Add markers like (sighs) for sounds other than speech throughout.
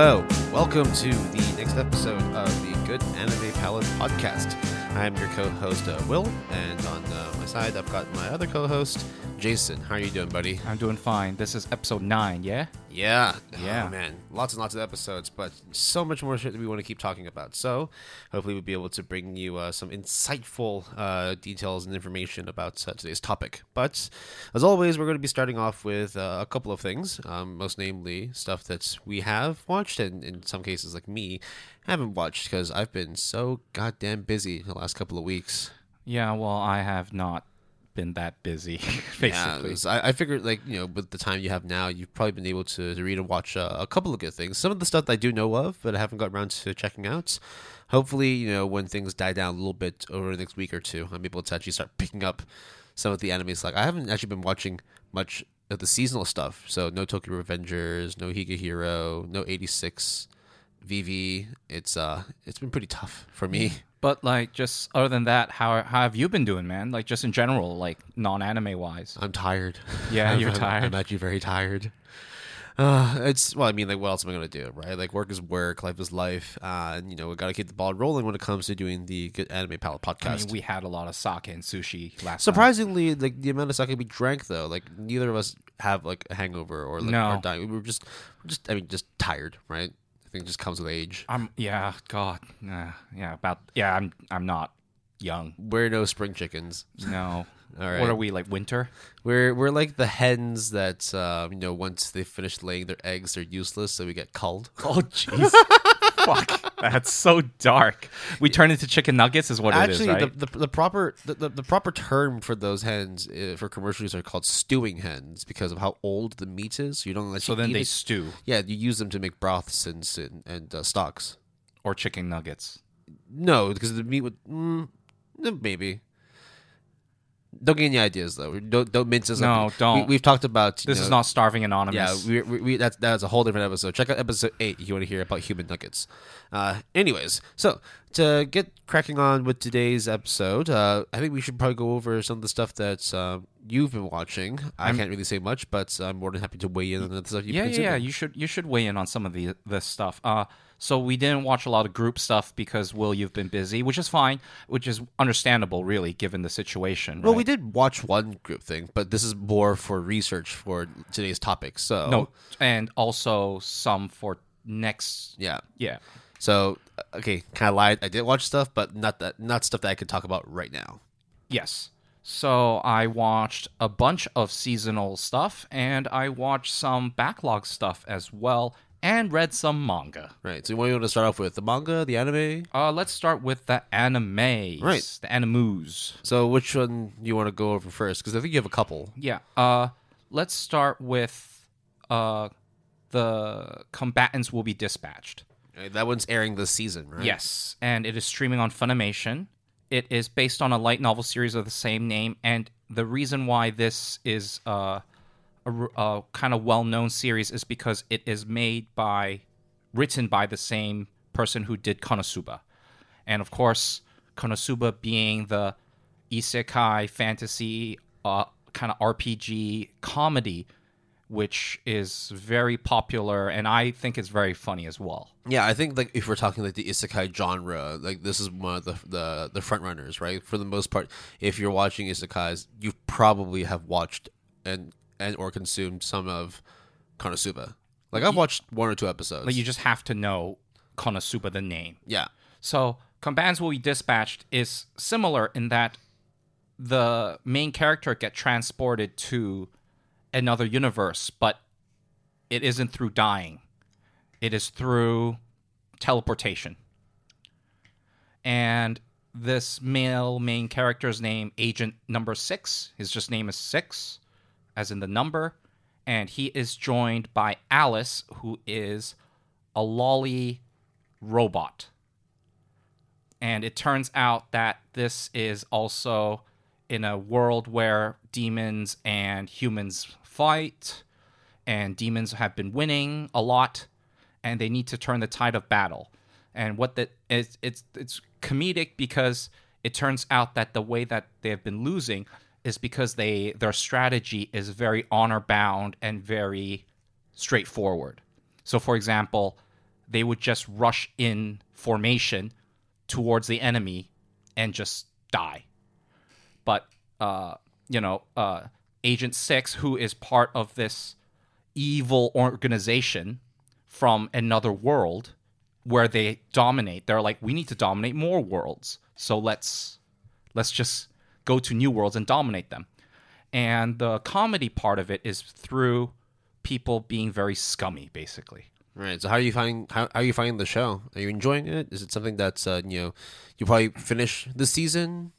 Hello, welcome to the next episode of the Good Anime Palette podcast. I'm your co-host uh, Will, and on uh, my side I've got my other co-host Jason. How are you doing, buddy? I'm doing fine. This is episode nine, yeah? Yeah, Yeah. Oh, man, lots and lots of episodes, but so much more shit that we want to keep talking about. So, hopefully, we'll be able to bring you uh, some insightful uh, details and information about uh, today's topic. But as always, we're going to be starting off with uh, a couple of things, um, most namely stuff that we have watched, and in some cases, like me, haven't watched because I've been so goddamn busy the last couple of weeks. Yeah, well, I have not been that busy, Yeah, (laughs) basically. so I, I figured, like, you know, with the time you have now, you've probably been able to, to read and watch uh, a couple of good things. Some of the stuff that I do know of, but I haven't got around to checking out. Hopefully, you know, when things die down a little bit over the next week or two, I'm able to actually start (laughs) picking up some of the animes. Like, I haven't actually been watching much of the seasonal stuff. So, no Tokyo Revengers, no Higehiro, no 86 VV. It's uh, it's been pretty tough for me. But, like, just other than that, how, how have you been doing, man? Like, just in general, like, non anime wise. I'm tired. Yeah, (laughs) I'm- you're I'm- tired. I'm actually very tired. Uh, it's well, I mean, like, what else am I gonna do, right? Like, work is work, life is life, uh, and you know, we gotta keep the ball rolling when it comes to doing the good anime palette I podcast. mean, we had a lot of sake and sushi last night. Surprisingly, like the amount of sake we drank, though, like neither of us have like a hangover or like No. are dying. We were just, just, I mean, just tired, right? Think just comes with age. I'm, yeah, God. Yeah, about, yeah, I'm, I'm not young. We're no spring chickens. No. (laughs) All right. What are we, like, winter? We're we're like the hens that uh, you know once they finish laying their eggs, they're useless, so we get culled. Oh, jeez. (laughs) Fuck. That's so dark. We turn into chicken nuggets, is what it is, Actually, right? the, the the proper the, the, the proper term for those hens uh, for commercials are called stewing hens because of how old the meat is. You don't let so then they it. stew yeah you use them to make broths and and, and uh, stocks. or chicken nuggets. No, because the meat would mm, eh, maybe. Don't get any ideas though. Don't don't mince us. No, up. don't. We, have talked about you This is not starving Yeah, anonymous. we, we, we that's that's a whole different episode. Check out episode eight if you want to hear about human nuggets. Uh, anyways, so to get cracking on with today's episode, uh, I think we should probably go over some of the stuff that um, you've been watching. I can't really say much, but I'm more than happy to weigh in on the stuff you've yeah, been yeah, yeah. You should you should weigh in on some of the this stuff. Uh, so we didn't watch a lot of group stuff because Will, you've been busy, which is fine, which is understandable, really, given the situation. Well, right? we did watch one group thing, but this is more for research for today's topic. So no, and also some for next. yeah. Yeah, So uh, okay, kind of lied. I did watch stuff, but not that not stuff that I could talk about right now. yes. So I watched a bunch of seasonal stuff, and I watched some backlog stuff as well, and read some manga. Right. So what you want to start off with? The manga, the anime? Uh, let's start with the anime. Right. The animus. So which one do you want to go over first? Because I think you have a couple. Yeah. Uh, let's start with uh, the combatants will be dispatched. That one's airing this season, right? Yes, and it is streaming on Funimation. It is based on a light novel series of the same name, and the reason why this is uh, a, a kind of well-known series is because it is made by, written by the same person who did Konosuba, and of course, Konosuba being the isekai fantasy uh, kind of RPG comedy, which is very popular, and I think it's very funny as well. Yeah, I think like if we're talking like the isekai genre, like this is one of the the the front runners, right? For the most part, if you're watching isekais, you probably have watched and and or consumed some of Konosuba. Like I've watched one or two episodes. Like you just have to know Konosuba the name. yeah. So Combatants Will Be Dispatched is similar in that the main character get transported to another universe, but it isn't through dying. It is through teleportation. And this male main character's name, Agent Number Six, his just name is Six, as in the number, and he is joined by Alice, who is a lolly robot. And it turns out that this is also in a world where demons and humans fight, and demons have been winning a lot, and they need to turn the tide of battle. And what that is, it's it's comedic because it turns out that the way that they have been losing is because they their strategy is very honor bound and very straightforward. So, for example, they would just rush in formation towards the enemy and just die. But uh, you know, uh, Agent Six, who is part of this evil organization from another world where they dominate, they're like, we need to dominate more worlds. So let's let's just go to new worlds and dominate them. And the comedy part of it is through people being very scummy, basically. Right. So how are you finding how, how are you finding the show? Are you enjoying it? Is it something that's uh, you know you probably finish the season?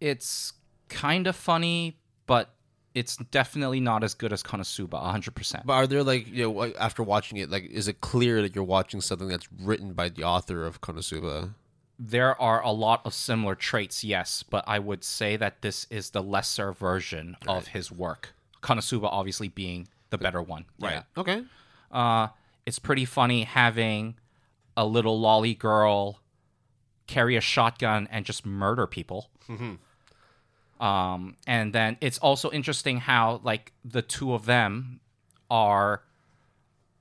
It's kind of funny, but it's definitely not as good as Konosuba, 100%. But are there like you know after watching it like is it clear that you're watching something that's written by the author of Konosuba? There are a lot of similar traits, yes, but I would say that this is the lesser version of his work. Konosuba obviously being the better one. Yeah. Okay. Uh, it's pretty funny having a little lolly girl carry a shotgun and just murder people. Um, and then it's also interesting how like the two of them are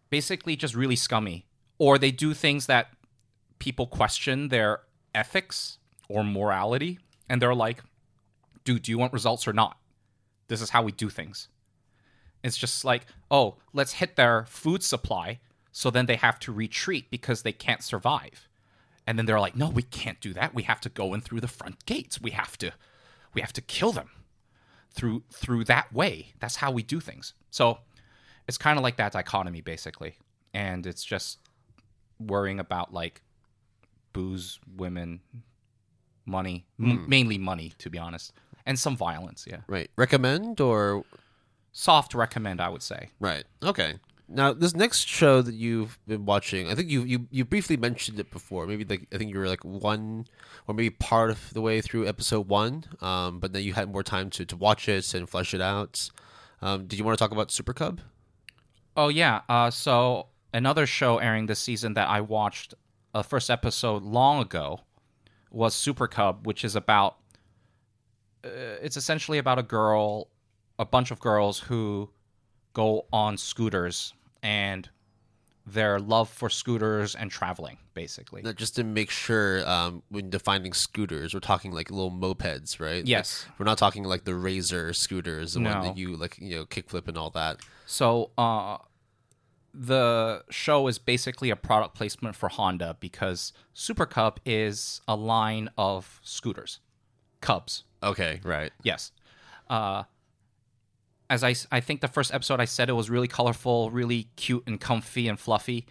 basically just really scummy, or they do things that people question their ethics or morality, and they're like, "Dude, do you want results or not? This is how we do things." It's just like, oh, let's hit their food supply so then they have to retreat because they can't survive. And then they're like, no, we can't do that. We have to go in through the front gates. We have to we have to kill them through through that way. That's how we do things. So it's kind of like that dichotomy basically. And it's just worrying about like booze, women, money, m- mainly money to be honest, and some violence, yeah. Right. Recommend or Soft recommend, I would say. right. Okay. Now this next show that you've been watching, I think you you you briefly mentioned it before. Maybe like I think you were like one or maybe part of the way through episode one, um, but then you had more time to to watch it and flesh it out. Um, did you want to talk about Super Cub? Oh yeah. Uh, so another show airing this season that I watched a first episode long ago was Super Cub, which is about. Uh, it's essentially about a girl, a bunch of girls who go on scooters and their love for scooters and traveling, basically. Now, just to make sure, um, when defining scooters, we're talking like little mopeds, right? Yes. Like, we're not talking like the Razor scooters, the one that you like, you know, kickflip and all that. So, uh, the show is basically a product placement for Honda because Super Cub is a line of scooters, Cubs. Okay, right. Yes. Uh, as I, I think the first episode I said it was really colorful, really cute and comfy and fluffy.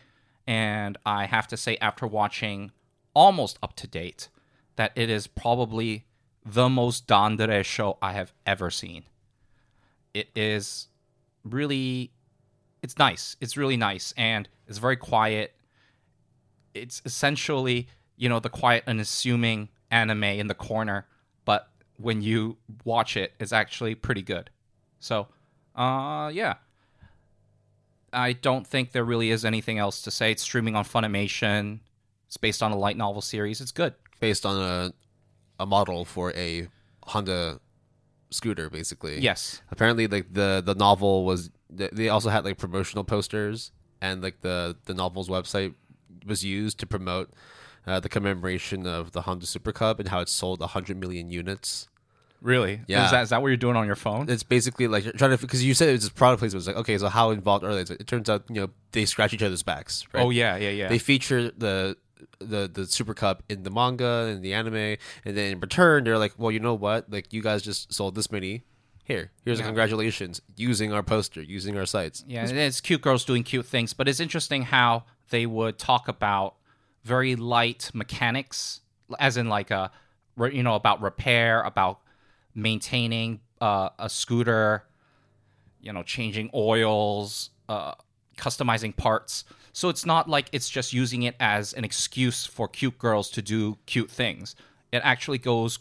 And I have to say, after watching almost up to date, that it is probably the most Dandere show I have ever seen. It is really, it's nice. It's really nice. And it's very quiet. It's essentially, you know, the quiet unassuming anime in the corner, but when you watch it, it's actually pretty good. So, uh, yeah. I don't think there really is anything else to say. It's streaming on Funimation. It's based on a light novel series. It's good. Based on a a model for a Honda scooter, basically. Yes. Apparently, like the the novel was. Th- They also had like promotional posters, and like the the novel's website was used to promote uh, the commemoration of the Honda Super Cub and how it sold 100 million units. Really? Yeah. Is that, is that what you're doing on your phone? It's basically like trying to because you said it was this product placement. It was like okay, so how involved are they? It turns out you know they scratch each other's backs. Right? Oh yeah, yeah, yeah. They feature the the the Super Cub in the manga and the anime, and then in return they're like, well, you know what? Like you guys just sold this many. Here, here's a congratulations using our poster, using our sites. Yeah, and it's cute girls doing cute things, but it's interesting how they would talk about very light mechanics, as in like a, you know, about repair, about maintaining uh, a scooter, you know, changing oils, uh, customizing parts. So it's not like it's just using it as an excuse for cute girls to do cute things. It actually goes,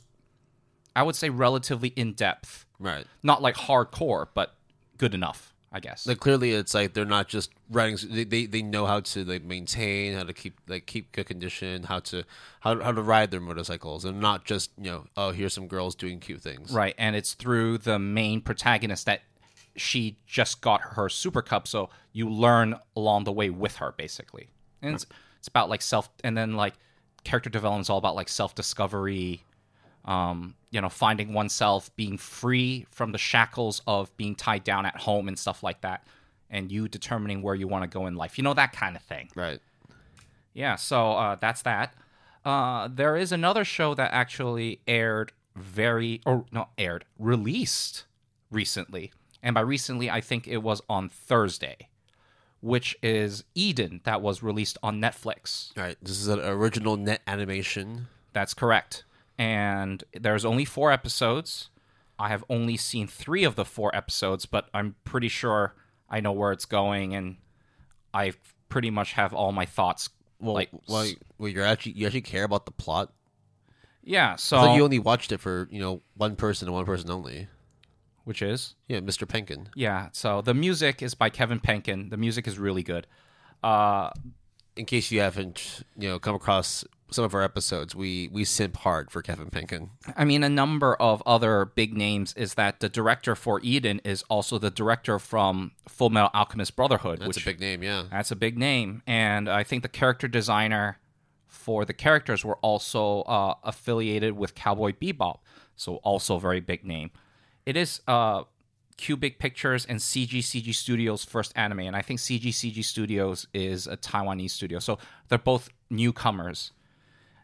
I would say, relatively in depth. Right. Not like hardcore, but good enough, I guess. Like clearly, it's like they're not just riding. They, they, they know how to like maintain, how to keep like keep good condition, how to how, how to ride their motorcycles, and not just you know oh here's some girls doing cute things. Right, and it's through the main protagonist that she just got her Super Cub, so you learn along the way with her, basically. and it's, it's about like self, and then like character development is all about like self discovery. Um, you know, finding oneself, being free from the shackles of being tied down at home and stuff like that, and you determining where you want to go in life. You know that kind of thing. Right. Yeah, so uh, that's that. Uh, there is another show that actually aired very, or not aired, released recently. And by recently, I think it was on Thursday, which is Eden, that was released on Netflix. Right. This is an original net animation. That's correct. And there's only four episodes. I have only seen three of the four episodes, but I'm pretty sure I know where it's going, and I pretty much have all my thoughts. Well, like, well, well, you're actually you actually care about the plot. yeah. So you only watched it for you know one person and one person only. which is Yeah, Mr. Penkin. Yeah, so the music is by Kevin Penkin. The music is really good. Uh, In case you haven't you know come across some of our episodes, we we simp hard for Kevin Penkin. I mean, a number of other big names is that the director for Eden is also the director from Fullmetal Alchemist Brotherhood, That's which a big name, yeah. that's a big name. And I think the character designer for the characters were also uh, affiliated with Cowboy Bebop, so also a very big name. It is uh, Qubic Pictures and CG CG Studios' first anime, and I think CG CG Studios is a Taiwanese studio, so they're both newcomers.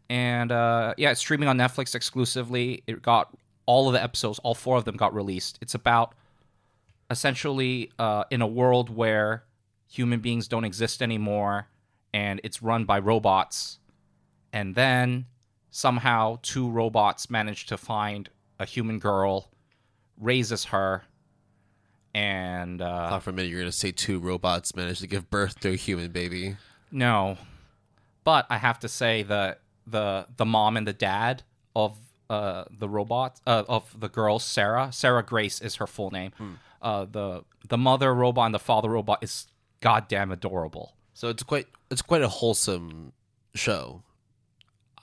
And uh, yeah, it's streaming on Netflix exclusively. It got all of the episodes, all four of them got released. It's about essentially uh, in a world where human beings don't exist anymore and it's run by robots. And then somehow two robots manage to find a human girl, raises her, and I uh, thought for a minute you're gonna say two robots managed to give birth to a human baby. no, but I have to say the the the mom and the dad of uh, the robot uh, of the girl Sarah Sarah Grace is her full name. Uh, the the mother robot and the father robot is goddamn adorable. So it's quite it's quite a wholesome show,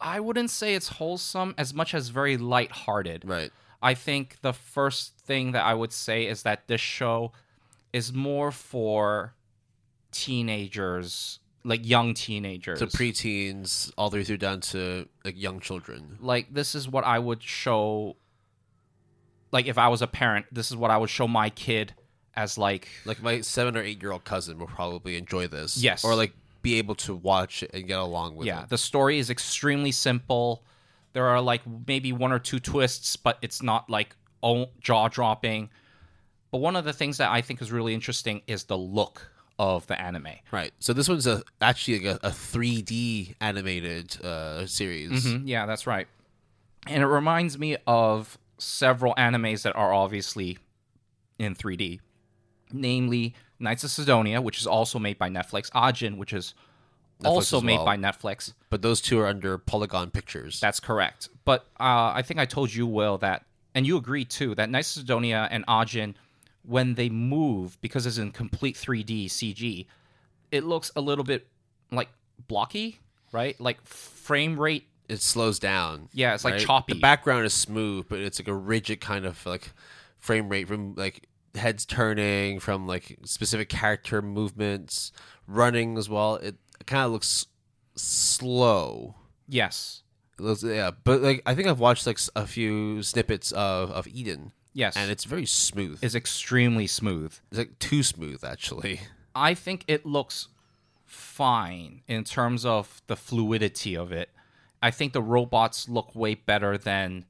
I wouldn't say it's wholesome as much as very lighthearted. right? I think the first thing that I would say is that this show is more for teenagers, like young teenagers. To preteens all the way through down to like young children. like this is what I would show like if I was a parent, this is what I would show my kid as like Like my seven or eight year old cousin will probably enjoy this. Yes. Or like be able to watch it and get along with yeah, it. the story is extremely simple. There are like maybe one or two twists, but it's not like oh, jaw dropping. But one of the things that I think is really interesting is the look of the anime. Right. So this one's a actually like a, a 3D animated uh, series. Mhm, yeah, that's right. And it reminds me of several animes that are obviously in 3D, namely Knights of Sidonia, which is also made by Netflix, Ajin, which is also as made well. by Netflix. But those two are under Polygon Pictures. That's correct. But uh, I think I told you, Will, that, and you agree too, that Knights of Sidonia and Ajin, when they move, because it's in complete 3D CG, it looks a little bit like blocky, right? Like frame rate. it slows down. Yeah, it's like right? choppy. The background is smooth, but it's like a rigid kind of like frame rate from like heads turning, from like specific character movements, running as well. It kind of looks slow. Yes. Looks- yeah, but like I think I've watched like a few snippets of of Eden, Yes. and it's very smooth. It's, extremely smooth. It's like too smooth actually. I think it looks fine in terms of the fluidity of it. I think the robots look way better than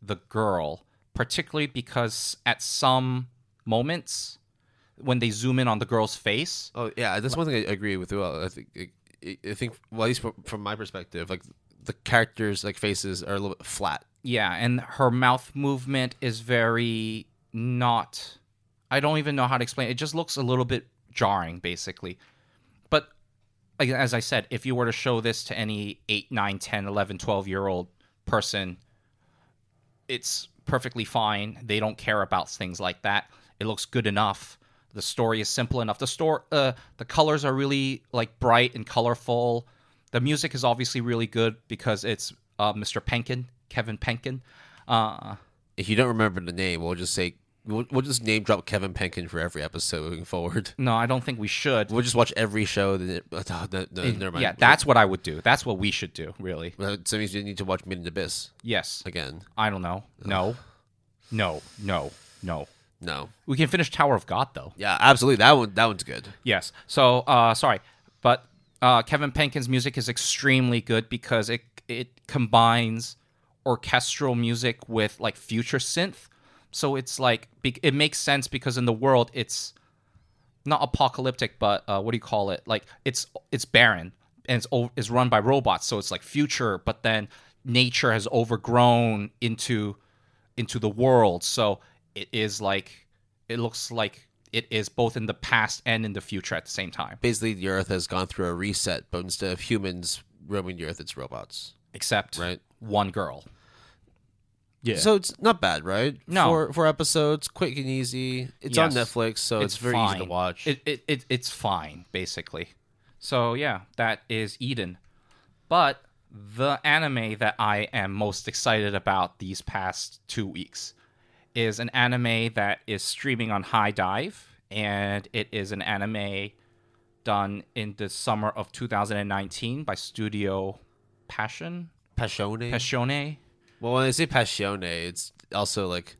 the girl, particularly because at some moments when they zoom in on the girl's face, Oh yeah, that's one thing I agree with. Well, I think I, think well, at least from, from my perspective, like the characters like faces are a little bit flat. Yeah, and her mouth movement is very not I don't even know how to explain. It It just looks a little bit jarring basically. But as I said, if you were to show this to any 8, 9, 10, 11, 12 year old person, it's perfectly fine. They don't care about things like that. It looks good enough. The story is simple enough. The store, uh, the colors are really like bright and colorful. The music is obviously really good because it's uh, Mr. Penkin, Kevin Penkin. Uh, If you don't remember the name, we'll just say we'll, we'll just name drop Kevin Penkin for every episode moving forward. (laughs) No, I don't think we should. We'll just watch every show. Then it, oh, no, no, never mind. Yeah, that's what I would do. That's what we should do, really. That means you need to watch Made in Abyss Yes. again. I don't know. No. No. No. No. No. We can finish Tower of God though. Yeah, absolutely. That one. That one's good. Yes. So, uh, sorry, but uh, Kevin Penkin's music is extremely good because it it combines orchestral music with like future synth. So it's like be- it makes sense because in the world it's not apocalyptic, but uh, what do you call it? Like it's it's barren and it's is run by robots, so it's like future, but then nature has overgrown into into the world. So it is like it looks like it is both in the past and in the future at the same time. Basically, the Earth has gone through a reset, but instead of humans roaming the Earth, it's robots. Except Right. one girl. Yeah. So it's not bad, right? No. Four, four episodes, quick and easy. It's on Yes. Netflix, so it's, very easy to watch. It, it, it it's fine basically. So yeah, that is Eden. But the anime that I am most excited about these past two weeks is an anime that is streaming on HIDIVE, and it is an anime done in the summer of 2019 by Studio Passion Passione. Passione. Well, when they say Passione, it's also like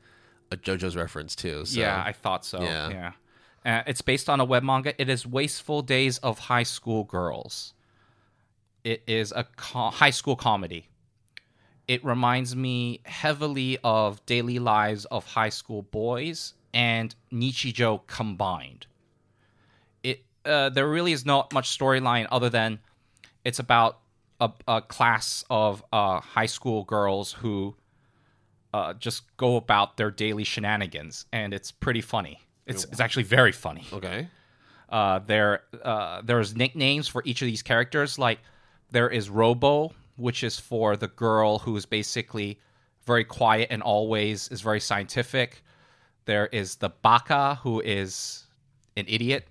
a JoJo's reference too. So. Yeah, I thought so. Yeah. Yeah. Uh, it's based on a web manga. It is Wasteful Days of High School Girls. It is a co- high school comedy. It reminds me heavily of Daily Lives of High School Boys and Nichijou combined. It uh, there really is not much storyline other than it's about a, a class of uh, high school girls who uh, just go about their daily shenanigans, and it's pretty funny. It's, it's actually very funny. Okay. Uh, there uh, there's nicknames for each of these characters. Like there is Robo, which is for the girl who is basically very quiet and always is very scientific. There is the Baka, who is an idiot.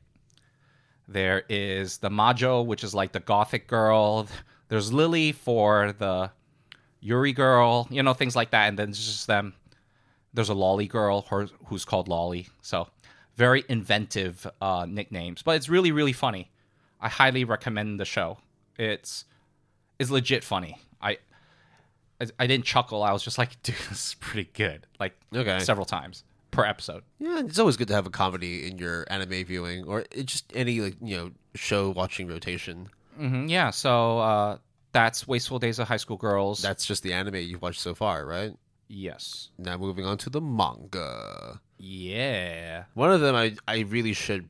There is the Majo, which is like the gothic girl. There's Lily for the Yuri girl, you know, things like that. And then it's just them. There's a Lolly girl her, who's called Lolly. So very inventive uh, nicknames, but it's really, really funny. I highly recommend the show. It's it's legit funny. I I, I didn't chuckle. I was just like, (laughs) dude, this is pretty good. Like Okay. several times per episode. Yeah, it's always good to have a comedy in your anime viewing or it just any like you know show watching rotation. hmm yeah. So uh, that's Wasteful Days of High School Girls. That's just the anime you've watched so far, right? yes. Now moving on to the manga. Yeah. One of them I I really should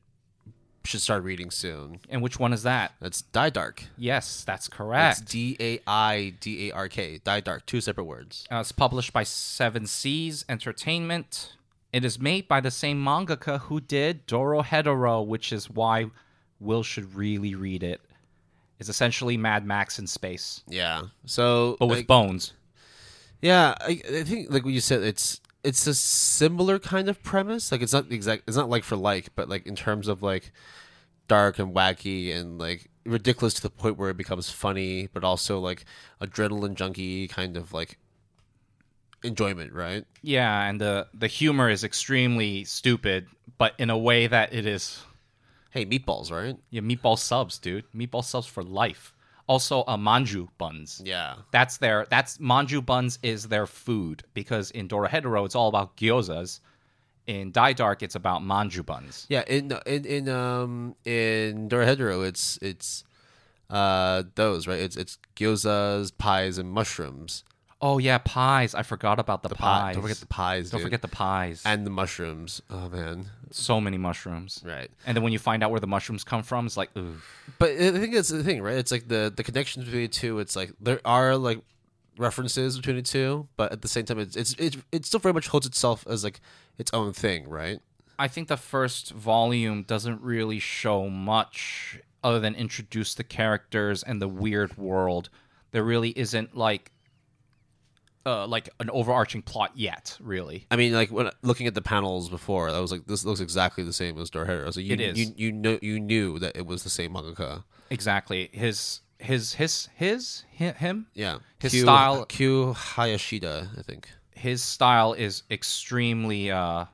should start reading soon. And which one is that? That's Dai Dark. Yes, that's correct. It's. D A I D A R K. Dai Dark. Two separate words. Uh, it's published by Seven Seas Entertainment. It is made by the same mangaka who did Dorohedoro, which is why Will should really read it. It's essentially Mad Max in space, Yeah. So but with like, bones. Yeah, I, I think like what you said, it's it's a similar kind of premise. Like it's not exact, it's not like for like, but like in terms of like dark and wacky and like ridiculous to the point where it becomes funny, but also like adrenaline junkie kind of like enjoyment, right? Yeah, and the the humor is extremely stupid, but in a way that it is Hey, meatballs, right? yeah, meatball subs, dude. Meatball subs for life. Also, uh, manju buns. Yeah, That's their that's manju buns is their food because in Dora Dorohedoro it's all about gyozas. In Dai Dark it's about manju buns. yeah. In in in um in Dorohedoro, it's it's uh those right. It's it's gyozas, pies, and mushrooms. Oh yeah, pies. I forgot about the, Pie- pies. Don't forget the pies. Don't dude. forget the pies. and the mushrooms. Oh man, so many mushrooms. right. And then when you find out where the mushrooms come from, it's like, ooh. But I think that's the thing, right? It's like the the connections between the two. It's like there are like references between the two, but at the same time, it's it's it, it still very much holds itself as like its own thing, right? I think the first volume doesn't really show much other than introduce the characters and the weird world. There really isn't like uh, like an overarching plot yet, really. I mean, like when looking at the panels before, I was like, this looks exactly the same as Dorohedoro. So you, It is. You, you know you knew that it was the same mangaka. Exactly. His his his his hi- him Yeah, His Q, style- Q Hayashida, I think. his style is extremely uh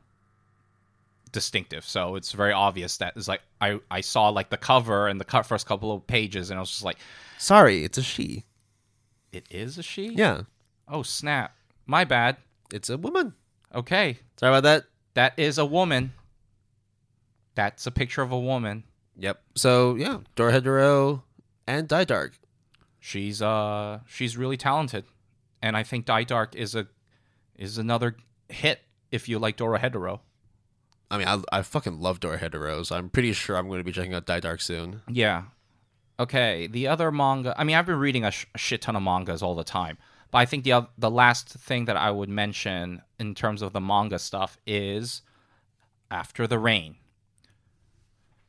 distinctive. So it's very obvious that it's like I I saw like the cover and the co- first couple of pages, and I was just like, Sorry, it's a she. it is a she. Yeah, Oh snap! My bad. it's a woman. Okay, Sorry about that. that is a woman. That's a picture of a woman. Yep. So yeah, Dorohedoro and Dai Dark. She's uh she's really talented, and I think Dai Dark is a is another hit if you like Dorohedoro. I mean, I, I fucking love Dorohedoro, so I'm pretty sure I'm going to be checking out Dai Dark soon. Yeah. Okay. The other manga. I mean, I've been reading a, sh- a shit ton of mangas all the time, but I think the the last thing that I would mention in terms of the manga stuff is After the Rain.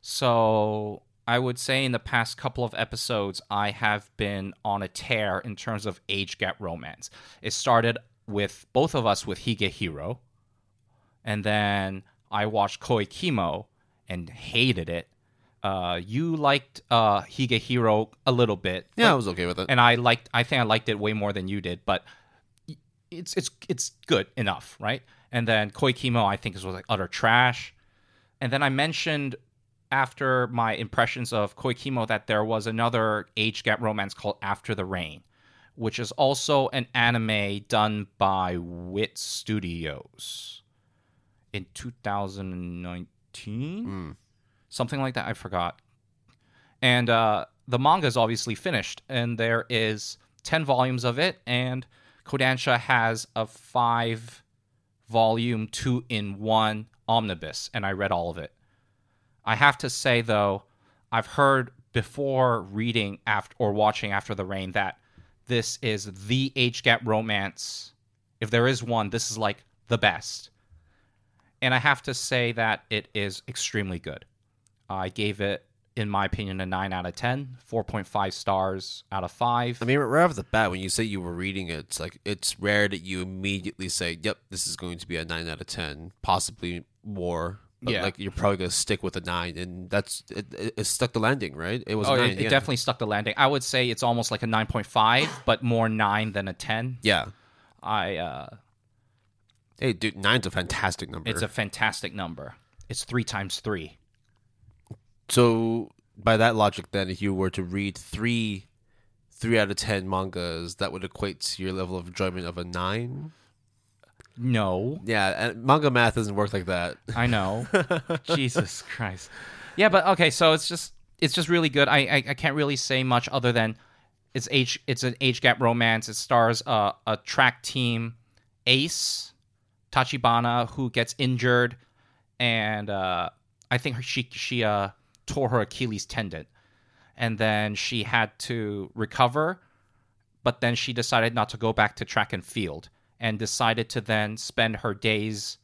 So I would say in the past couple of episodes, I have been on a tear in terms of age gap romance. It started with both of us with Higehiro, and then I watched Koikimo and hated it. Uh, you liked uh, Higehiro a little bit, Yeah, I was okay with it. and I liked. I think I liked it way more than you did, but it's it's it's good enough, right? And then Koikimo, I think, is was like utter trash. And then I mentioned after my impressions of Koikimo that there was another age gap romance called After the Rain, which is also an anime done by Wit Studios in 2019, something like that. I forgot. And uh, the manga is obviously finished, and there is ten volumes of it, and Kodansha has a five volume two in one omnibus, and I read all of it. I have to say though, I've heard before reading after or watching After the Rain that this is the age gap romance. If there is one, this is like the best. And I have to say that it is extremely good. I gave it, in my opinion, a 9 out of 10, 4.5 stars out of 5. I mean, right off the bat, when you say you were reading it, it's like it's rare that you immediately say, "Yep, this is going to be a nine out of ten, possibly more." But Yeah. like you're probably gonna stick with a nine, and that's it. It, stuck the landing, right? It was oh, nine. it, it yeah. definitely stuck the landing. I would say it's almost like a 9.5, but more 9 than a 10. Yeah. I uh, Hey, dude, nine's a fantastic number. It's a fantastic number. It's 3 times 3. So by that logic, then, if you were to read three, three out of ten mangas, that would equate to your level of enjoyment of a nine. No, Yeah, and manga math doesn't work like that. I know. (laughs) Jesus Christ. Yeah, but okay, so it's just it's just really good. I, I I can't really say much other than it's age it's an age gap romance. It stars a a track team ace Tachibana who gets injured and uh I think she she uh tore her Achilles tendon. And then she had to recover but then she decided not to go back to track and field and decided to then spend her days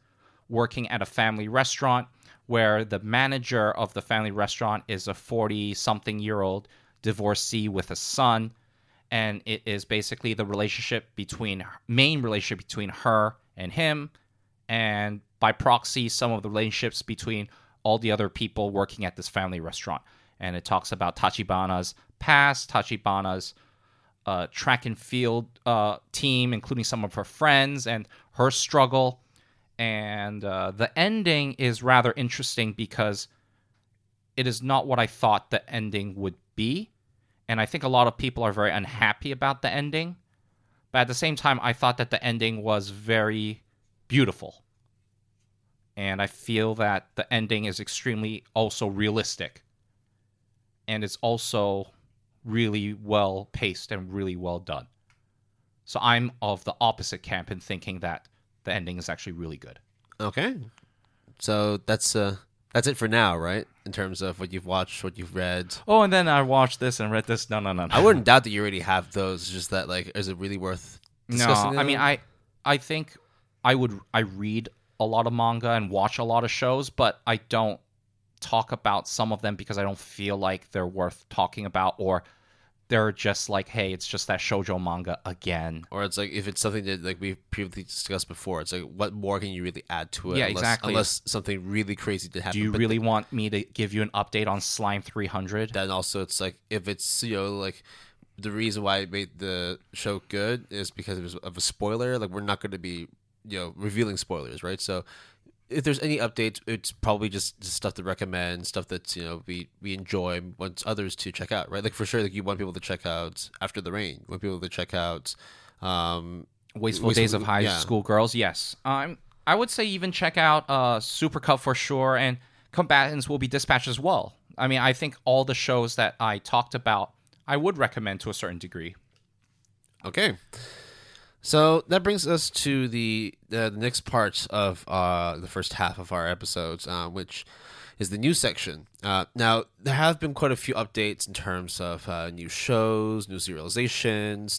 working at a family restaurant where the manager of the family restaurant is a 40 something year old divorcee with a son. And it is basically the relationship between main relationship between her and him. And by proxy some of the relationships between all the other people working at this family restaurant and it talks about Tachibana's past Tachibana's uh, track and field uh, team, including some of her friends and her struggle. And uh, the ending is rather interesting because it is not what I thought the ending would be. And I think a lot of people are very unhappy about the ending. But at the same time, I thought that the ending was very beautiful. And I feel that the ending is extremely also realistic. And it's also really well paced and really well done. So I'm of the opposite camp in thinking that the ending is actually really good. Okay, so that's uh that's it for now, right? In terms of what you've watched, what you've read. Oh, and then I watched this and read this. No, no, no. no. I wouldn't doubt that you already have those. It's just that like, is it really worth No, discussing? I mean. I, I think I would. I read a lot of manga and watch a lot of shows, but I don't talk about some of them because I don't feel like they're worth talking about, or they're just like, hey, it's just that shojo manga again. or it's like if it's something that like we've previously discussed before, it's like what more can you really add to it? Yeah, unless, exactly. Unless something really crazy did happen. Do you But really want me to give you an update on Slime 300? then also it's like if it's you know like the reason why it made the show good is because it was of a spoiler. Like we're not going to be you know revealing spoilers, right? So if there's any updates, it's probably just, just stuff to recommend, stuff that you know we we enjoy, want others to check out, right? Like for sure, like you want people to check out After the Rain, you want people to check out um, Wasteful Wasteful- Days of High yeah. School Girls. Yes, um, I would say even check out uh, Super Cub for sure, and Combatants will be dispatched as well. I mean, I think all the shows that I talked about, I would recommend to a certain degree. Okay. So that brings us to the uh, the next part of uh, the first half of our episodes, uh, which is the news section. Uh, now there have been quite a few updates in terms of uh, new shows, new serializations,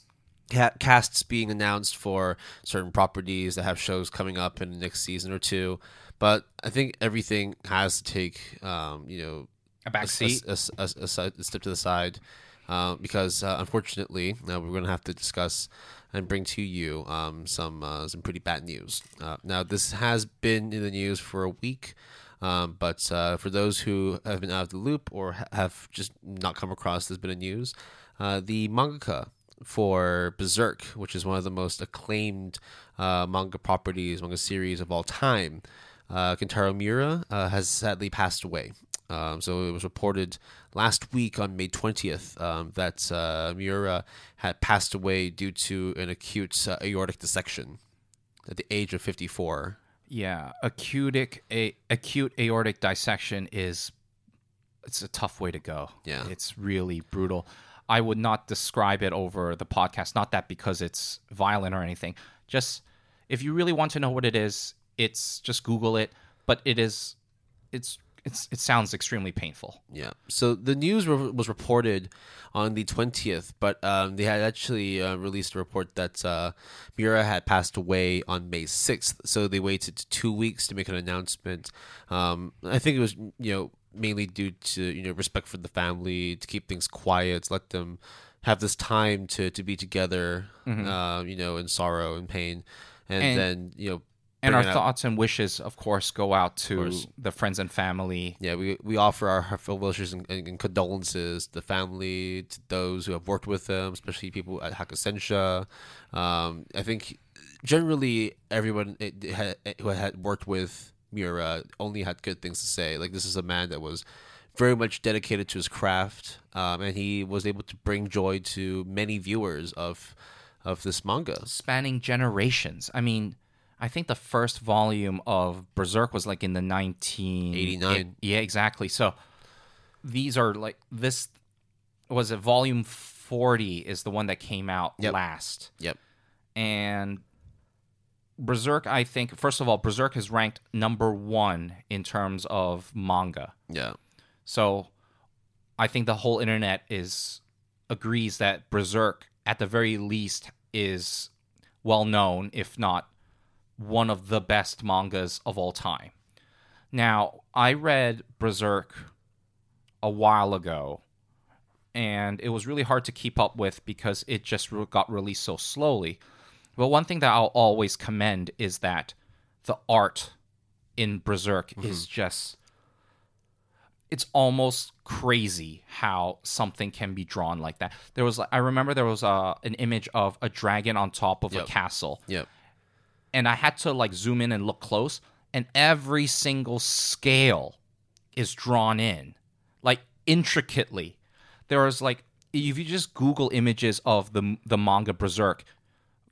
ca- casts being announced for certain properties that have shows coming up in the next season or two. But I think everything has to take, um, you know, A back seat. a, a, a, a a step to the side uh, because uh, unfortunately uh, we're going to have to discuss and bring to you um, some uh, some pretty bad news. Uh, now this has been in the news for a week. Um, but uh, for those who have been out of the loop or ha- have just not come across this bit of news, uh, the mangaka for Berserk, which is one of the most acclaimed uh, manga properties, manga series of all time, uh, Kentaro Miura has sadly passed away. Um, so it was reported last week on May 20th um, that uh, Miura had passed away due to an acute uh, aortic dissection at the age of 54. Yeah, acute a acute aortic dissection is it's a tough way to go. Yeah. It's really brutal. I would not describe it over the podcast, not that because it's violent or anything. Just if you really want to know what it is, it's just Google it, but it is it's it's it sounds extremely painful. Yeah. So the news re- was reported on the 20th, but um, they had actually uh, released a report that uh, Miura had passed away on May 6th. So they waited two weeks to make an announcement. Um, I think it was, you know, mainly due to, you know, respect for the family, to keep things quiet, let them have this time to, to be together, uh, you know, in sorrow and pain. And, And- then, you know, And our thoughts and wishes, of course, go out to the friends and family. Yeah, we, we offer our heartfelt wishes and, and, and condolences to the family, to those who have worked with them, especially people at Hakusensha. Um, I think generally everyone it, it had, who had worked with Miura only had good things to say. Like this is a man that was very much dedicated to his craft, um, and he was able to bring joy to many viewers of of this manga. spanning generations. I mean, I think the first volume of Berserk was like in the 1989. Yeah, exactly. So these are like this was it volume 40 is the one that came out Yep. last. Yep. And Berserk, I think, first of all, Berserk is ranked number one in terms of manga. Yeah. So I think the whole internet is agrees that Berserk at the very least is well known, if not one of the best mangas of all time. Now, I read Berserk a while ago and it was really hard to keep up with because it just got released so slowly. But one thing that I'll always commend is that the art in Berserk mm-hmm. is just it's almost crazy how something can be drawn like that. There was I remember there was a, an image of a dragon on top of Yep. a castle Yep. And I had to like zoom in and look close and every single scale is drawn in like intricately. There is like if you just google images of the the manga Berserk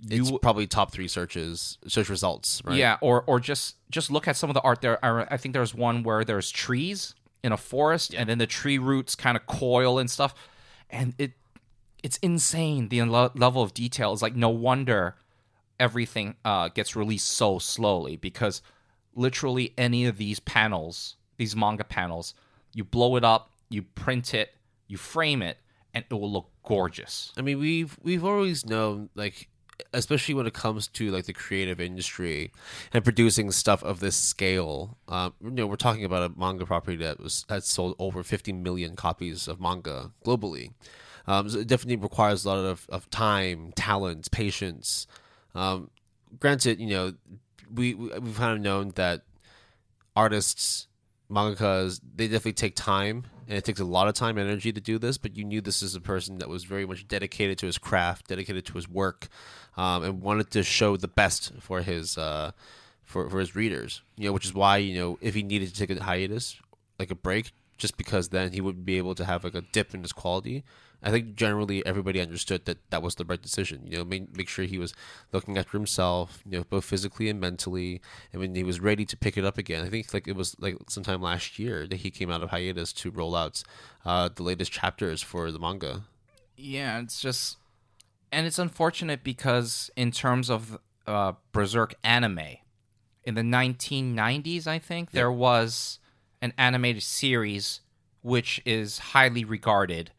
It's probably top three searches, search results, right? Yeah, or or just just look at some of the art there. I, I think there's one where there's trees in a forest, and then the tree roots kind of coil and stuff, and it it's insane. The level of detail is like no wonder everything uh, gets released so slowly because literally any of these panels, these manga panels, you blow it up, you print it, you frame it, and it will look gorgeous. I mean, we've we've always known, like, especially when it comes to like the creative industry and producing stuff of this scale. Um, you know, we're talking about a manga property that was that sold over 50 million copies of manga globally. Um, so it definitely requires a lot of, of time, talent, patience. Um, granted, you know, we we- we've kind of known that artists mangakas they definitely take time and it takes a lot of time and energy to do this but you knew this is a person that was very much dedicated to his craft dedicated to his work um, and wanted to show the best for his uh, for for his readers. You know, which is why you know if he needed to take a hiatus, like a break, just because then he would be able to have like a dip in his quality. I think generally everybody understood that that was the right decision. You know, make, make sure he was looking after himself, you know, both physically and mentally. And when he was ready to pick it up again, I think like it was like sometime last year that he came out of hiatus to roll out uh, the latest chapters for the manga. Yeah, it's just, and it's unfortunate because in terms of uh, Berserk anime, in the 1990s, I think there was an animated series which is highly regarded,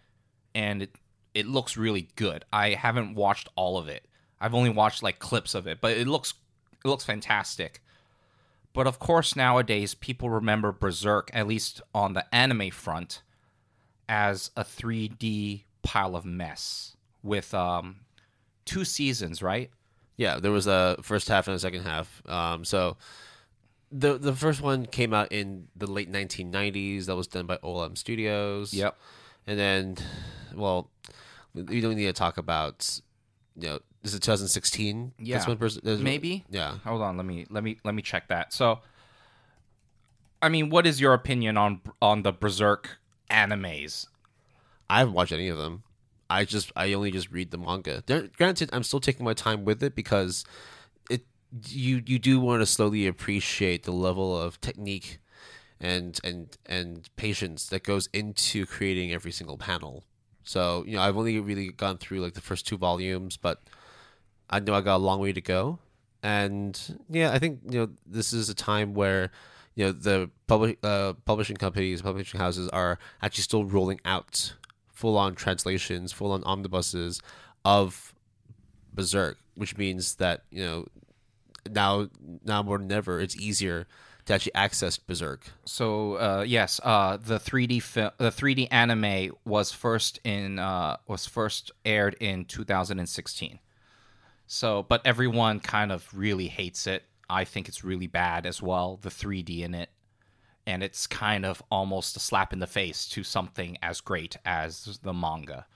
and it it looks really good. I haven't watched all of it. I've only watched like clips of it, but it looks it looks fantastic. But of course, nowadays people remember Berserk, at least on the anime front, as a 3D pile of mess with um, two seasons, right? Yeah, there was a first half and a second half. Um, so the the first one came out in the late 1990s. That was done by OLM Studios. Yep. And then, well, we don't need to talk about, you know, is it 2016? Yeah. That's when Maybe. Yeah. Hold on, let me let me let me check that. So, I mean, what is your opinion on on the Berserk animes? I haven't watched any of them. I just I only just read the manga. There- Granted, I'm still taking my time with it because it you you do want to slowly appreciate the level of technique and and and patience that goes into creating every single panel. So you know I've only really gone through like the first two volumes, but I know I got a long way to go. And yeah, I think you know this is a time where you know the public uh, publishing companies, publishing houses are actually still rolling out full on translations, full on omnibuses of Berserk, which means that you know now now more than ever it's easier to actually access Berserk. So uh, yes, uh, the 3D film, the 3D anime was first in uh, was first aired in 2016. So, but everyone kind of really hates it. I think it's really bad as well. The 3D in it, and it's kind of almost a slap in the face to something as great as the manga.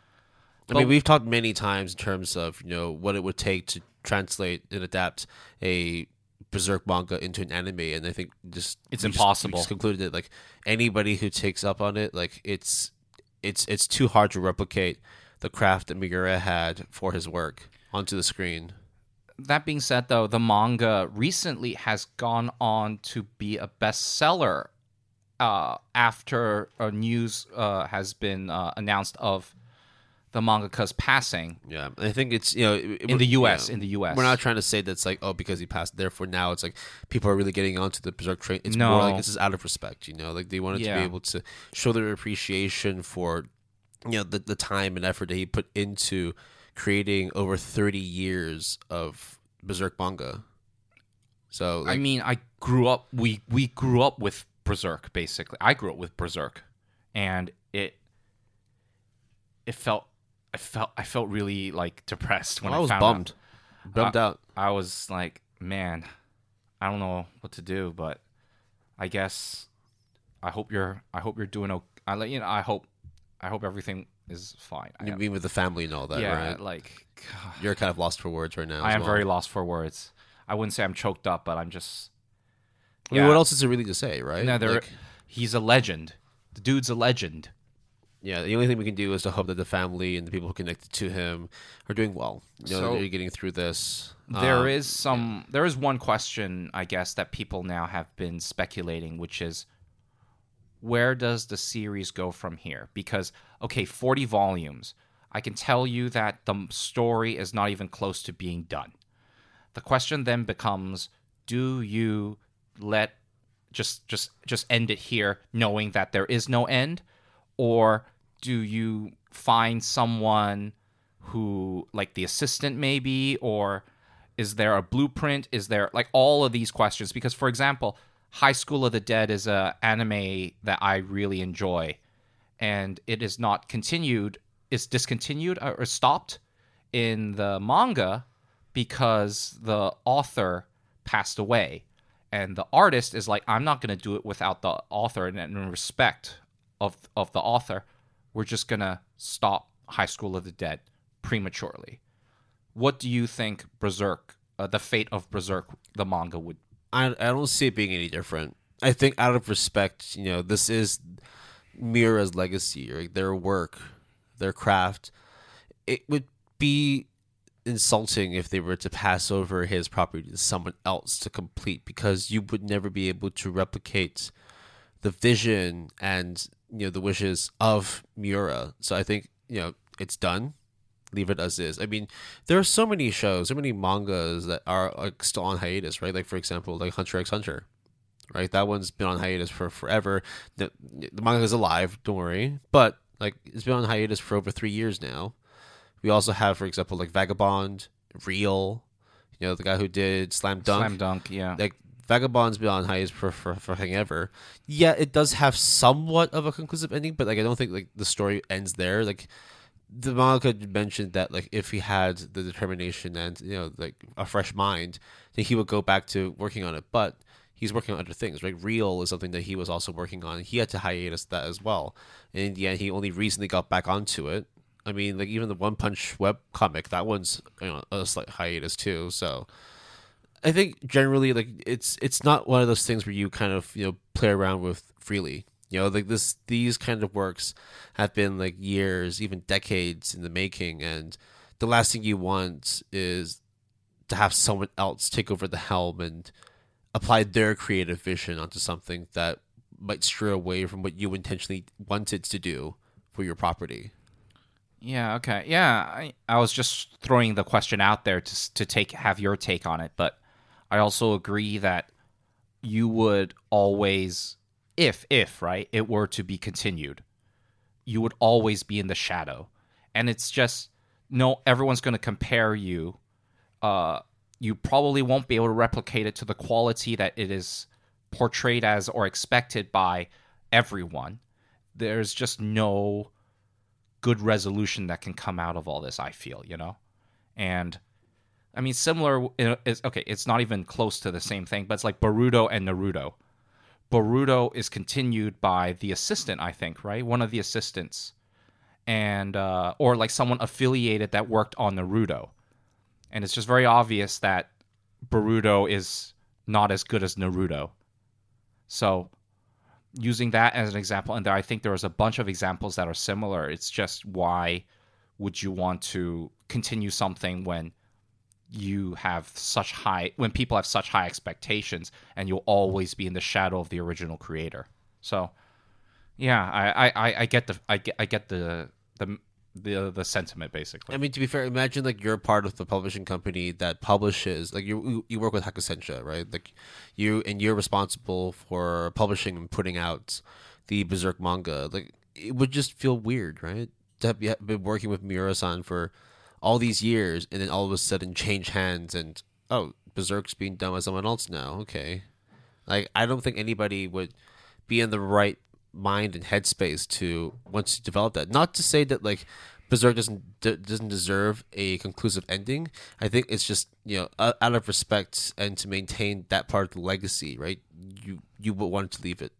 I mean, we've talked many times in terms of you know what it would take to translate and adapt a Berserk manga into an anime, and I think just It's we just- impossible. just concluded that like anybody who takes up on it, like it's it's it's too hard to replicate the craft that Miura had for his work onto the screen. that being said though the manga recently has gone on to be a bestseller uh, after a news uh, has been uh, announced of the mangaka's passing Yeah, I think it's you know it- in the yeah. US in the US We're not trying to say that's like oh because he passed, therefore now it's like people are really getting onto the Berserk train. It's No. more like this is out of respect, you know, like they wanted to be able to show their appreciation for you know the the time and effort that he put into creating over thirty years of Berserk manga. So I mean I grew up we we grew up with Berserk basically I grew up with Berserk and it it felt I felt I felt really like depressed when oh, I, I was found out. bummed, bummed out. I was like, man, I don't know what to do, but I guess I hope you're I hope you're doing okay. I let you know. I hope I hope everything is fine. I You am- mean with the family and all that, yeah, right? like God, You're kind of lost for words right now. I am well. very lost for words. I wouldn't say I'm choked up, but I'm just. I mean, what else is there really to say, right? No, there- Like- he's a legend. The dude's a legend. Yeah, the only thing we can do is to hope that the family and the people who connected to him are doing well. You know, So- they're getting through this. There Um, is some. There is one question, I guess, that people now have been speculating, which is, where does the series go from here? Because okay, forty volumes. I can tell you that the story is not even close to being done. The question then becomes, do you let just just just end it here, knowing that there is no end, or do you find someone who like the assistant maybe or is there a blueprint? Is there like all of these questions? Because for example high school of the dead is a anime that i really enjoy and it is not continued it's discontinued or or stopped in the manga because the author passed away. And the artist is like i'm not going to do it without the author and in respect of of the author we're just to stop high school of the dead prematurely what do you think berserk uh, the fate of berserk the manga would I I don't see it being any different. I think out of respect, you know, this is Miura's legacy, right? Their work, their craft. It would be insulting if they were to pass over his property to someone else to complete because you would never be able to replicate the vision and you know the wishes of Miura. So I think you know it's done. Leave it as is. I mean, there are so many shows, so many mangas that are like still on hiatus, right? Like for example, like Hunter x Hunter, right? That one's been on hiatus for forever. The, the manga is alive, don't worry, but like it's been on hiatus for over three years now. We also have, for example, like Vagabond, Real, you know, the guy who did Slam Dunk. Slam dunk, yeah. Like Vagabond's been on hiatus for for for ever. Yeah, it does have somewhat of a conclusive ending, but like I don't think like the story ends there. Like the manga mentioned that like if he had the determination and you know like a fresh mind, then he would go back to working on it. But he's working on other things, right? Real is something that he was also working on. He had to hiatus that as well. And in the end, he only recently got back onto it. I mean, like even the One Punch web comic, that one's you know a slight hiatus too. So I think generally, like it's it's not one of those things where you kind of you know play around with freely. You know, like this these kind of works have been like years, even decades in the making, and the last thing you want is to have someone else take over the helm and apply their creative vision onto something that might stray away from what you intentionally wanted to do for your property. Yeah. Okay. Yeah. I, I was just throwing the question out there to to take have your take on it, but I also agree that you would always, if if right, it were to be continued, you would always be in the shadow, and it's just no. Everyone's going to compare you. Uh, you probably won't be able to replicate it to the quality that it is portrayed as or expected by everyone. There's just no good resolution that can come out of all this. I feel, you know, and I mean, similar is okay. It's not even close to the same thing, but it's like Boruto and Naruto. Boruto is continued by the assistant, I think, right? One of the assistants, and uh, or like someone affiliated that worked on Naruto, and it's just very obvious that Boruto is not as good as Naruto. So, using that as an example, and there, I think there was a bunch of examples that are similar. It's just why would you want to continue something when you have such high when people have such high expectations and you'll always be in the shadow of the original creator so yeah i i, I get the i get i get the the the the sentiment basically I mean, to be fair, imagine like you're part of the publishing company that publishes, like you you work with Hakusensha, right? Like you and you're responsible for publishing and putting out the Berserk manga. Like it would just feel weird, right? To have been working with Miura-san for all these years and then all of a sudden change hands and oh berserk's being done by someone else now. Okay. Like i don't think anybody would be in the right mind and headspace to want to develop that. Not to say that like berserk doesn't d- doesn't deserve a conclusive ending. I think it's just you know out of respect and to maintain that part of the legacy right? You you would want to leave it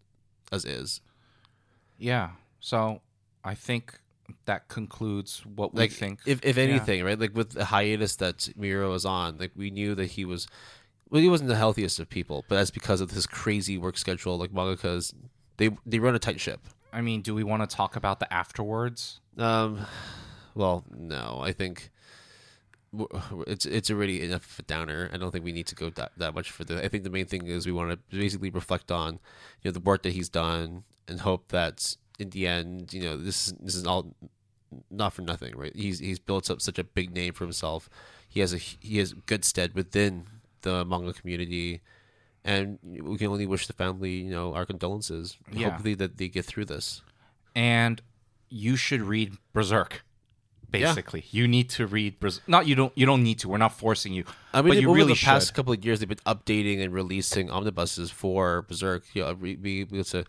as is. Yeah. So i think that concludes what we like think. if if anything, right? Like with the hiatus that Miura was on, like we knew that he was well, he wasn't the healthiest of people, but that's because of his crazy work schedule. Like mangakas, they they run a tight ship. I mean, do we want to talk about the afterwards? Um, well, no, I think w- w- it's it's already enough of a downer. I don't think we need to go that, that much for the. I think the main thing is we want to basically reflect on, you know, the work that he's done and hope that in the end, you know, this is this is all not for nothing, right? He's he's built up such a big name for himself. He has a he has good stead within the manga community, and we can only wish the family, you know, our condolences. Yeah. Hopefully that they get through this. And you should read Berserk. Yeah. Basically, you need to read Berserk. Not you don't. You don't need to. We're not forcing you. I mean, but you over really the past should. couple of years, they've been updating and releasing omnibuses for Berserk. You know, we be able to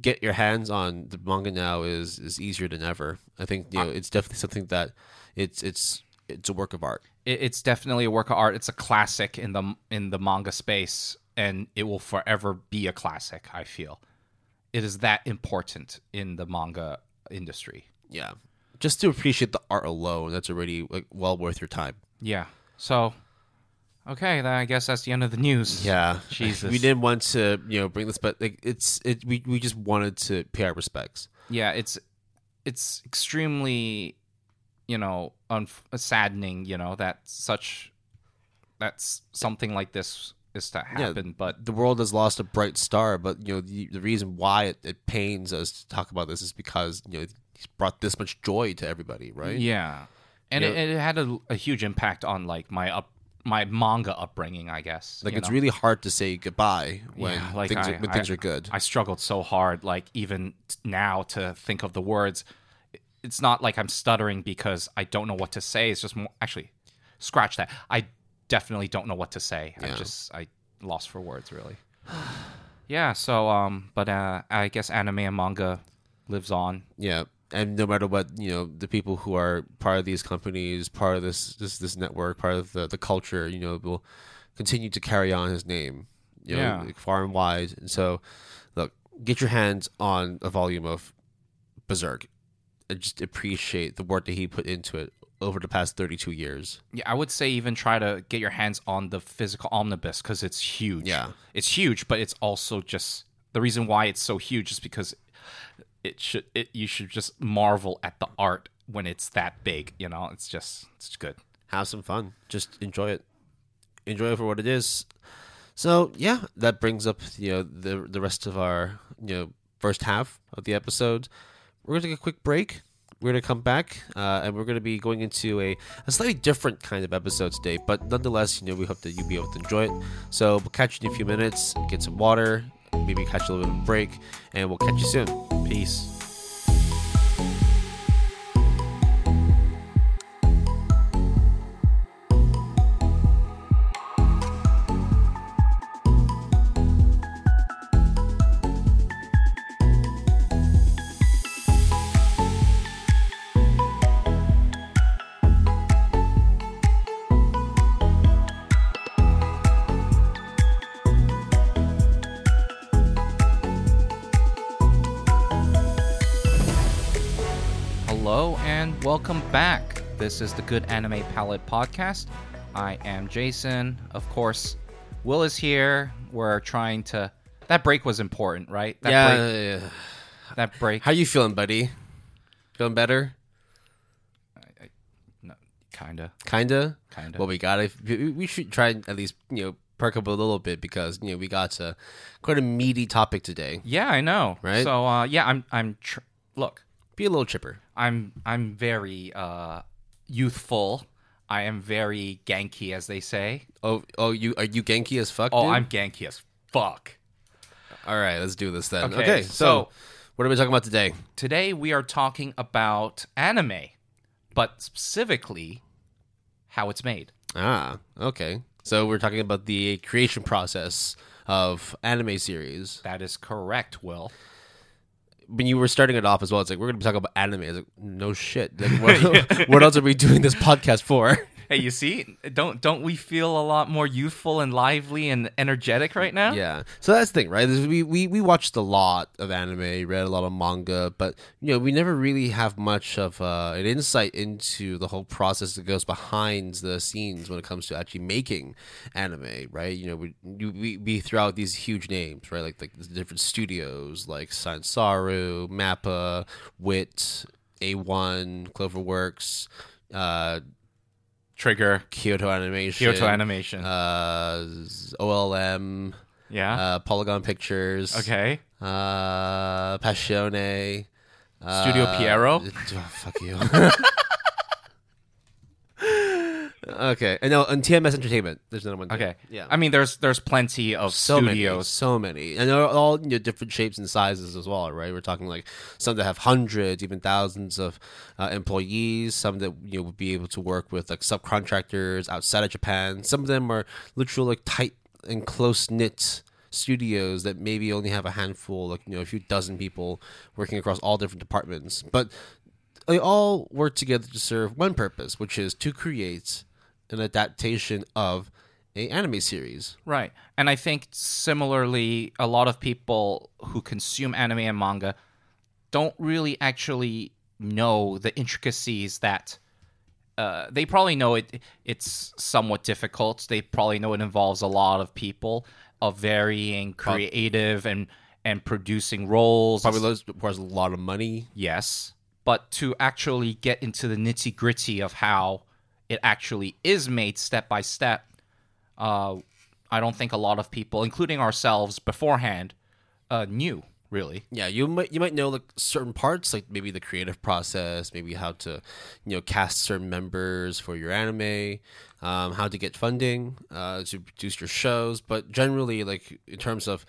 get your hands on the manga now is is easier than ever. I think you know uh, it's definitely something that it's it's it's a work of art. It, it's definitely a work of art. It's a classic in the in the manga space, and it will forever be a classic. I feel it is that important in the manga industry. Yeah, just to appreciate the art alone, that's already like well worth your time. Yeah. So Okay, then I guess that's the end of the news. Yeah, Jesus. We didn't want to, you know, bring this, but like, it's it. We we just wanted to pay our respects. yeah it's it's extremely you know unf- saddening you know that such that's something like this is to Yeah. happen but The world has lost a bright star, but you know the, the reason why it, it pains us to talk about this is because you know he's brought this much joy to everybody, right? yeah and it, it had a, a huge impact on like my up my manga upbringing i guess Like it's know? really hard to say goodbye when Yeah, like things I- are, when I- things are good. I struggled so hard, like even now to think of the words. It's not like I'm stuttering because I don't know what to say. It's just more, actually, scratch that. I definitely don't know what to say. I Yeah. just I lost for words really. (sighs) yeah. So um, but uh, I guess anime and manga lives on. Yeah, and no matter what, you know, the people who are part of these companies, part of this this this network, part of the the culture, you know, will continue to carry on his name, you know, Yeah. like far and wide. And so, look, get your hands on a volume of Berserk, and just appreciate the work that he put into it over the past thirty two years. Yeah, I would say even try to get your hands on the physical omnibus because it's huge. Yeah. it's huge, but it's also just the reason why it's so huge is because it should it you should just marvel at the art when it's that big. You know, it's just it's good. have some fun. Just enjoy it. Enjoy it for what it is. So yeah, that brings up you know the the rest of our you know first half of the episode. We're gonna take a quick break. We're gonna come back uh, and we're gonna be going into a, a slightly different kind of episode today. But nonetheless, you know we hope that you'll be able to enjoy it. So we'll catch you in a few minutes. Get some water. Maybe catch a little bit of break, and we'll catch you soon. Peace. This is the Good Anime Palette podcast. I am Jason. Of course, Will is here. We're trying to. That break was important, right? That yeah, break, yeah, yeah. that break. How you feeling, buddy? Feeling better? I, no, kinda, Kinda. kinda. Well, we gotta. we- We should try at least you know perk up a little bit because you know we got a quite a meaty topic today. yeah, I know. Right? So, uh, yeah, I'm. I'm. Tr- look, Be a little chipper. I'm. I'm very uh, youthful. I am very ganky, as they say. Oh, oh, you are you Genki as fuck? Oh, dude? I'm ganky as fuck. All right, let's do this then. Okay, Okay, so, so- what are we talking about today? Today we are talking about anime, but specifically how it's made. Ah, okay. So we're talking about the creation process of anime series. That is correct, Will. When you were starting it off as well, it's like we're gonna be talking about anime. I was like, no shit. Like, (laughs) what, what else are we doing this podcast for? Hey, you see, don't don't we feel a lot more youthful and lively and energetic right now? Yeah. So that's the thing, right? is We, we we watched a lot of anime, read a lot of manga, but you know, we never really have much of uh, an insight into the whole process that goes behind the scenes when it comes to actually making anime, right? You know, we we, we throw out these huge names, right? Like like the different studios like Sansaru, Mappa, Wit, A1, Cloverworks, uh, Trigger, Kyoto Animation, Kyoto Animation. uh, OLM yeah. uh, Polygon Pictures. okay. Uh, Passione. Uh, Studio Pierrot? (laughs) oh, fuck you. (laughs) okay, and no, and TMS Entertainment. There's another one. too. Okay. yeah. I mean, there's there's plenty of so many, so many, and they're all you know, different shapes and sizes as well, right? We're talking like some that have hundreds, even thousands of uh, employees. Some that you know would be able to work with like subcontractors outside of Japan. Some of them are literal like tight and close knit studios that maybe only have a handful, like you know, a few dozen people working across all different departments, but they all work together to serve one purpose, which is to create an adaptation of a anime series. Right. And I think similarly, a lot of people who consume anime and manga don't really actually know the intricacies that uh, they probably know it. It's somewhat difficult. They probably know it involves a lot of people of varying creative and and producing roles. Probably requires a lot of money. Yes, but to actually get into the nitty gritty of how it actually is made step by step, uh, I don't think a lot of people, including ourselves beforehand, uh, knew really. Yeah, you might you might know like certain parts, like maybe the creative process, maybe how to, you know, cast certain members for your anime, um, how to get funding uh, to produce your shows. But generally, like in terms of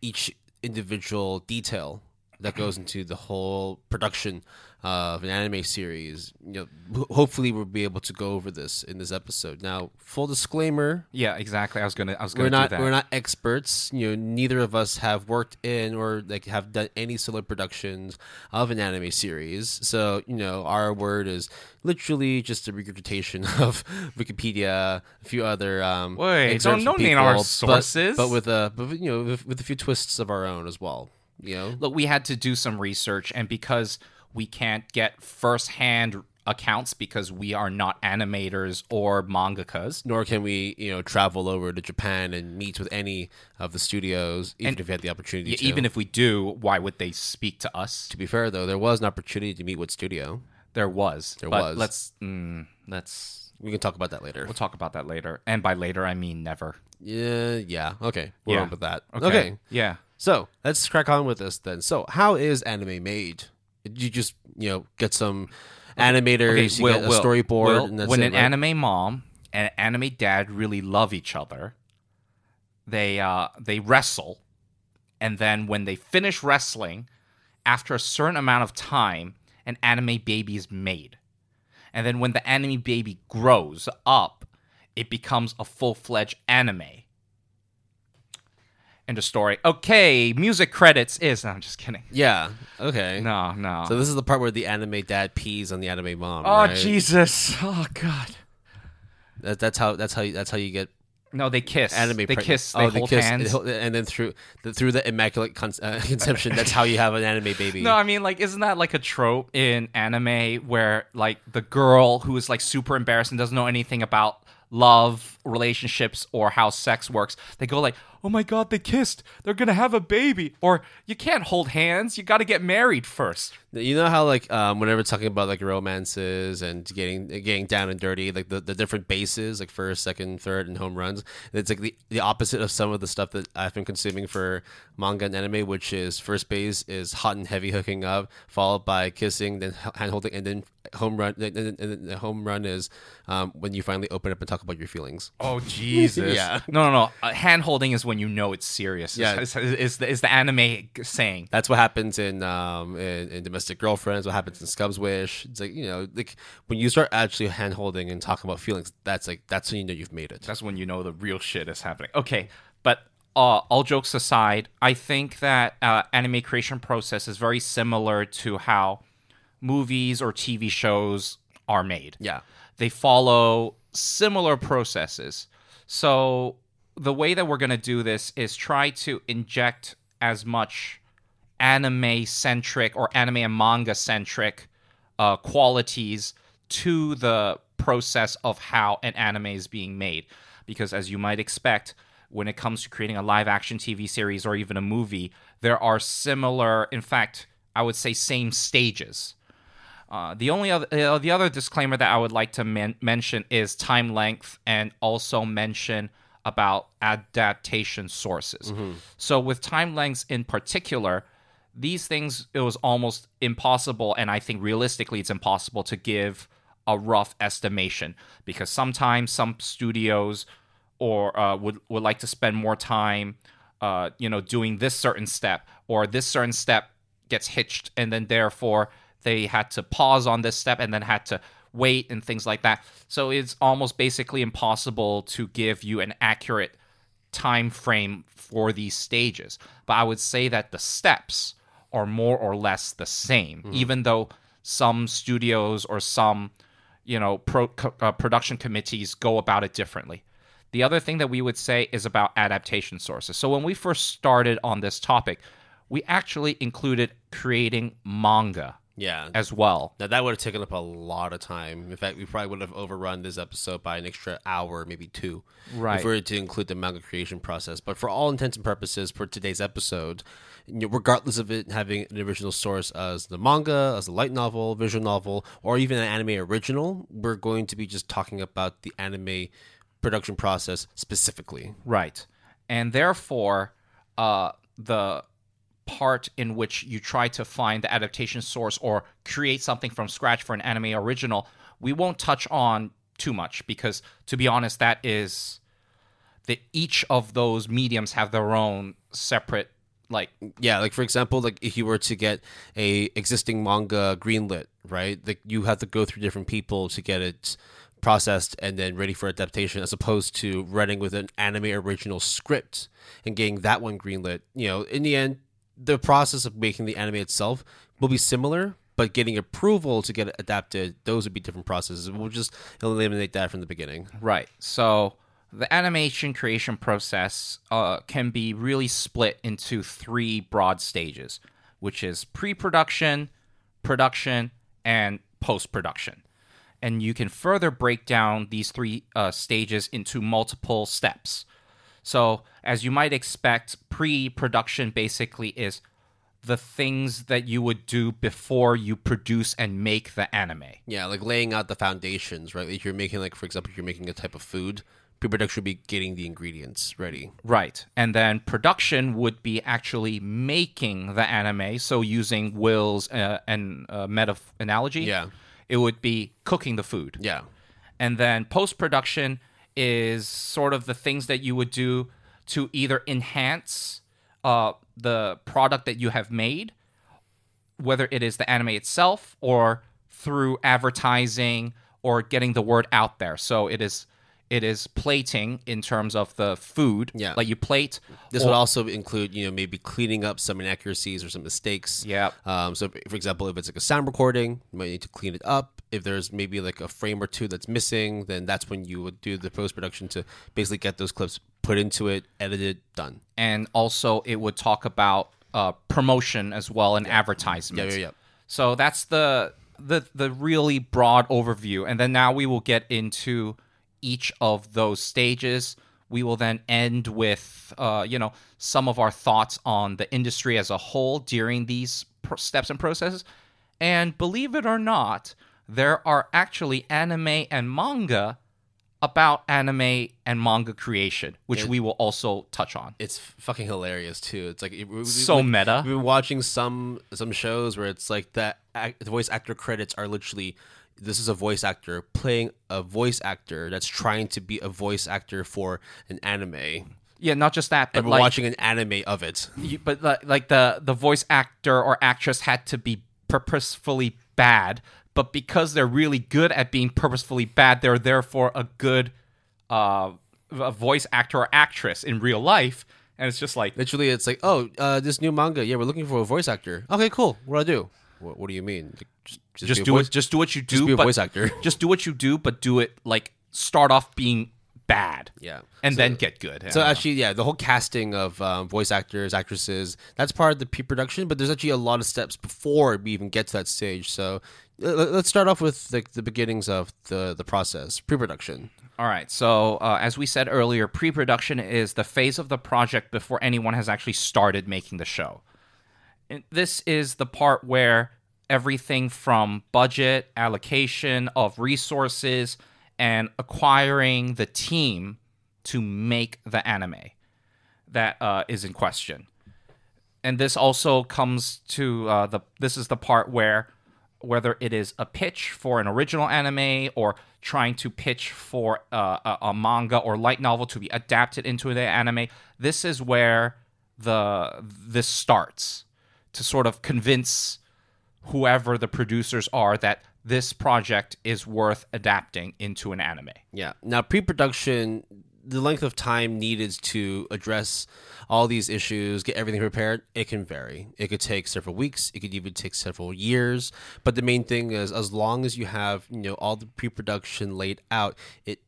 each individual detail that goes into the whole production of an anime series, you know, hopefully we'll be able to go over this in this episode. Now, full disclaimer, Yeah, exactly. I was gonna. I was we're gonna not do that. we're not experts. You know, neither of us have worked in or like have done any solo productions of an anime series. So you know, our word is literally just a regurgitation (laughs) of Wikipedia, a few other um. Wait, don't- don't name our people, but- sources. but, with a but you know with, with a few twists of our own as well. You know, Look, we had to do some research, and because we can't get firsthand accounts because we are not animators or mangakas. nor can we you know travel over to Japan and meet with any of the studios, even if we had the opportunity. Yeah, even if we do, why would they speak to us? to be fair though, there was an opportunity to meet with studio. There was. There was. Let's mm, let's We can talk about that later. we'll talk about that later. And by later, I mean never. Yeah, yeah. Okay, we're Yeah. on with that. Okay. Yeah. so let's crack on with this then. So, how is anime made? You just you know get some animators, you Will- get a Will- storyboard, that's when it, an right? anime mom and an anime dad really love each other, they uh, they wrestle, and then when they finish wrestling, after a certain amount of time, an anime baby is made, and then when the anime baby grows up, it becomes a full fledged anime. End of story. Okay, music credits is. No, I'm just kidding. yeah. Okay. No, no. So this is the part where the anime dad pees on the anime mom. oh right? Jesus! Oh God! That, that's how. That's how. You, that's how you get No, they kiss. anime. They pregnant. kiss. They oh, hold they kiss, hands. and then through the, through the immaculate con- uh, (laughs) conception, that's how you have an anime baby. No, I mean like isn't that like a trope in anime where like the girl who is like super embarrassed and doesn't know anything about love, relationships or how sex works, they go like, "Oh my god, they kissed. They're going to have a baby." Or you can't hold hands. You got to get married first. You know how like um, whenever talking about like romances and getting getting down and dirty, like the, the different bases, like first, second, third, and home runs. It's like the, the opposite of some of the stuff that I've been consuming for manga and anime, which is first base is hot and heavy hooking up, followed by kissing, then hand holding, and then home run. And then, and then the home run is um, when you finally open up and talk about your feelings. Oh Jesus! (laughs) Yeah. No, no, no. Uh, hand holding is when you know it's serious. Yeah. Is, is, is the, is the anime saying? That's what happens in um in, in domestic girlfriends. What happens in Scum's Wish? It's like you know, like when you start actually hand holding and talking about feelings, that's like that's when you know you've made it. That's when you know the real shit is happening. Okay, but uh, all jokes aside, I think that uh, anime creation process is very similar to how movies or TV shows are made. Yeah. They follow similar processes. So the way that we're going to do this is try to inject as much anime centric or anime and manga centric uh, qualities to the process of how an anime is being made. Because as you might expect, when it comes to creating a live action TV series or even a movie, there are similar, in fact, I would say same stages. Uh, the only other uh, the other disclaimer that I would like to men- mention is time length and also mention about adaptation sources. So with time lengths in particular, these things it was almost impossible and I think realistically it's impossible to give a rough estimation because sometimes some studios or uh, would would like to spend more time uh, you know doing this certain step or this certain step gets hitched and then therefore they had to pause on this step and then had to wait and things like that. So it's almost basically impossible to give you an accurate time frame for these stages. But i would say that the steps are more or less the same even though some studios or some you know pro, uh, production committees go about it differently. The other thing that we would say is about adaptation sources. So when we first started on this topic we actually included creating manga Yeah. as well. Now that would have taken up a lot of time. In fact, we probably would have overrun this episode by an extra hour, maybe two, Right. if we were to include the manga creation process. But for all intents and purposes, for today's episode, regardless of it having an original source as the manga, as a light novel, visual novel, or even an anime original, we're going to be just talking about the anime production process specifically. Right. And therefore, uh, the part in which you try to find the adaptation source or create something from scratch for an anime original, we won't touch on too much because, to be honest, that is that each of those mediums have their own separate like Yeah, like for example, like if you were to get a existing manga greenlit, right? Like you have to go through different people to get it processed and then ready for adaptation, as opposed to running with an anime original script and getting that one greenlit. You know, in the end, the process of making the anime itself will be similar, but getting approval to get it adapted, those would be different processes. We'll just eliminate that from the beginning. Right. So the animation creation process uh, can be really split into three broad stages, which is pre-production, production, and post-production. And you can further break down these three uh, stages into multiple steps. So, as you might expect, pre-production basically is the things that you would do before you produce and make the anime. Yeah, like laying out the foundations, right? If you're making, like, for example, if you're making a type of food, pre production would be getting the ingredients ready. Right. And then production would be actually making the anime. So using Will's uh, and uh, meta analogy, Yeah. it would be cooking the food. Yeah. And then post production is sort of the things that you would do to either enhance uh, the product that you have made, whether it is the anime itself or through advertising or getting the word out there. So it is it is plating in terms of the food. Yeah. Like you plate. This or- would also include, you know, maybe cleaning up some inaccuracies or some mistakes. Yep. Um, so, for example, if it's like a sound recording, you might need to clean it up. If there's maybe like a frame or two that's missing, then that's when you would do the post production to basically get those clips put into it, edited, done. and also it would talk about uh, promotion as well and advertisement. Yeah, yeah, yeah. So that's the the the really broad overview, and then now we will get into each of those stages. We will then end with uh, you know some of our thoughts on the industry as a whole during these pr- steps and processes. And believe it or not, there are actually anime and manga about anime and manga creation, which we will also touch on. It's fucking hilarious too. It's like it- we- So like, meta. We've been watching some some shows where it's like that act, the voice actor credits are literally this is a voice actor playing a voice actor that's trying to be a voice actor for an anime. Yeah, not just that, but And we're like, watching an anime of it. you- but like, like the the voice actor or actress had to be purposefully bad, but because they're really good at being purposefully bad, they're therefore a good uh, a voice actor or actress in real life. And it's just like, Literally, it's like, oh, uh, this new manga. Yeah, we're looking for a voice actor. Okay, cool. What do I do? What, what do you mean? Like, Just, just, just do voice, it, just do what you do, Just be a voice actor. just do what you do, but do it like start off being bad, Yeah. and So- then get good. So actually, yeah, the whole casting of um, voice actors, actresses, that's part of the pre-production. But there's actually a lot of steps before we even get to that stage. So let- let's start off with like the beginnings of the the process, pre-production. All right. So, uh, as we said earlier, pre production is the phase of the project before anyone has actually started making the show. And this is the part where everything from budget, allocation of resources, and acquiring the team to make the anime that uh, is in question. And this also comes to uh, the. This is the part where whether it is a pitch for an original anime or trying to pitch for uh, a, a manga or light novel to be adapted into the anime this is where the this starts to sort of convince whoever the producers are that this project is worth adapting into an anime Yeah. Now, pre-production, the length of time needed to address all these issues, get everything prepared, it can vary. It could take several weeks. It could even take several years. But the main thing is, as long as you have, you know, all the pre-production laid out, it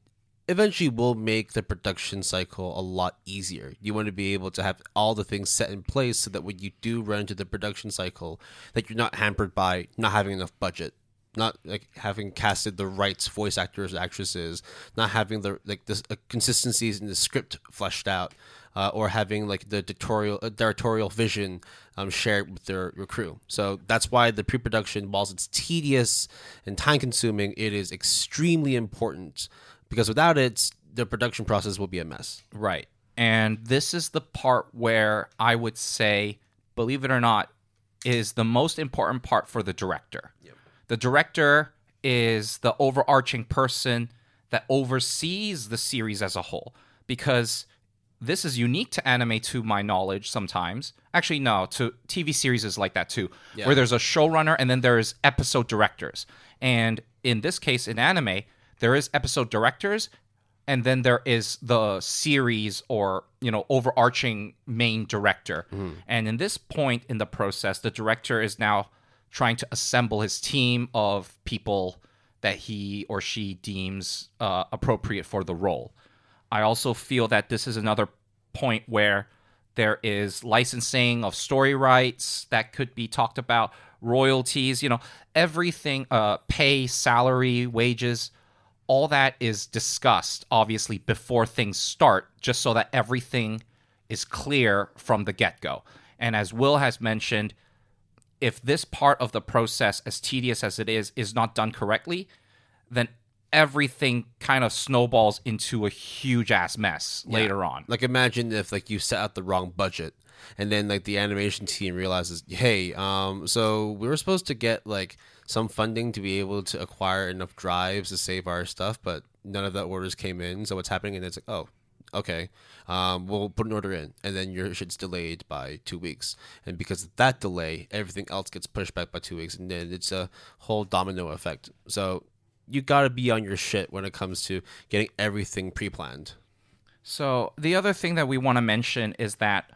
eventually will make the production cycle a lot easier. You want to be able to have all the things set in place so that when you do run into the production cycle, that you're not hampered by not having enough budget, not like having casted the right voice actors actresses, not having the like the uh, consistencies in the script fleshed out. Uh, or having like the directorial, uh, directorial vision um, shared with their your crew. So that's why the pre-production, whilst it's tedious and time-consuming, it is extremely important because without it, the production process will be a mess. Right. And this is the part where I would say, believe it or not, is the most important part for the director. The director is the overarching person that oversees the series as a whole because this is unique to anime to my knowledge sometimes. Actually, no, to TV series is like that too, Yeah. where there's a showrunner and then there's episode directors. And in this case, in anime, there is episode directors and then there is the series or you know overarching main director mm-hmm. and in this point in the process the director is now trying to assemble his team of people that he or she deems uh, appropriate for the role. I also feel that this is another point where there is licensing of story rights that could be talked about royalties you know everything uh, pay salary wages all that is discussed obviously before things start just so that everything is clear from the get-go. And as will has mentioned if this part of the process as tedious as it is is not done correctly then everything kind of snowballs into a huge ass mess later on Like imagine if like you set out the wrong budget and then like the animation team realizes, hey, um, so we were supposed to get like some funding to be able to acquire enough drives to save our stuff, but none of that orders came in. So what's happening? And it's like, oh, okay, um, we'll put an order in, and then your shit's delayed by two weeks, and because of that delay, everything else gets pushed back by two weeks, and then it's a whole domino effect. So you got to be on your shit when it comes to getting everything pre-planned. So the other thing that we want to mention is that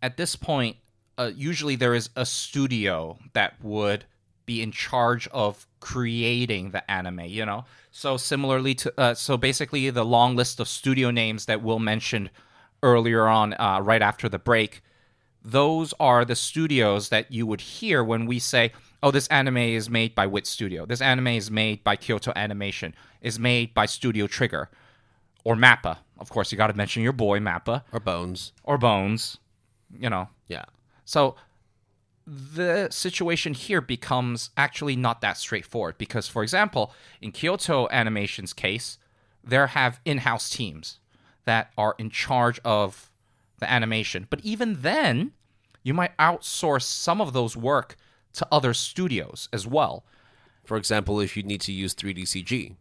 at this point, uh, usually there is a studio that would be in charge of creating the anime. You know, so similarly to uh, so basically the long list of studio names that Will mentioned earlier on, uh, right after the break. Those are the studios that you would hear when we say, "Oh, this anime is made by Wit Studio. This anime is made by Kyoto Animation. Is made by Studio Trigger." or Mappa. Of course, you got to mention your boy Mappa Or bones. or Bones. You know, Yeah. so the situation here becomes actually not that straightforward because, for example, in Kyoto Animation's case, there have in-house teams that are in charge of the animation. But even then, you might outsource some of those work to other studios as well. For example, if you need to use 3D CG,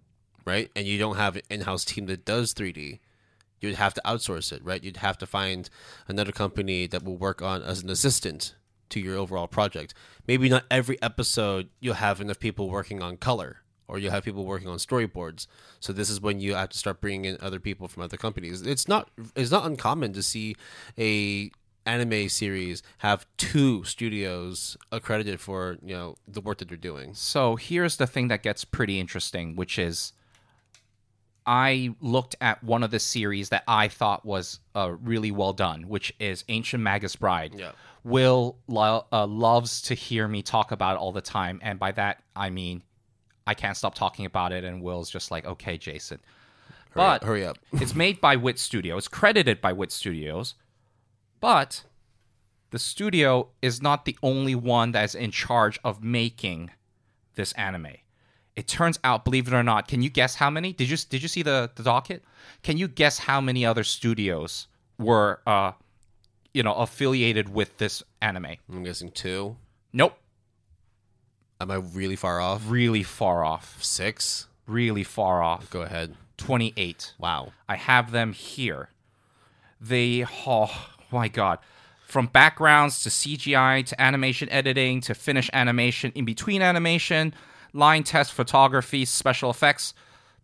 right, and you don't have an in-house team that does 3D, you'd have to outsource it, right? You'd have to find another company that will work on as an assistant to your overall project. Maybe not every episode you'll have enough people working on color or you'll have people working on storyboards. So this is when you have to start bringing in other people from other companies. It's not it's not uncommon to see a anime series have two studios accredited for, you know, the work that they're doing. So here's the thing that gets pretty interesting, which is I looked at one of the series that I thought was uh, really well done, which is Ancient Magus Bride. Yeah. Will lo- uh, loves to hear me talk about it all the time, and by that I mean I can't stop talking about it, and Will's just like, okay, Jason. Hurry But up, hurry up. (laughs) it's made by Wit Studio. It's credited by Wit Studios, but the studio is not the only one that is in charge of making this anime. It turns out, believe it or not, can you guess how many? Did you did you see the, the docket? Can you guess how many other studios were uh you know affiliated with this anime? I'm guessing two. Nope. Am I really far off? Really far off. Six? Really far off. Go ahead. 28. Wow. I have them here. They, oh my god. From backgrounds to CGI to animation editing to finish animation, in between animation, line test photography, special effects,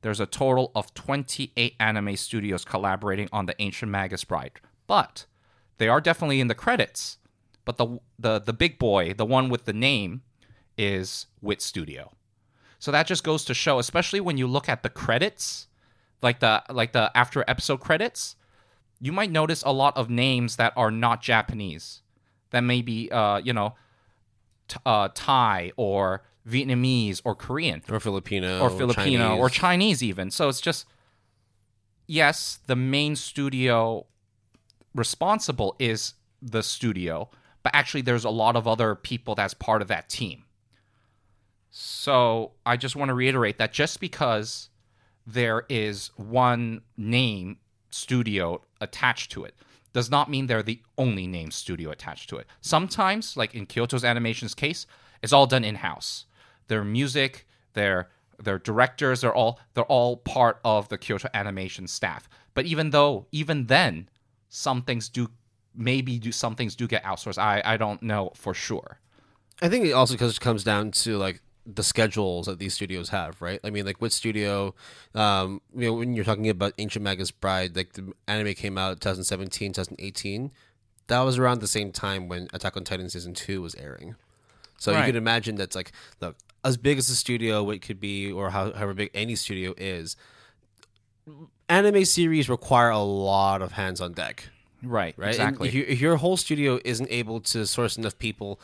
there's a total of 28 anime studios collaborating on the Ancient Magus Bride. But they are definitely in the credits. But the the the big boy, the one with the name, is Wit Studio. So that just goes to show, especially when you look at the credits, like the like the after episode credits, you might notice a lot of names that are not Japanese, that may be uh you know, t- uh Thai or Vietnamese or Korean or Filipino or Filipino Chinese. or Chinese even. So it's just yes, the main studio responsible is the studio, but actually there's a lot of other people that's part of that team. So I just want to reiterate that just because there is one name studio attached to it does not mean they're the only name studio attached to it. Sometimes, like in Kyoto's Animation's case, it's all done in house. Their music, their their directors, they're all they're all part of the Kyoto Animation staff. But even though, even then, some things do maybe do some things do get outsourced. I I don't know for sure. I think it also because it comes down to like the schedules that these studios have, right? I mean, like with studio, um, you know, when you're talking about Ancient Magus Bride, like the anime came out 2017, 2018. That was around the same time when Attack on Titan season two was airing. So Right. you can imagine that's like, look, as big as the studio it could be, or how, however big any studio is, anime series require a lot of hands on deck Right. right? Exactly. if, you, if your whole studio isn't able to source enough people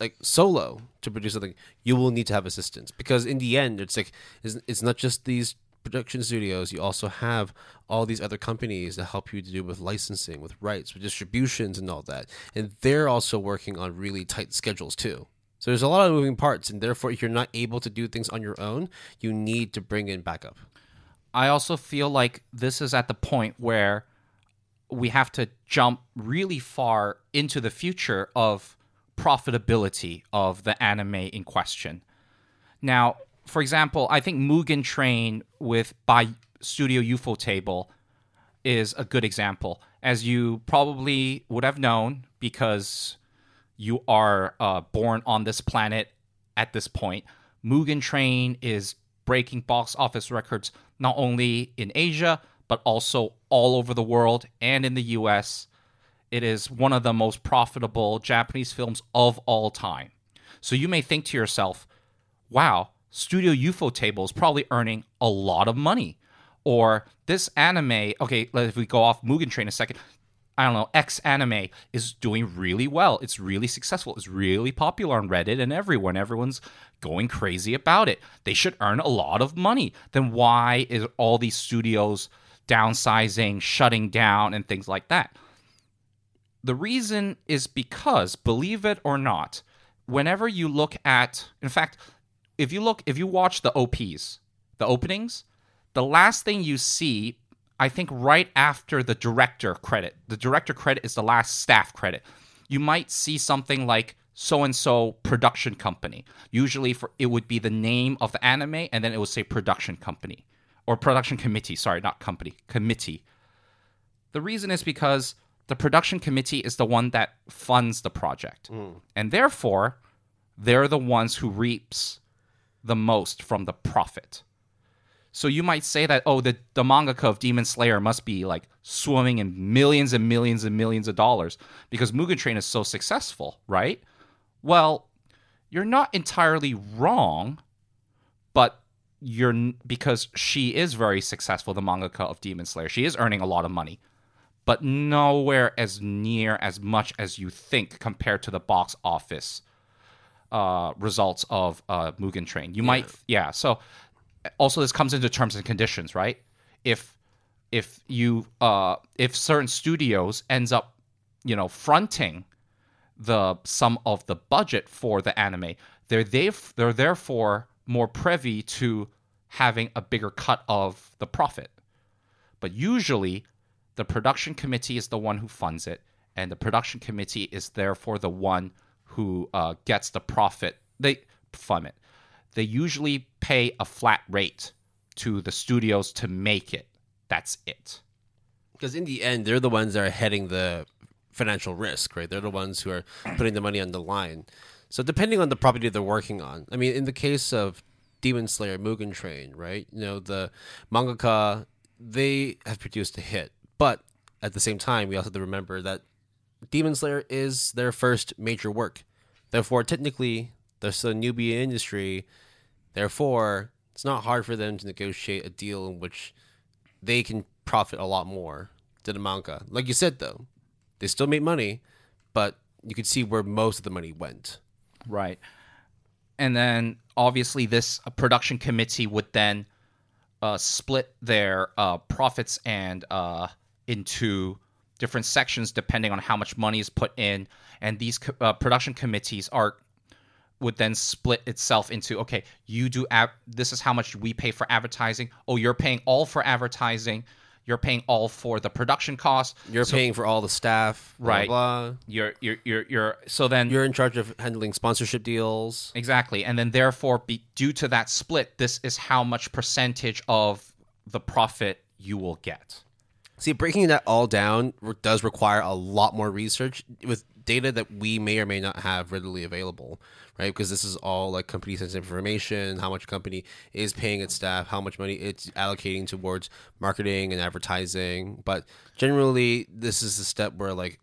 like solo to produce something, you will need to have assistance because in the end, it's like it's, it's not just these production studios. You also have all these other companies that help you to do with licensing, with rights, with distributions, and all that, and they're also working on really tight schedules too. So there's a lot of moving parts, and therefore, if you're not able to do things on your own, you need to bring in backup. I also feel like this is at the point where we have to jump really far into the future of profitability of the anime in question. Now, for example, I think Mugen Train with by Studio ufotable is a good example. As you probably would have known because you are uh, born on this planet at this point, Mugen Train is breaking box office records not only in Asia, but also all over the world and in the US. It is one of the most profitable Japanese films of all time. So you may think to yourself, wow, Studio ufotable is probably earning a lot of money. Or this anime, okay, if we go off Mugen Train a second, I don't know, X anime is doing really well. It's really successful. It's really popular on Reddit and everyone. Everyone's going crazy about it. They should earn a lot of money. Then why is all these studios downsizing, shutting down, and things like that? The reason is because, believe it or not, whenever you look at, in fact, if you look, if you watch the OPs, the openings, the last thing you see, I think right after the director credit, the director credit is the last staff credit. You might see something like so and so production company. Usually, for it would be the name of the anime, and then it would say production company or production committee. Sorry, not company, committee. The reason is because the production committee is the one that funds the project. Hmm. And therefore, they're the ones who reaps the most from the profit. So you might say that, oh, the, the mangaka of Demon Slayer must be like swimming in millions and millions and millions of dollars because Mugen Train is so successful, right? Well, you're not entirely wrong, but you're because she is very successful, the mangaka of Demon Slayer. She is earning a lot of money, but nowhere as near as much as you think compared to the box office uh, results of uh, Mugen Train. You might, yeah. So also this comes into terms and conditions, right? If if you uh, if certain studios ends up, you know, fronting the some of the budget for the anime, they're they they're therefore more privy to having a bigger cut of the profit. But usually, the production committee is the one who funds it, and the production committee is therefore the one who uh, gets the profit they from it. They usually pay a flat rate to the studios to make it. That's it. Because in the end, they're the ones that are heading the financial risk, right? They're the ones who are putting the money on the line. So depending on the property they're working on, I mean, in the case of Demon Slayer, Mugen Train, right? You know, the mangaka they have produced a hit, but at the same time, we also have to remember that Demon Slayer is their first major work. Therefore, technically, they're still a newbie in industry. Therefore, it's not hard for them to negotiate a deal in which they can profit a lot more than the manga. Like you said, though, they still make money, but you can see where most of the money went. Right. And then obviously this uh, production committee would then uh, split their uh, profits and uh, into different sections depending on how much money is put in. And these uh, production committees are would then split itself into okay, you do av- this is how much we pay for advertising. Oh, you're paying all for advertising. You're paying all for the production costs. You're So paying for all the staff, blah, Right. Blah, blah. You're you're you're you're so then You're in charge of handling sponsorship deals. Exactly. And then therefore be, due to that split, this is how much percentage of the profit you will get. See, breaking that all down does require a lot more research with data that we may or may not have readily available, right? Because this is all like company sensitive information, how much company is paying its staff, how much money it's allocating towards marketing and advertising. But generally, this is the step where like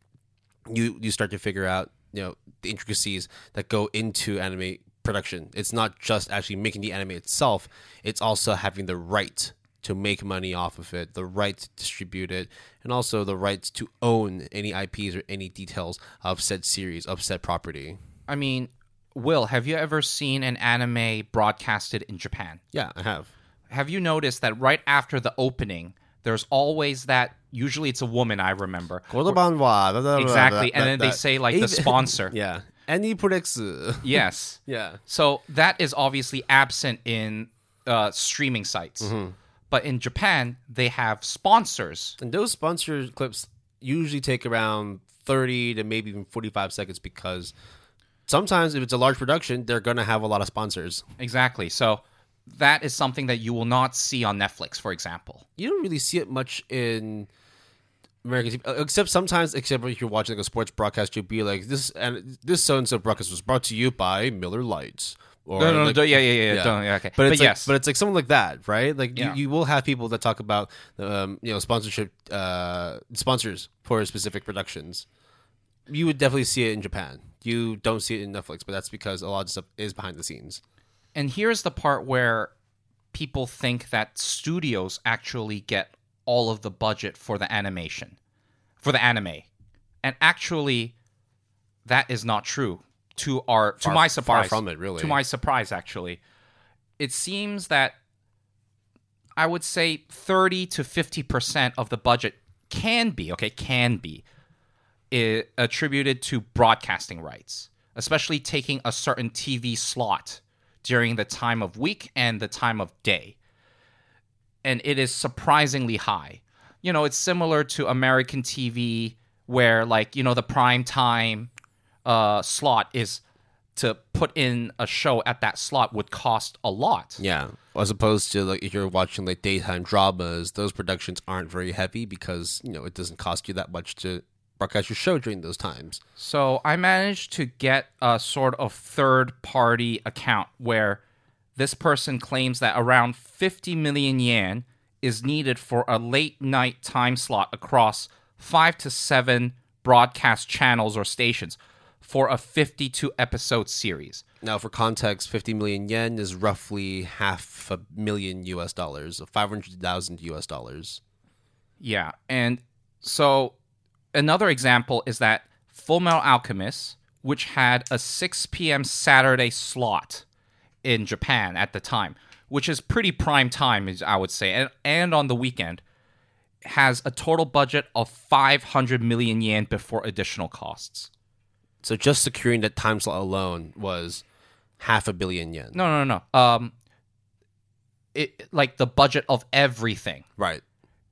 you you start to figure out you know the intricacies that go into anime production. It's not just actually making the anime itself; it's also having the right to make money off of it, the right to distribute it, and also the rights to own any IPs or any details of said series of said property. I mean, Will, have you ever seen an anime broadcasted in Japan? Yeah, I have. Have you noticed that right after the opening, there's always that usually it's a woman I remember. Exactly. And then they say like the sponsor. (laughs) Yeah. Any products. (laughs) Yes. Yeah. So that is obviously absent in uh, streaming sites. But in Japan, they have sponsors. And those sponsor clips usually take around 30 to maybe even 45 seconds because sometimes if it's a large production, they're going to have a lot of sponsors. Exactly. So that is something that you will not see on Netflix, for example. You don't really see it much in American TV, uh, except sometimes, except if you're watching like a sports broadcast, you'll be like, this and this so and so broadcast was brought to you by Miller Lites. Or No, no, no, like- don't- yeah, yeah, yeah, yeah. don't- yeah, okay. But it's But like, yes. but it's like something like that, right? Like Yeah. you, you will have people that talk about, um, you know, sponsorship, uh, sponsors for specific productions. You would definitely see it in Japan. You don't see it in Netflix, but that's because a lot of stuff is behind the scenes. And here's the part where people think that studios actually get all of the budget for the animation, for the anime. And actually, that is not true. To our to Far- my surprise, from it, really. To my surprise, actually, it seems that I would say thirty to fifty percent of the budget can be okay, can be i- attributed to broadcasting rights, especially taking a certain TV slot during the time of week and the time of day. And it is surprisingly high. You know, it's similar to American TV where like, you know, the prime time uh slot is to put in a show at that slot would cost a lot. Yeah, as opposed to like if you're watching like daytime dramas, those productions aren't very heavy because you know it doesn't cost you that much to broadcast your show during those times. So I managed to get a sort of third party account where this person claims that around 50 million yen is needed for a late night time slot across five to seven broadcast channels or stations for a 52 episode series. Now, for context, 50 million yen is roughly half a million US dollars, 500,000 US dollars. Yeah, and so another example is that Fullmetal Alchemist, which had a 6 p.m. Saturday slot in Japan at the time, which is pretty prime time, I would say, and, and on the weekend, has a total budget of 500 million yen before additional costs. So just securing that time slot alone was half a billion yen. No, no, no. no. Um, it like the budget of everything. Right.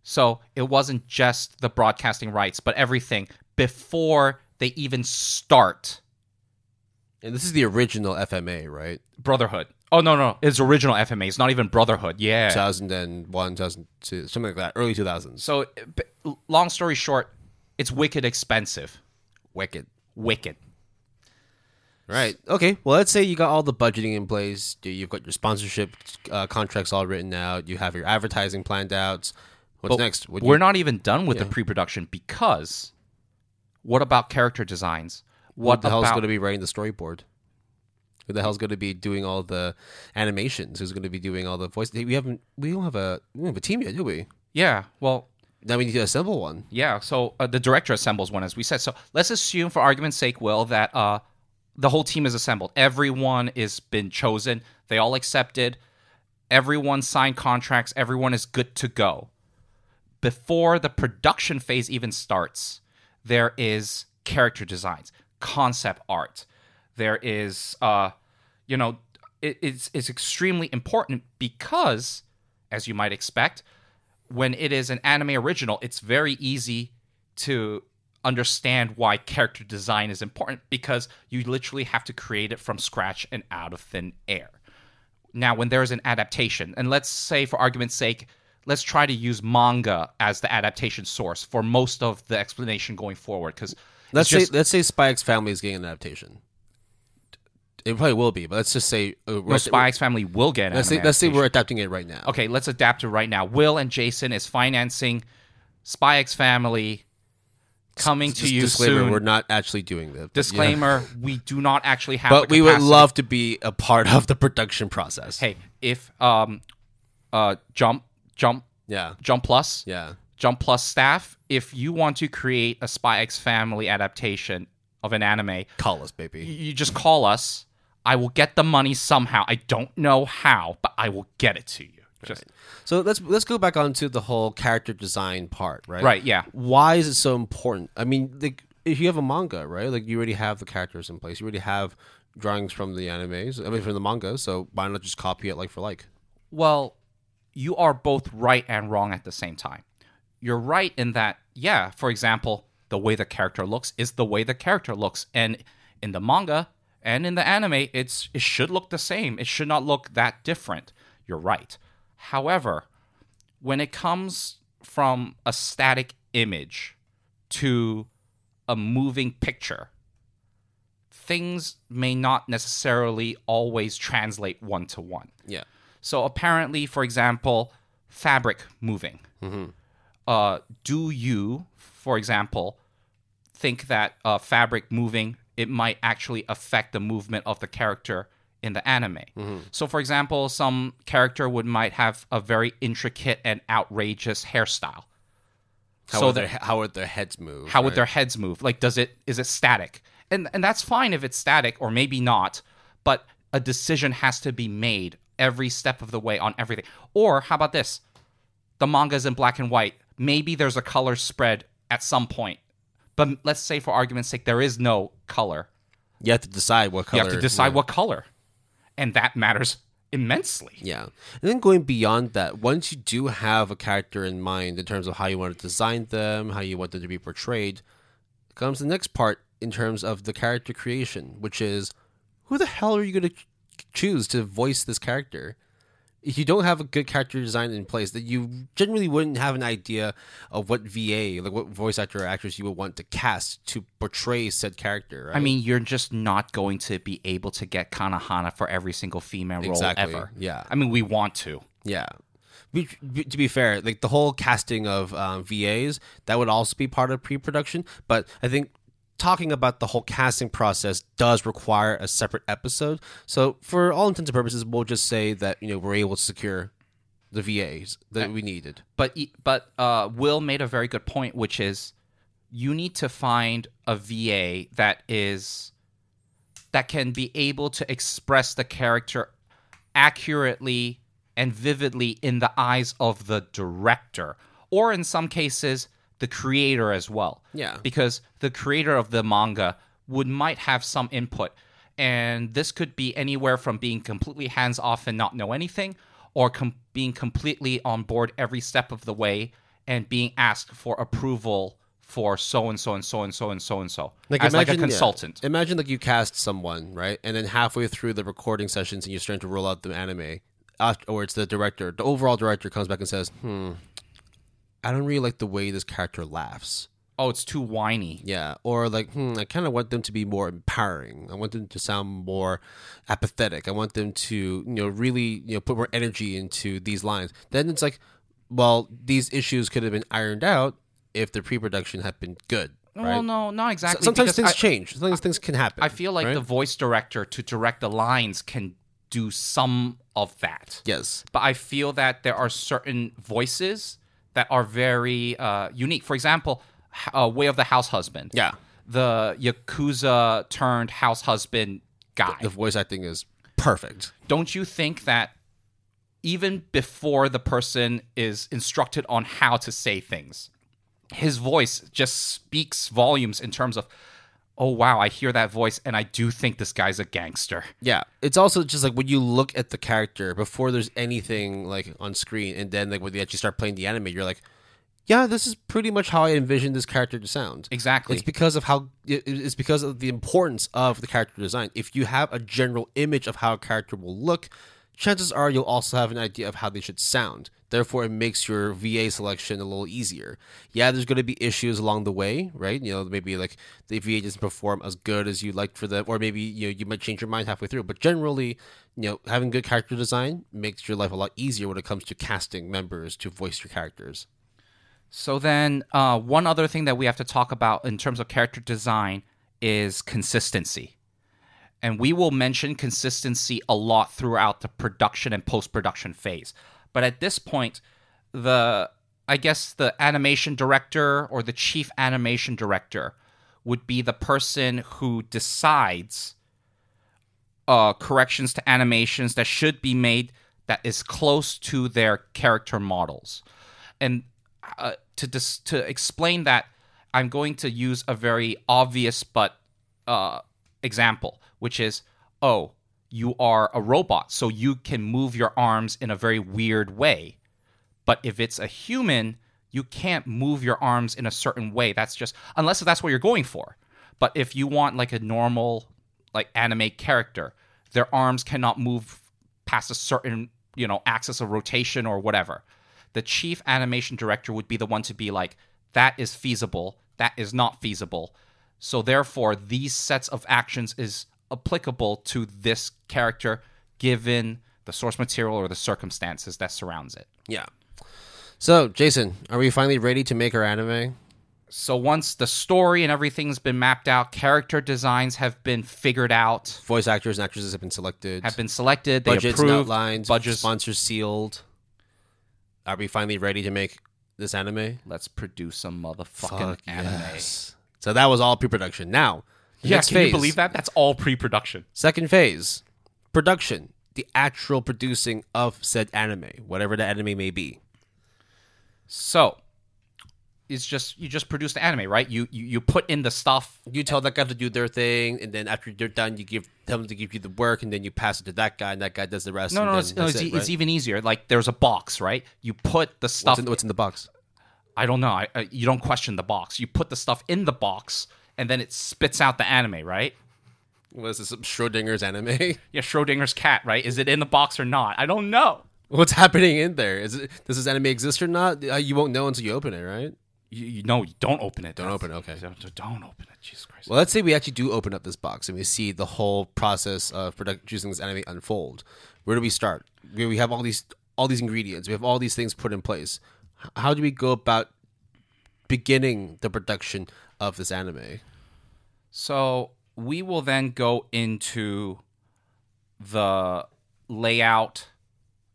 So it wasn't just the broadcasting rights, but everything before they even start And this is the original FMA, right? Brotherhood. Oh no, no, it's original FMA. It's not even Brotherhood. Yeah. 2001, 2002, something like that, early 2000s. So, long story short, it's wicked expensive. Wicked. Wicked. Right. Okay. Well, let's say you got all the budgeting in place. You- You've got your sponsorship uh, contracts all written out. You have your advertising planned out. What's But next? Would We're you- not even done with the pre-production because what about character designs? What the hell's about going to be writing the storyboard? Who the hell's going to be doing all the animations? Who's going to be doing all the voice? We haven't. We don't have a. We don't have a team yet, do we? Yeah. Well, Now we need to assemble one. Yeah, so uh, the director assembles one, as we said. So let's assume, for argument's sake, Will, that uh, the whole team is assembled. Everyone is been chosen. They all accepted. Everyone signed contracts. Everyone is good to go. Before the production phase even starts, there is character designs, concept art. There is, uh, you know, it, it's it's extremely important because, as you might expect, when it is an anime original, it's very easy to understand why character design is important because you literally have to create it from scratch and out of thin air. Now, when there is an adaptation, and let's say for argument's sake, let's try to use manga as the adaptation source for most of the explanation going forward because Let's just, say let's say X Family is getting an adaptation. It probably will be, but let's just say uh, no, Spy X Family will get let's say let's say we're adapting it right now. okay, let's adapt it right now. Will and Jason is financing Spy X Family coming to you disclaimer: soon. We're not actually doing this. yeah. Disclaimer: (laughs) We do not actually have. But we would love to be a part of the production process. Hey, if um, uh, jump, jump, Yeah. jump plus, Yeah. jump plus staff, if you want to create a Spy X Family adaptation of an anime, Call us, baby. you just call us. I will get the money somehow. I don't know how, but I will get it to you. Just So let's let's go back onto the whole character design part, right? right, yeah. Why is it so important? I mean, like if you have a manga, right? Like you already have the characters in place. You already have drawings from the animes. I mean, from the manga. So why not just copy it like for like? Well, you are both right and wrong at the same time. You're right in that, yeah, for example, the way the character looks is the way the character looks. And in the manga and in the anime, it's it should look the same. It should not look that different. You're right. However, when it comes from a static image to a moving picture, things may not necessarily always translate one to one. Yeah. So apparently, for example, fabric moving. Uh, do you, for example, think that uh, fabric moving it might actually affect the movement of the character in the anime? Mm-hmm. So, for example, some character would might have a very intricate and outrageous hairstyle. How So would the- their how would their heads move? how would their heads move? Like does it is it static? And and that's fine if it's static or maybe not but a decision has to be made every step of the way on everything. Or how about this? The manga's in black and white. Maybe there's a color spread at some point but let's say for argument's sake there is no color You have to decide what color. you have to decide yeah. what color and that matters immensely Yeah. And then going beyond that, once you do have a character in mind in terms of how you want to design them, how you want them to be portrayed, comes the next part in terms of the character creation, which is who the hell are you going to choose to voice this character? If you don't have a good character design in place, that you generally wouldn't have an idea of what VA, like what voice actor or actress you would want to cast to portray said character. Right? I mean, you're just not going to be able to get Kanahana for every single female role Exactly, ever. yeah. I mean, we want to. Yeah. Be, be- to be fair, like the whole casting of um, VAs, that would also be part of pre-production. But I think talking about the whole casting process does require a separate episode. So for all intents and purposes, we'll just say that you know we're able to secure the VAs that we needed. But but uh, Will made a very good point, which is you need to find a VA that is that can be able to express the character accurately and vividly in the eyes of the director, or in some cases the creator as well. Yeah. because the creator of the manga would might have some input, and this could be anywhere from being completely hands off and not know anything, or com- being completely on board every step of the way and being asked for approval for so and so and so and so and so and so as like a yeah, consultant. imagine like you cast someone right, and then halfway through the recording sessions, and you're starting to roll out the anime, after, or it's the director, the overall director comes back and says, "Hmm, I don't really like the way this character laughs." Oh, it's too whiny. Yeah, or like, hmm, I kind of want them to be more empowering. I want them to sound more apathetic. I want them to, you know, really, you know, put more energy into these lines. Then it's like, well, these issues could have been ironed out if the pre-production had been good. Right? Well, no, not exactly. Sometimes things I- change. Sometimes things can happen. I feel like right? the voice director to direct the lines can do some of that. yes, But I feel that there are certain voices that are very uh, unique. For example, uh, Way of the House Husband. Yeah. The Yakuza turned house husband guy. The voice acting is perfect. Don't you think that even before the person is instructed on how to say things, his voice just speaks volumes in terms of, oh, wow, I hear that voice and I do think this guy's a gangster. Yeah, it's also just like when you look at the character before there's anything like on screen, and then like when they actually start playing the anime, you're like, yeah, this is pretty much how I envisioned this character to sound. Exactly. It's because of how it's because of the importance of the character design. If you have a general image of how a character will look, chances are you'll also have an idea of how they should sound. Therefore, it makes your VA selection a little easier. Yeah, there's going to be issues along the way, right? You know, maybe like the VA doesn't perform as good as you liked for them, or maybe you know you might change your mind halfway through. But generally, you know, having good character design makes your life a lot easier when it comes to casting members to voice your characters. So then, uh, one other thing that we have to talk about in terms of character design is consistency. And we will mention consistency a lot throughout the production and post production phase. But at this point, the I guess the animation director or the chief animation director would be the person who decides uh, corrections to animations that should be made that is close to their character models. And uh, to dis- to explain that, I'm going to use a very obvious but uh, example, which is, oh, you are a robot, so you can move your arms in a very weird way. But if it's a human, you can't move your arms in a certain way. That's just unless that's what you're going for. But if you want like a normal like anime character, their arms cannot move past a certain, you know, axis of rotation or whatever. The chief animation director would be the one to be like that is feasible, that is not feasible. So therefore these sets of actions is applicable to this character given the source material or the circumstances that surrounds it. Yeah. So, Jason, are we finally ready to make our anime? So once the story and everything's been mapped out, character designs have been figured out, Voice actors and actresses have been selected. have been selected, they budgets and approved, outlined. budgets. Sponsors sealed. Are we finally ready to make this anime? Let's produce some motherfucking Fuck anime. yes. So that was all pre-production. Now, the Yeah, can phase, you believe that? That's all pre-production. Second phase, production. The actual producing of said anime, whatever the anime may be. So it's just you just produce the anime, right? You you, you put in the stuff. You tell that guy to do their thing, and then after they're done, you give tell them to give you the work, and then you pass it to that guy, and that guy does the rest. No, no, it's, no, it's, it, right? it's even easier. Like there's a box, right? You put the stuff. what's, in, what's in the box? I don't know. I, I, you don't question the box. You put the stuff in the box, and then it spits out the anime, right? Was this Schrodinger's anime? (laughs) Yeah, Schrodinger's cat, right? Is it in the box or not? I don't know. What's happening in there? Is it does this anime exist or not? Uh, You won't know until you open it, right? You, you no, you don't open it. Don't open it, okay. Don't, don't open it. Jesus Christ. Well, let's say we actually do open up this box and we see the whole process of producing this anime unfold. Where do we start? We we have all these all these ingredients. We have all these things put in place. How do we go about beginning the production of this anime? So we will then go into the layout,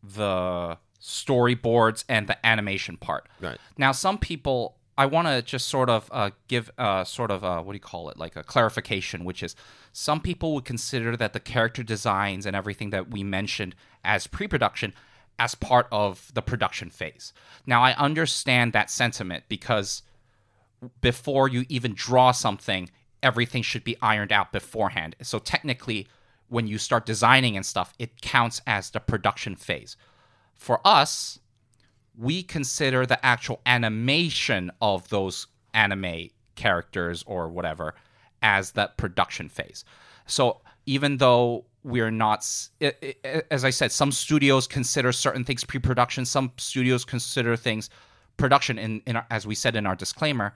the storyboards, and the animation part. Right. Now, some people, I want to just sort of uh, give uh, sort of uh, what do you call it, like a clarification, which is some people would consider that the character designs and everything that we mentioned as pre-production as part of the production phase. Now, I understand that sentiment because before you even draw something, everything should be ironed out beforehand. So technically, when you start designing and stuff, it counts as the production phase. For us, we consider the actual animation of those anime characters or whatever as that production phase. So even though we're not, s- i- i- as I said, some studios consider certain things pre-production, some studios consider things production. In, in our, as we said in our disclaimer,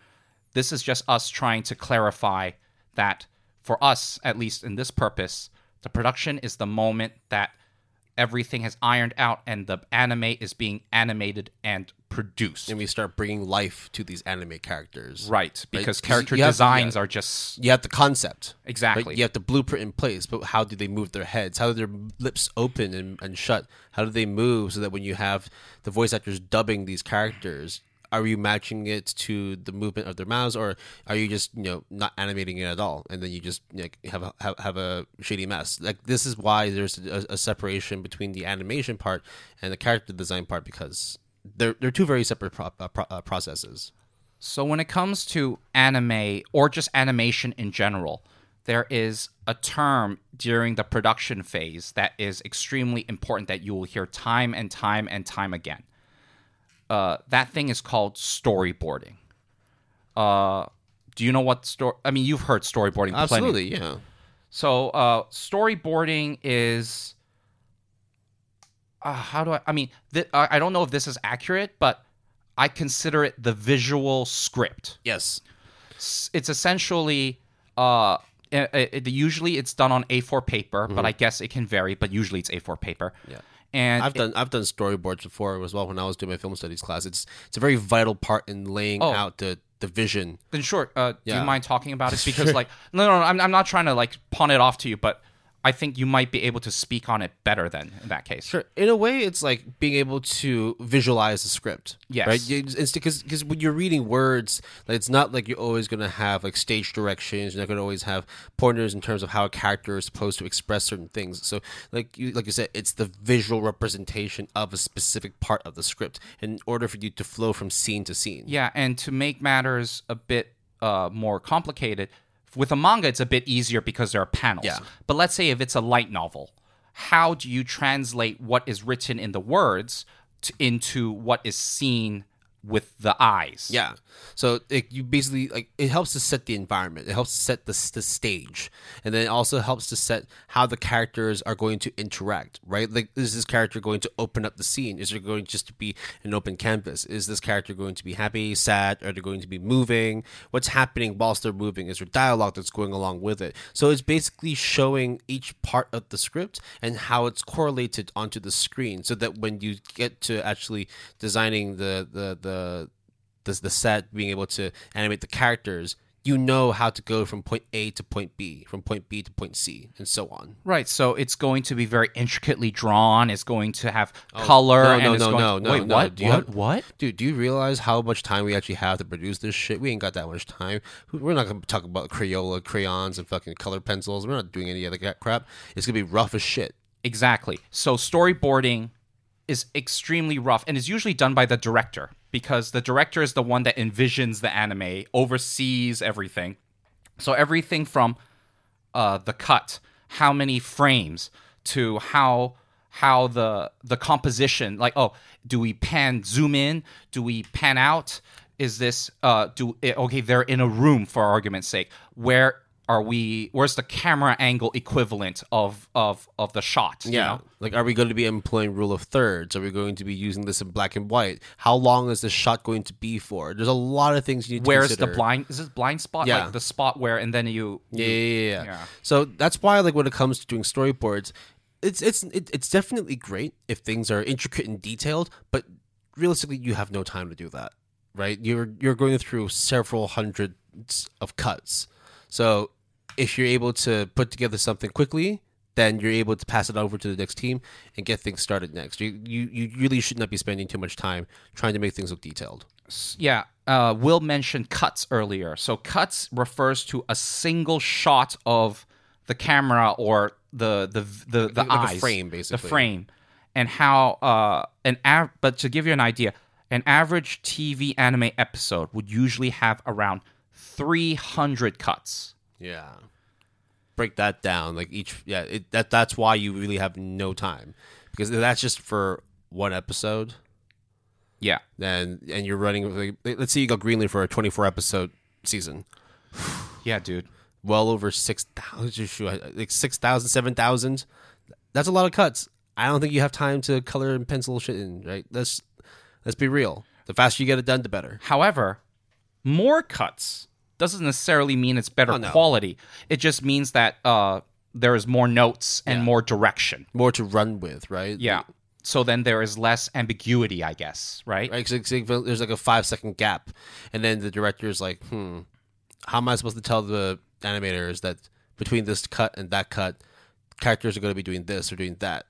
this is just us trying to clarify that for us, at least in this purpose, the production is the moment that everything has ironed out and the anime is being animated and produced. And we start bringing life to these anime characters. Right, because 'Cause character you designs yeah. are just You have the concept. exactly. Right? You have the blueprint in place, but how do they move their heads? How do their lips open and, and shut? How do they move so that when you have the voice actors dubbing these characters, are you matching it to the movement of their mouths, or are you just you know not animating it at all, and then you just like have a have, have a shady mess? Like this is why there's a, a separation between the animation part and the character design part because they're they're two very separate pro- uh, pro- uh, processes. So when it comes to anime or just animation in general, there is a term during the production phase that is extremely important that you will hear time and time and time again. Uh, that thing is called storyboarding. Uh, do you know what story? I mean, you've heard storyboarding. plenty. Absolutely, yeah. So uh, storyboarding is uh, how do I? I mean, th- I don't know if this is accurate, but I consider it the visual script. Yes. It's essentially uh, it, it- usually it's done on A4 paper, but I guess it can vary. But usually it's A4 paper. Yeah. and I've done I've done storyboards before as well when I was doing my film studies class. It's it's a very vital part in laying Oh. out the the vision. Then sure. Uh, Do you mind talking about it? (laughs) Because like, no, no, no, I'm, I'm not trying to like pawn it off to you, but I think you might be able to speak on it better than in that case. Sure. In a way, it's like being able to visualize the script. Yes. Right. Because because when you're reading words, like, it's not like you're always going to have like stage directions. You're not going to always have pointers in terms of how a character is supposed to express certain things. So, like you like you said, it's the visual representation of a specific part of the script in order for you to flow from scene to scene. Yeah, and to make matters a bit uh, more complicated, with a manga, it's a bit easier because there are panels. Yeah. But let's say if it's a light novel, how do you translate what is written in the words to, into what is seen with the eyes? Yeah. So it, you basically like it helps to set the environment. It helps to set the the stage, and then it also helps to set how the characters are going to interact. Right? Like, is this character going to open up the scene? Is it going just to be an open canvas? Is this character going to be happy, sad? Are they going to be moving? What's happening whilst they're moving? Is there dialogue that's going along with it? So it's basically showing each part of the script and how it's correlated onto the screen, so that when you get to actually designing the the the the, the set, being able to animate the characters, you know how to go from point A to point B, from point B to point C, and so on. Right, so it's going to be very intricately drawn. It's going to have oh, color. no, and no, no, no, to, no, Wait, no. what? Do you what? have- what? Dude, do you realize how much time we actually have to produce this shit? We ain't got that much time. We're not going to talk about Crayola crayons and fucking color pencils. We're not doing any of that crap. It's going to be rough as shit. Exactly. So storyboarding is extremely rough and is usually done by the director because the director is the one that envisions the anime, oversees everything. So everything from uh, the cut, how many frames, to how how the the composition, like oh, do we pan zoom in? Do we pan out? Is this uh do eh, okay? They're in a room for argument's sake. Where are we? Where's the camera angle equivalent of of of the shot? you Yeah. know? Like, are we going to be employing rule of thirds? Are we going to be using this in black and white? How long is this shot going to be for? There's a lot of things you need to do. Where's the blind? Is this blind spot? Yeah. Like the spot where, and then you. Yeah, yeah, yeah, yeah. Yeah. So that's why, like, when it comes to doing storyboards, it's it's it, it's definitely great if things are intricate and detailed, but realistically, you have no time to do that, right? You're you're going through several hundreds of cuts, so if you're able to put together something quickly. Then you're able to pass it over to the next team and get things started next. You, you you really should not be spending too much time trying to make things look detailed. Yeah. Uh, Will mentioned cuts earlier. So cuts refers to a single shot of the camera or the the the, the a eyes, frame, basically, the frame, and how uh an av- But to give you an idea, an average TV anime episode would usually have around three hundred cuts. Yeah. Break that down. Like each yeah, it, that that's why you really have no time. Because that's just for one episode, Yeah. then and you're running like, let's say you go Greenlee for a 24 episode season. (sighs) Yeah, dude. Well over 6,000 like 6,000 7,000. That's a lot of cuts. I don't think you have time to color and pencil shit in, right? Let's let's be real. The faster you get it done, the better. However, more cuts doesn't necessarily mean it's better Oh, no. quality. It just means that uh, there is more notes and Yeah. more direction. More to run with, right? Yeah. So then there is less ambiguity, I guess, right? right? 'Cause there's like a five second gap, and then the director is like, "Hmm, how am I supposed to tell the animators that between this cut and that cut, characters are going to be doing this or doing that?"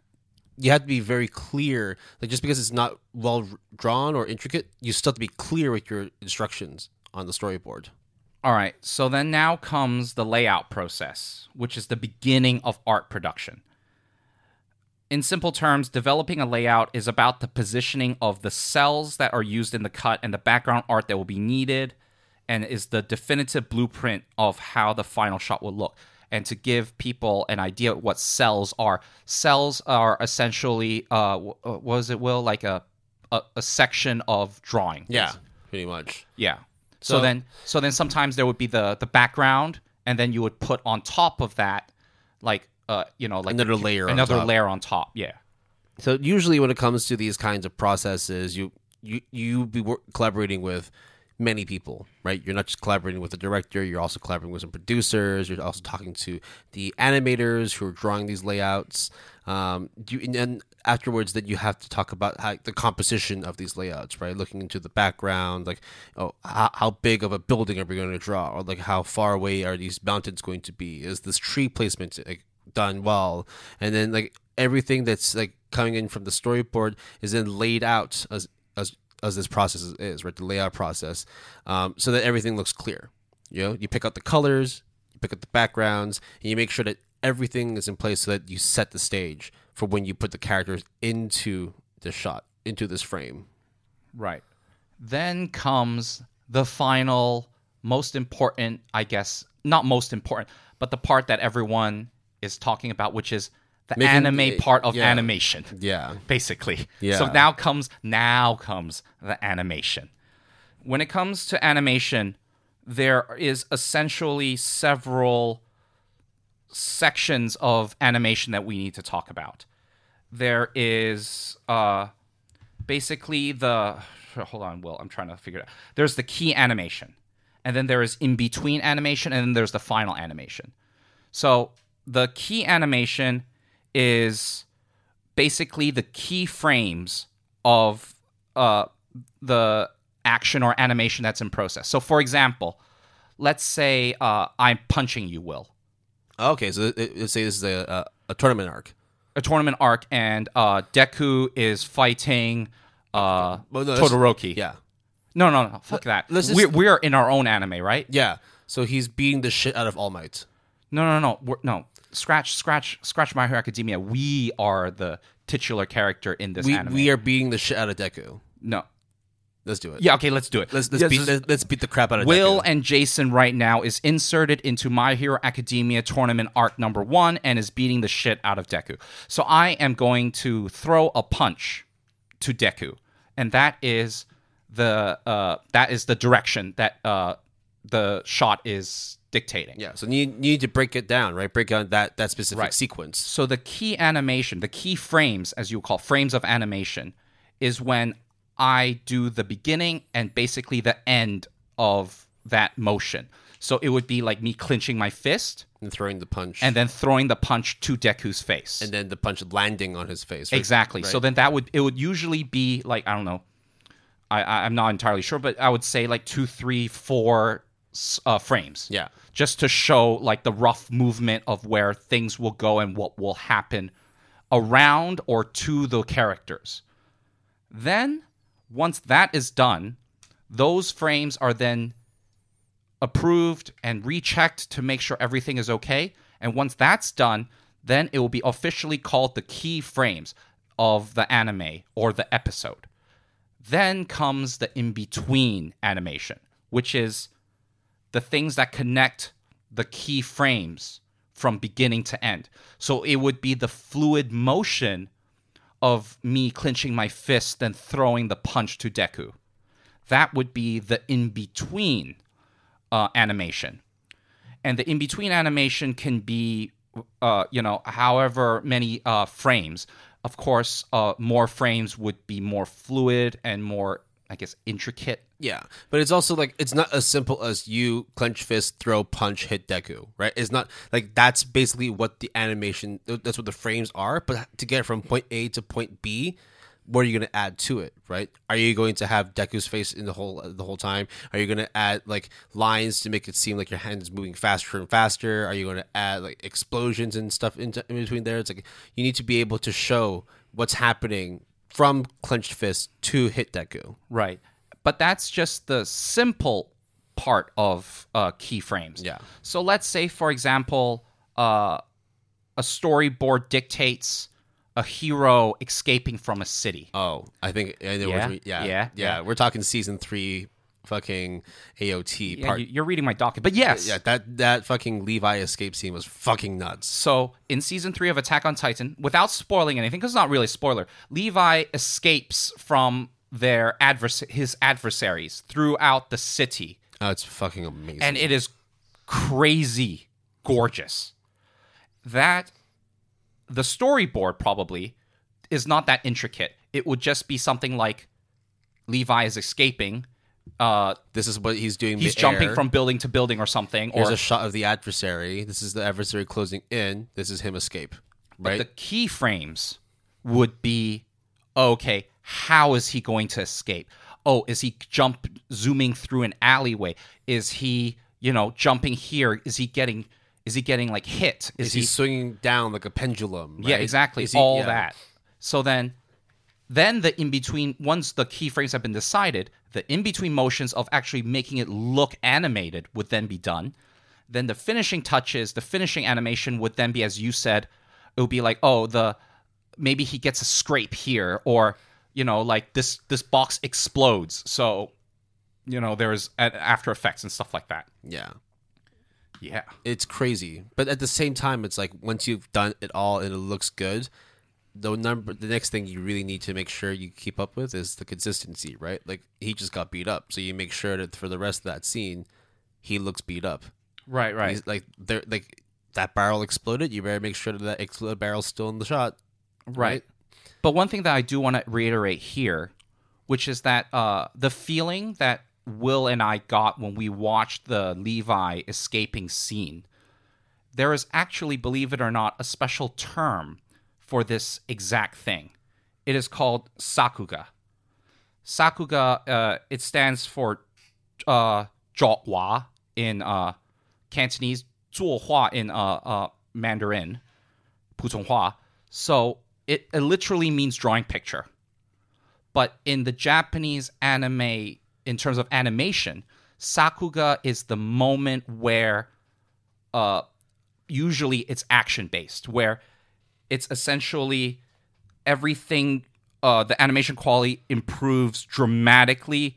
you have to be very clear. Like just because it's not well drawn or intricate, you still have to be clear with your instructions on the storyboard. All right. So then now comes the layout process, which is the beginning of art production. In simple terms, developing a layout is about the positioning of the cels that are used in the cut and the background art that will be needed, and is the definitive blueprint of how the final shot will look. And to give people an idea of what cels are, cels are essentially, uh, uh, what was it, Will? Like a, a, a section of drawing. Yeah, pretty much. Yeah. So, So- then so then sometimes there would be the the background and then you would put on top of that like uh you know like Another layer on another top. layer on top. Yeah. So usually when it comes to these kinds of processes, you you you be wor- collaborating with many people, right? You're not just collaborating with the director, you're also collaborating with some producers, you're also talking to the animators who are drawing these layouts. Um, do you, and afterwards that you have to talk about how the composition of these layouts, right? Looking into the background, like oh, how, how big of a building are we going to draw, or like how far away are these mountains going to be? Is this tree placement like, done well? And then like everything that's like coming in from the storyboard is then laid out as as as this process is, right? The layout process, um, so that everything looks clear. You know, you pick out the colors, you pick out the backgrounds, and you make sure that everything is in place so that you set the stage for when you put the characters into the shot, into this frame. Right. Then comes the final most important, I guess, not most important, but the part that everyone is talking about which is the Making- anime part of yeah. animation. Yeah, basically. Yeah. So now comes now comes the animation. When it comes to animation, there is essentially several sections of animation that we need to talk about. There is uh basically the hold on, Will, I'm trying to figure it out. There's the key animation. And then there is in between animation and then there's the final animation. So the key animation is basically the key frames of uh, the action or animation that's in process. So, for example, let's say uh, I'm punching you, Will, Okay, so it- it- let's say this is a, a, a tournament arc. a tournament arc, and uh, Deku is fighting uh, Well, no, Todoroki. Yeah, No, no, no, fuck that. just- we're, we're in our own anime, right? yeah. So he's beating the shit out of All Might. No, no, no, we're, no. Scratch, scratch, scratch. My Hero Academia. We are the titular character in this We anime. we are beating the shit out of Deku. no. Let's do it. Yeah. Okay. Let's do it. Let's let's Yes, beat let's, let's beat the crap out of Will Deku. and Jason right now is inserted into My Hero Academia tournament arc number one and is beating the shit out of Deku. So I am going to throw a punch to Deku, and that is the uh, that is the direction that uh, the shot is dictating. Yeah, so you, you need to break it down, right? Break down that that specific Right. sequence. So the key animation, the key frames, as you call frames of animation, is when I do the beginning and basically the end of that motion. So it would be like me clenching my fist And throwing the punch, and then throwing the punch to Deku's face. and then the punch landing on his face. right? exactly. So then that would it would usually be like I don't know. I, I I'm not entirely sure, but I would say like two, three, four uh, frames yeah, just to show like the rough movement of where things will go and what will happen around or to the characters. Then, once that is done, those frames are then approved and rechecked to make sure everything is okay. And once that's done, then it will be officially called the key frames of the anime or the episode. Then comes the in between animation, which is the things that connect the key frames from beginning to end. So it would be the fluid motion of me clenching my fist and throwing the punch to Deku. That would be the in between uh, animation. And the in between animation can be, uh, you know, however many uh, frames. Of course, uh, more frames would be more fluid and more, I guess, intricate. yeah. But it's also like it's not as simple as you clench fist, throw punch, hit Deku, right? It's not like that's basically what the animation. That's what the frames are. But to get from point A to point B, what are you going to add to it, right? Are you going to have Deku's face in the whole the whole time? Are you going to add like lines to make it seem like your hand is moving faster and faster? Are you going to add like explosions and stuff in between there? It's like you need to be able to show what's happening from clenched fist to hit Deku. Right. But that's just the simple part of uh, keyframes. Yeah. So let's say, for example, uh, a storyboard dictates a hero escaping from a city. Oh, I think I know. Yeah, you. Yeah, yeah, yeah. We're talking season three, fucking AOT Yeah, part. you're reading my docket, but yes. yeah, that that fucking Levi escape scene was fucking nuts. So in season three of Attack on Titan, without spoiling anything, because it's not really a spoiler, Levi escapes from their advers- his adversaries throughout the city, Oh, it's fucking amazing. and it is crazy gorgeous. That the storyboard probably is not that intricate. It would just be something like Levi is escaping. Uh, this is what he's doing. he's jumping air. from building to building or something. Here's or a shot of the adversary. This is the adversary closing in. This is him escape. Right. the keyframes would be okay how is he going to escape oh is he jump zooming through an alleyway is he you know jumping here is he getting is he getting like hit is, is he he swinging down like a pendulum? yeah exactly he- all yeah. that so then then the in between once the keyframes have been decided the in between motions of actually making it look animated would then be done then the finishing touches the finishing animation would then be as you said it would be like oh the maybe he gets a scrape here or you know like this this box explodes so you know there's after effects and stuff like that Yeah. yeah it's crazy. But at the same time, it's like once you've done it all and it looks good, the number, the next thing you really need to make sure you keep up with is the consistency, right? Like he just got beat up, so you make sure that for the rest of that scene, he looks beat up. right right He's like there, like that barrel exploded. You better make sure that that barrel's still in the shot. Right. But one thing that I do want to reiterate here, which is that uh, the feeling that Will and I got when we watched the Levi escaping scene, there is actually, believe it or not, a special term for this exact thing. It is called Sakuga. Sakuga, uh, it stands for uh, in uh, Cantonese, Zuohua in uh, uh, Mandarin, Putonghua. So it, it literally means drawing picture. But in the Japanese anime, in terms of animation, Sakuga is the moment where uh, usually it's action based, where it's essentially everything, uh, the animation quality improves dramatically,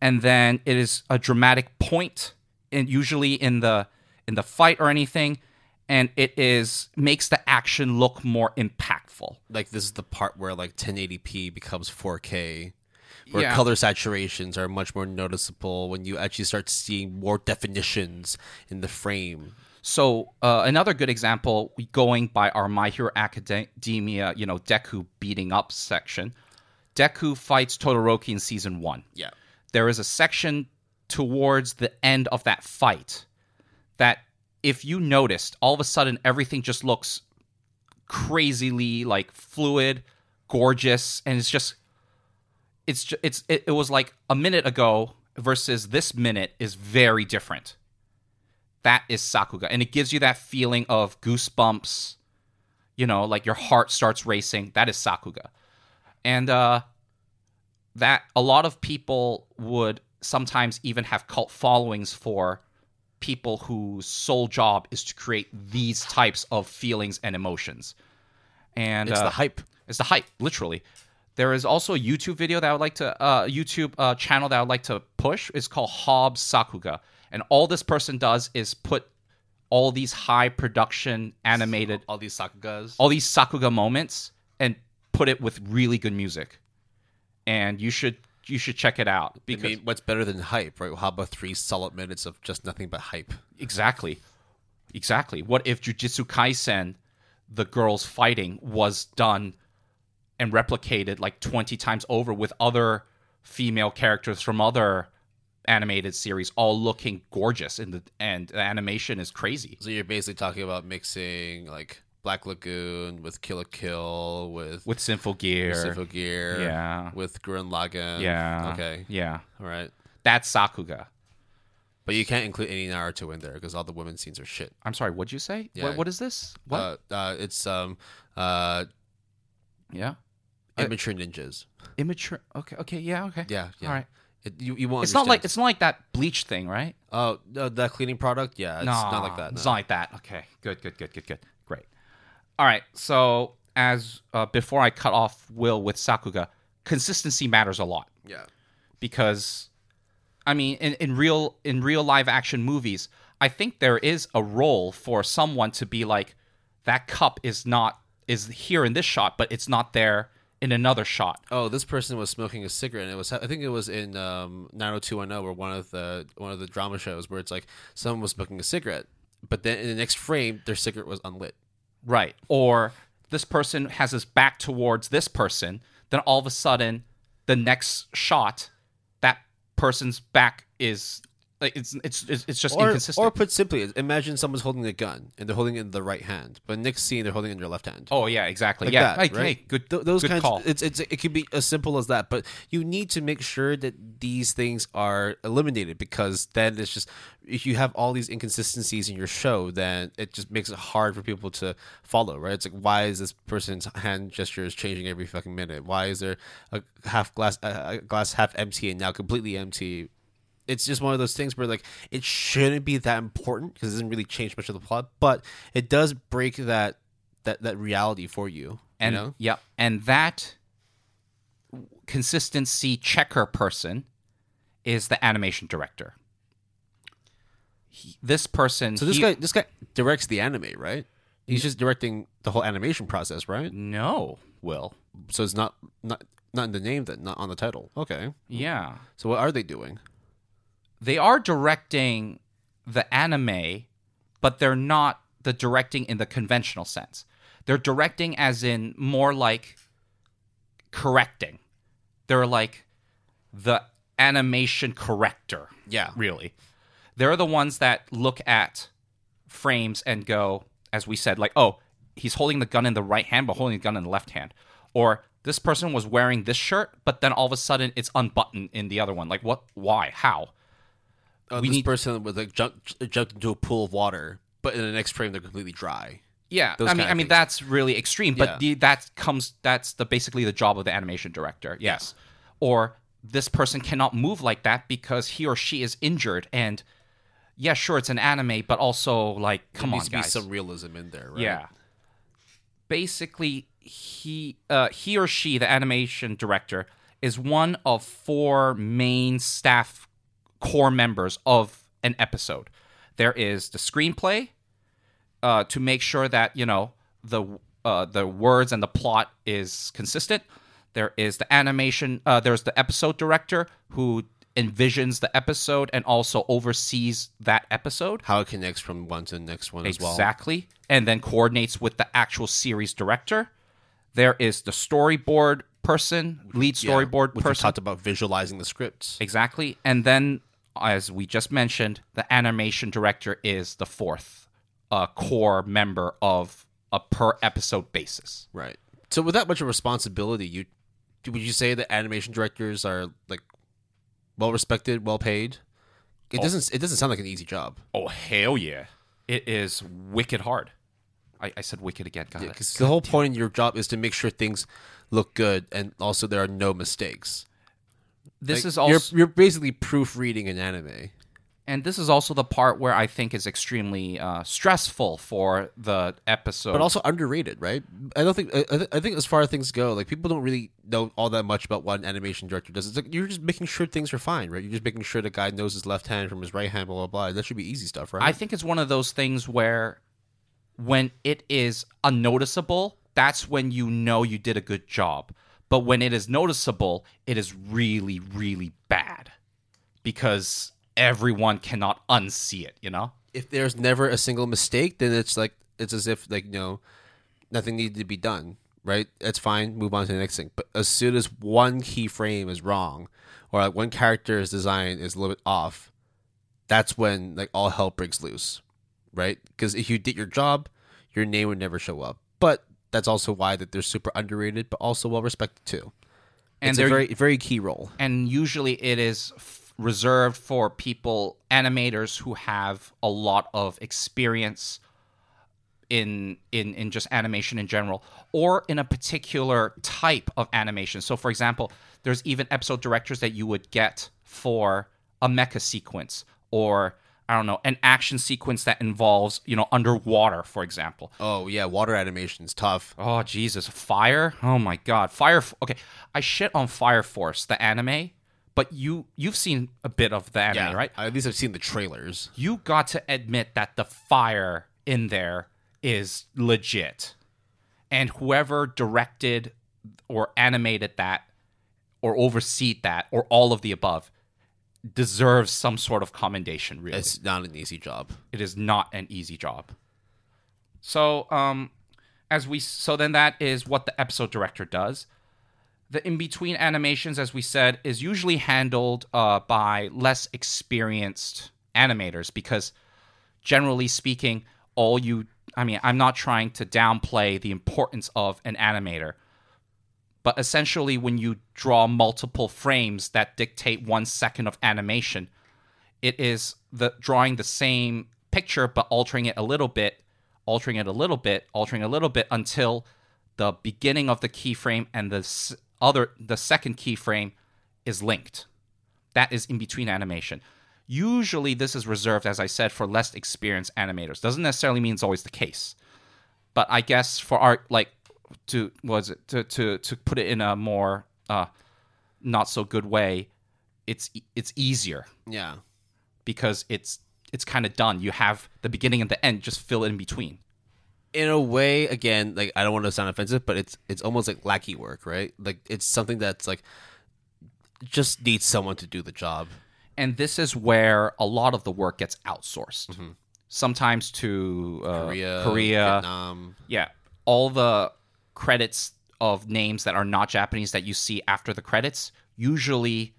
and then it is a dramatic point, and usually in the in the fight or anything, and it is makes the action look more impactful. Like this is the part where like 1080p becomes 4K. Where Yeah. color saturations are much more noticeable when you actually start seeing more definitions in the frame. So uh, another good example, going by our My Hero Academia, you know, Deku beating up section. Deku fights Todoroki in season one. Yeah. There is a section towards the end of that fight that, if you noticed, all of a sudden everything just looks crazily like fluid, gorgeous, and it's just, it's ju- it's it, it was like a minute ago versus this minute is very different that is Sakuga. And it gives you that feeling of goosebumps, you know, like your heart starts racing. That is Sakuga. And uh, that a lot of people would sometimes even have cult followings for people whose sole job is to create these types of feelings and emotions. And It's uh, the hype. it's the hype, literally. There is also a YouTube video that I would like to, uh, YouTube uh, channel that I would like to push. It's called Hobbs Sakuga, and all this person does is put all these high production animated, All these Sakugas. all these Sakuga moments, and put it with really good music. And you should you should check it out I mean, what's better than hype, right? How about three solid minutes of just nothing but hype? Exactly. Exactly. What if Jujutsu Kaisen, the girls fighting, was done and replicated like 20 times over with other female characters from other animated series all looking gorgeous in the and the animation is crazy. So you're basically talking about mixing like Black Lagoon with Kill la Kill with With Symphogear. Sinful Gear, Yeah. with Gurren Lagann. Yeah. Okay. Yeah. All right. That's Sakuga. But you can't include any Naruto in there because all the women scenes are shit. I'm sorry, what'd you say? Yeah. What, what is this? What? Uh, uh, it's um uh yeah. immature ninjas. Immature. Okay. Okay. Yeah. Okay. Yeah, yeah. All right. It, you, you won't. It's not like it's not like that bleach thing, right? oh no, that cleaning product. Yeah, it's not like that. It's no. not like that. Okay. Good. Good. Good. Good. Good. Great. All right. So as uh, before, I cut off Will with Sakuga. Consistency matters a lot. Yeah. because I mean in, in real in real live action movies, I think there is a role for someone to be like that cup is not is here in this shot, but it's not there in another shot. Oh, this person was smoking a cigarette. And it was I think it was in um, 90210 or one of the one of the drama shows where it's like someone was smoking a cigarette, but then in the next frame their cigarette was unlit. Right. Or this person has his back towards this person, then all of a sudden the next shot that person's back is like it's it's it's it's just Or, inconsistent. or put simply, imagine someone's holding a gun and they're holding it in the right hand, but next scene they're holding it in their left hand. oh yeah, exactly. like yeah. that, Like, right? hey, good Th- those good kinds. call. It's it's it could be as simple as that, but you need to make sure that these things are eliminated because then it's just if you have all these inconsistencies in your show, then it just makes it hard for people to follow. Right? It's like why is this person's hand gestures changing every fucking minute? Why is there a half glass a glass half empty and now completely empty? It's just one of those things where like it shouldn't be that important because it doesn't really change much of the plot, but it does break that that that reality for you. and you know? yeah, and that consistency checker person is the animation director. He- this person, So this he- guy this guy directs the anime, right? He's just directing the whole animation process, right? no, Will, So it's not not not in the name then, not on the title. Okay. yeah, So what are they doing? They are directing the anime, but they're not the directing in the conventional sense. They're directing as in more like correcting. They're like the animation corrector. Yeah. really. They're the ones that look at frames and go, as we said, like, oh, he's holding the gun in the right hand, but holding the gun in the left hand. Or this person was wearing this shirt, but then all of a sudden it's unbuttoned in the other one. Like, what? Why? How? Uh, We this need- person was like jumped jumped into a pool of water, but in the next frame they're completely dry. Yeah, Those I mean, I mean that's really extreme, but Yeah. the, that comes that's the basically the job of the animation director. Yes, or this person cannot move like that because he or she is injured, and yeah, sure, it's an anime, but also like, come there on, needs guys, be some realism in there, right? yeah. Basically, he uh, he or she, the animation director, is one of four main staff core members of an episode. There is the screenplay uh, to make sure that you know the uh, the words and the plot is consistent. There is the animation. Uh, there's the episode director who envisions the episode and also oversees that episode. How it connects from one to the next one as well. Exactly. And then coordinates with the actual series director. There is the storyboard person, lead Yeah, storyboard which we talked about visualizing the scripts. Exactly. And then, as we just mentioned, the animation director is the fourth uh, core member of a per episode basis. Right. So with that much of responsibility, you would you say that animation directors are like well respected, well paid? It doesn't. It doesn't sound like an easy job. Oh, hell yeah. It is wicked hard. I, I said wicked again. Got it. Because the whole point of your job is to make sure things look good, and also there are no mistakes. This Like, is also. you're you're basically proofreading an anime. and this is also the part where I think is extremely uh, stressful for the episode. but also underrated, right? I don't think I, I th- I think as far as things go, like people don't really know all that much about what an animation director does. It's like you're just making sure things are fine, right? You're just making sure the guy knows his left hand from his right hand, blah blah blah. That should be easy stuff, right? I think it's one of those things where when it is unnoticeable, that's when you know you did a good job. But when it is noticeable, it is really, really bad because everyone cannot unsee it, you know? if there's never a single mistake, then it's like it's as if like you know nothing needed to be done, right? That's fine. Move on to the next thing. But as soon as one key frame is wrong, or like one character's design is a little bit off, that's when like all hell breaks loose, right? Because if you did your job, your name would never show up. But that's also why that they're super underrated, but also well respected too. And it's a they're very very key role. and usually it is f- reserved for people animators who have a lot of experience in in in just animation in general or in a particular type of animation. So for example, there's even episode directors that you would get for a mecha sequence or I don't know, an action sequence that involves, you know, underwater, for example. Oh yeah, water animation's tough. Oh Jesus, Fire! Oh my God, Fire. Okay, I shit on Fire Force, the anime, but you you've seen a bit of the anime, Yeah, right? At least I've seen the trailers. You got to admit that the fire in there is legit, and whoever directed or animated that, or overseed that, or all of the above, deserves some sort of commendation. Really, It's not an easy job. it is not an easy job. So, um, as we so then that is what the episode director does. The in between animations, as we said, is usually handled uh, by less experienced animators because, generally speaking, all you I mean, I'm not trying to downplay the importance of an animator, but essentially, when you draw multiple frames that dictate one second of animation, it is the drawing the same picture but altering it a little bit, altering it a little bit, altering a little bit until the beginning of the keyframe and the other the second keyframe is linked. That is in between animation. Usually this is reserved as I said for less experienced animators. Doesn't necessarily mean it's always the case. But I guess for art like to was it to to to put it in a more uh not so good way, it's it's easier Yeah. because it's it's kind of done. You have the beginning and the end, just fill in between. in a way, again, like I don't want to sound offensive, but it's it's almost like lackey work, right? Like it's something that's like just needs someone to do the job. And this is where a lot of the work gets outsourced. Sometimes to uh, Korea, Korea, Vietnam. yeah, all the credits of names that are not Japanese that you see after the credits usually,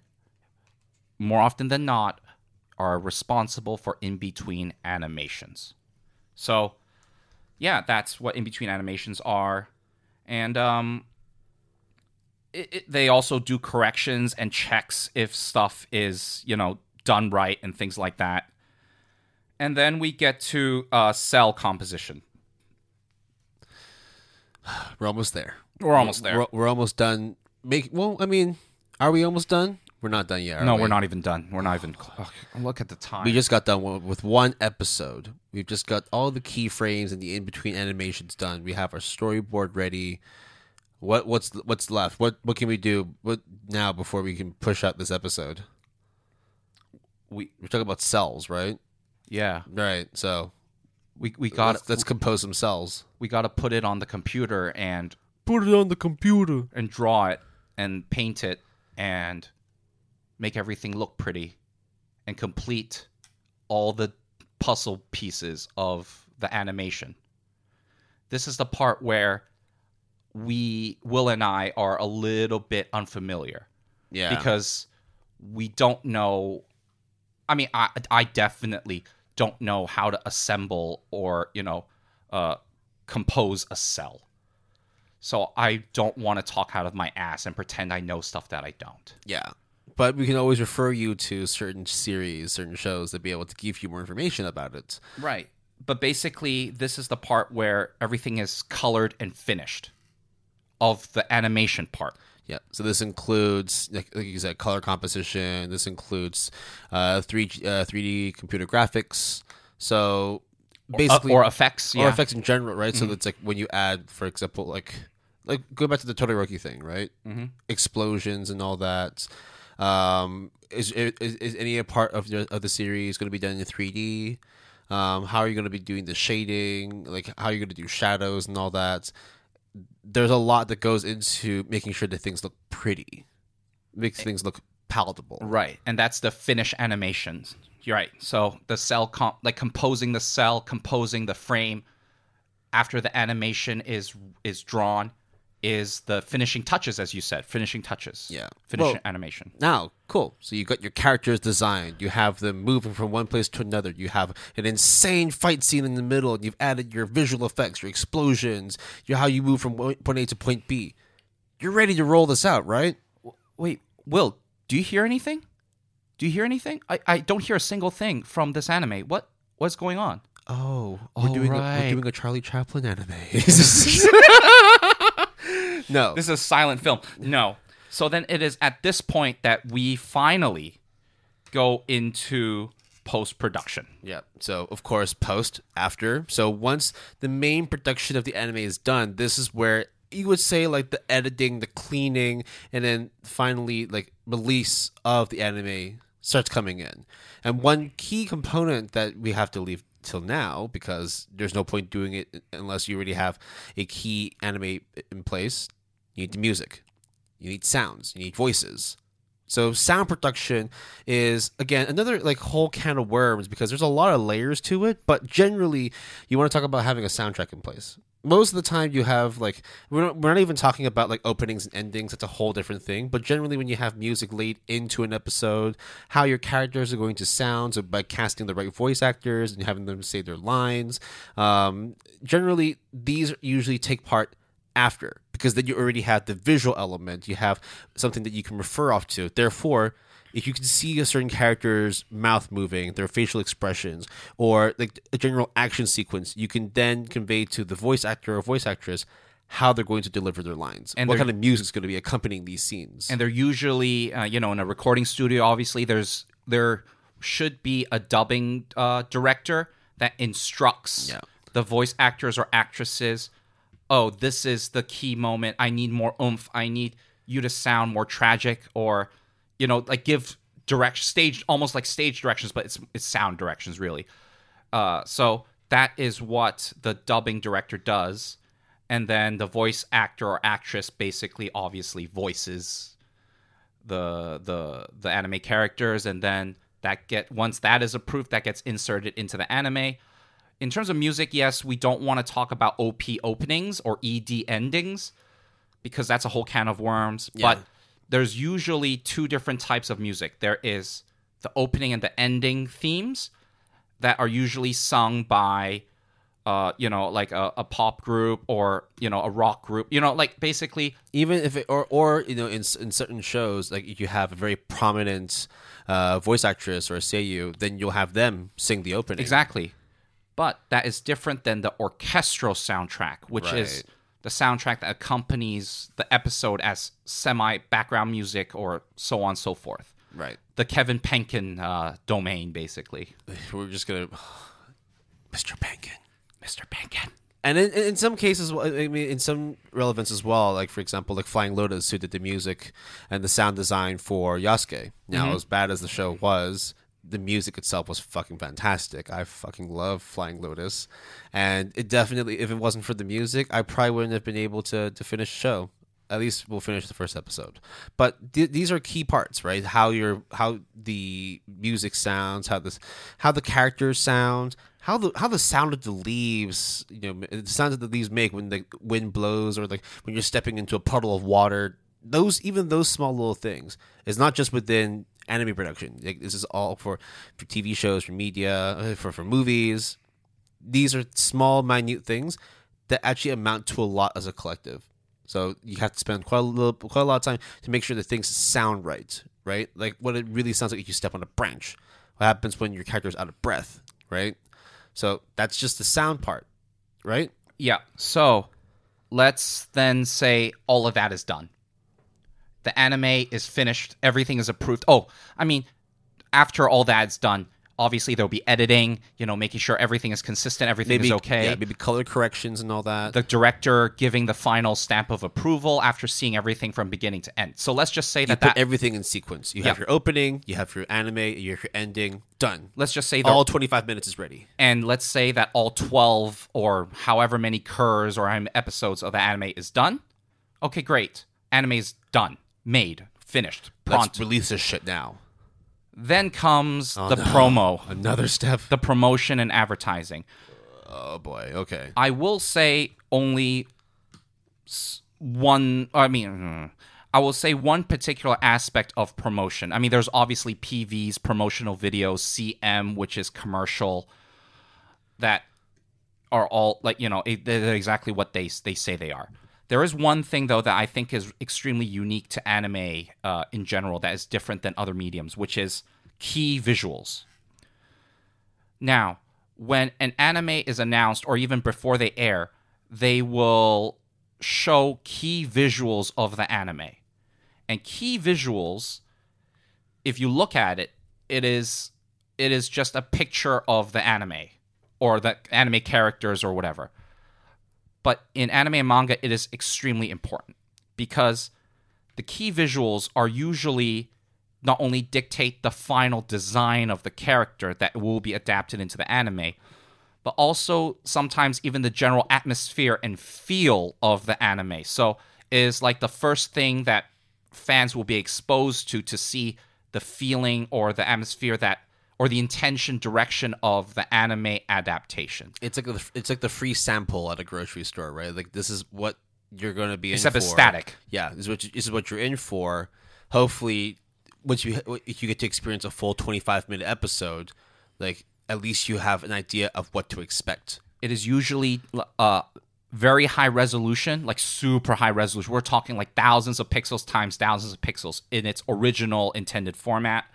more often than not, are responsible for in between animations. So, yeah, that's what in between animations are, and um, it, it, they also do corrections and checks if stuff is you know done right and things like that. And then we get to uh, cel composition. We're almost there. We're almost there. We're, we're almost done. Make well. I mean, are we almost done? We're not done yet. are No, we? we're not even done. We're not even. Ugh, look at the time. We just got done with- with one episode. We've just got all the keyframes and the in between animations done. We have our storyboard ready. What what's what's left? What what can we do? What now before we can push out this episode? we We're talking about cels, right? yeah Right. So we we got let's, let's compose cels. we got to put it on the computer and Put it on the computer. and draw it and paint it and make everything look pretty and complete all the puzzle pieces of the animation. This is the part where we Will and I are a little bit unfamiliar. Yeah. because we don't know i mean i i definitely don't know how to assemble or you know uh compose a cel so i don't want to talk out of my ass and pretend i know stuff that i don't yeah. But we can always refer you to certain series, certain shows to be able to give you more information about it. right but basically this is the part where everything is colored and finished of the animation part Yeah. So this includes, like, like you said, color composition. This includes uh, three uh, 3D computer graphics. So basically, Uh, or effects or yeah effects in general, right? So that's like when you add, for example, like like go back to the Todoroki thing, right? Mm-hmm. Explosions and all that. Um, is, is is any part of the of the series going to be done in 3D? Um, how are you going to be doing the shading? Like how are you going to do shadows and all that? There's a lot that goes into making sure that things look pretty, makes eh. things look palatable. Right, and that's the finish animations. You're right. So the cel, comp- like composing the cel, composing the frame after the animation is is drawn, is the finishing touches, as you said, finishing touches. Yeah. finishing Well- animation. Now, cool. So you got your characters designed. You have them moving from one place to another. You have an insane fight scene in the middle, and you've added your visual effects, your explosions, your how you move from point A to point B. You're ready to roll this out, right? Wait, Will, do you hear anything? Do you hear anything? I, I don't hear a single thing from this anime. What what's going on? oh, we're doing a, we're doing a Charlie Chaplin anime. (laughs) (laughs) (laughs) no, This is a silent film. No. So then it is at this point that we finally go into post production. Yeah. So of course, post after. So once the main production of the anime is done, this is where you would say like the editing, the cleaning, and then finally like release of the anime starts coming in. And one key component that we have to leave till now because there's no point doing it unless you already have a key anime in place. You need music. You need sounds. You need voices. So sound production is again another like whole can of worms because there's a lot of layers to it. But generally, you want to talk about having a soundtrack in place. Most of the time, you have like we're not, we're not even talking about like openings and endings. That's a whole different thing. But generally, when you have music laid into an episode, how your characters are going to sound, so by casting the right voice actors and having them say their lines, um, generally these usually take part after because then you already have the visual element. You have something that you can refer off to. Therefore if you can see a certain character's mouth moving their facial expressions or like a general action sequence you can then convey to the voice actor or voice actress how they're going to deliver their lines And what kind of music is going to be accompanying these scenes. And they're usually uh, you know in a recording studio obviously there's there should be a dubbing uh, director that instructs Yeah. the voice actors or actresses oh this is the key moment. I need more oomph. I need you to sound more tragic or you know like give direct stage almost like stage directions but it's it's sound directions really. Uh, so that is what the dubbing director does. And then the voice actor or actress basically obviously voices the the the anime characters. And then that get once that is approved that gets inserted into the anime in terms of music yes we don't want to talk about op openings or ed endings because that's a whole can of worms Yeah. but there's usually two different types of music there is the opening and the ending themes that are usually sung by uh, you know, like a, a pop group or you know a rock group. You know, like basically even if it or or you know in in certain shows like you have a very prominent uh, voice actress or a seiyu then you'll have them sing the opening exactly. But that is different than the orchestral soundtrack, which is the soundtrack that accompanies the episode as semi background music or so on and so forth. right The Kevin Penkin uh, domain, basically. (sighs) we're just gonna (sighs) mr penkin Mr. Penkin. And in, in some cases, I mean, in some relevance as well, like for example, like Flying Lotus, who did the music and the sound design for Yasuke. Now, as bad as the show was, the music itself was fucking fantastic. I fucking love Flying Lotus, and it definitely, if it wasn't for the music, I probably wouldn't have been able to to finish the show. At least we'll finish the first episode. But th- these are key parts, right? How your how the music sounds, how this how the characters sound, how the how the sound of the leaves, you know, the sound that the leaves make when the wind blows, or like when you're stepping into a puddle of water. Those even those small little things. It's not just within anime production. Like, this is all for for TV shows, for media, uh, for for movies. These are small, minute things that actually amount to a lot as a collective. So you have to spend quite a little, quite a lot of time to make sure that things sound right, right? Like what it really sounds like if you step on a branch. What happens when your character's out of breath, right? So that's just the sound part, right? Yeah. So let's then say all of that is done. The anime is finished. Everything is approved. Oh, I mean, after all that's done, obviously there'll be editing. You know, making sure everything is consistent, everything Maybe is okay. Yeah, maybe color corrections and all that. the director giving the final stamp of approval after seeing everything from beginning to end. So let's just say you that that everything in sequence. You have your opening, you have your anime, you have your ending. Done. let's just say that All 25 minutes is ready. and let's say that all 12 or however many cours or episodes of the anime is done. Okay, great. Anime is done, made, finished, Let's release this shit now. Then comes oh, the Oh, no. promo, Another step. the promotion and advertising. Oh boy. Okay. I will say only one. I mean, I will say one particular aspect of promotion. I mean, there's obviously PVs, promotional videos, CM, which is commercial, that are all like you know it- they're exactly what they they say they are. There is one thing though that I think is extremely unique to anime uh, in general that is different than other mediums, which is key visuals. Now, when an anime is announced or even before they air, they will show key visuals of the anime. And key visuals, if you look at it, it is it is just a picture of the anime or the anime characters or whatever. But in anime and manga, it is extremely important because the key visuals are usually not only dictate the final design of the character that will be adapted into the anime, but also sometimes even the general atmosphere and feel of the anime. So is like the first thing that fans will be exposed to to see the feeling or the atmosphere that or the intention direction of the anime adaptation. It's like the, it's like the free sample at a grocery store, right? Like this is what you're going to be in Except for. it's static. Yeah, this is what you, this is what you're in for. Hopefully, once you if you get to experience a full 25 minute episode, like at least you have an idea of what to expect. It is usually uh very high resolution, like super high resolution. We're talking like thousands of pixels times thousands of pixels in its original intended format.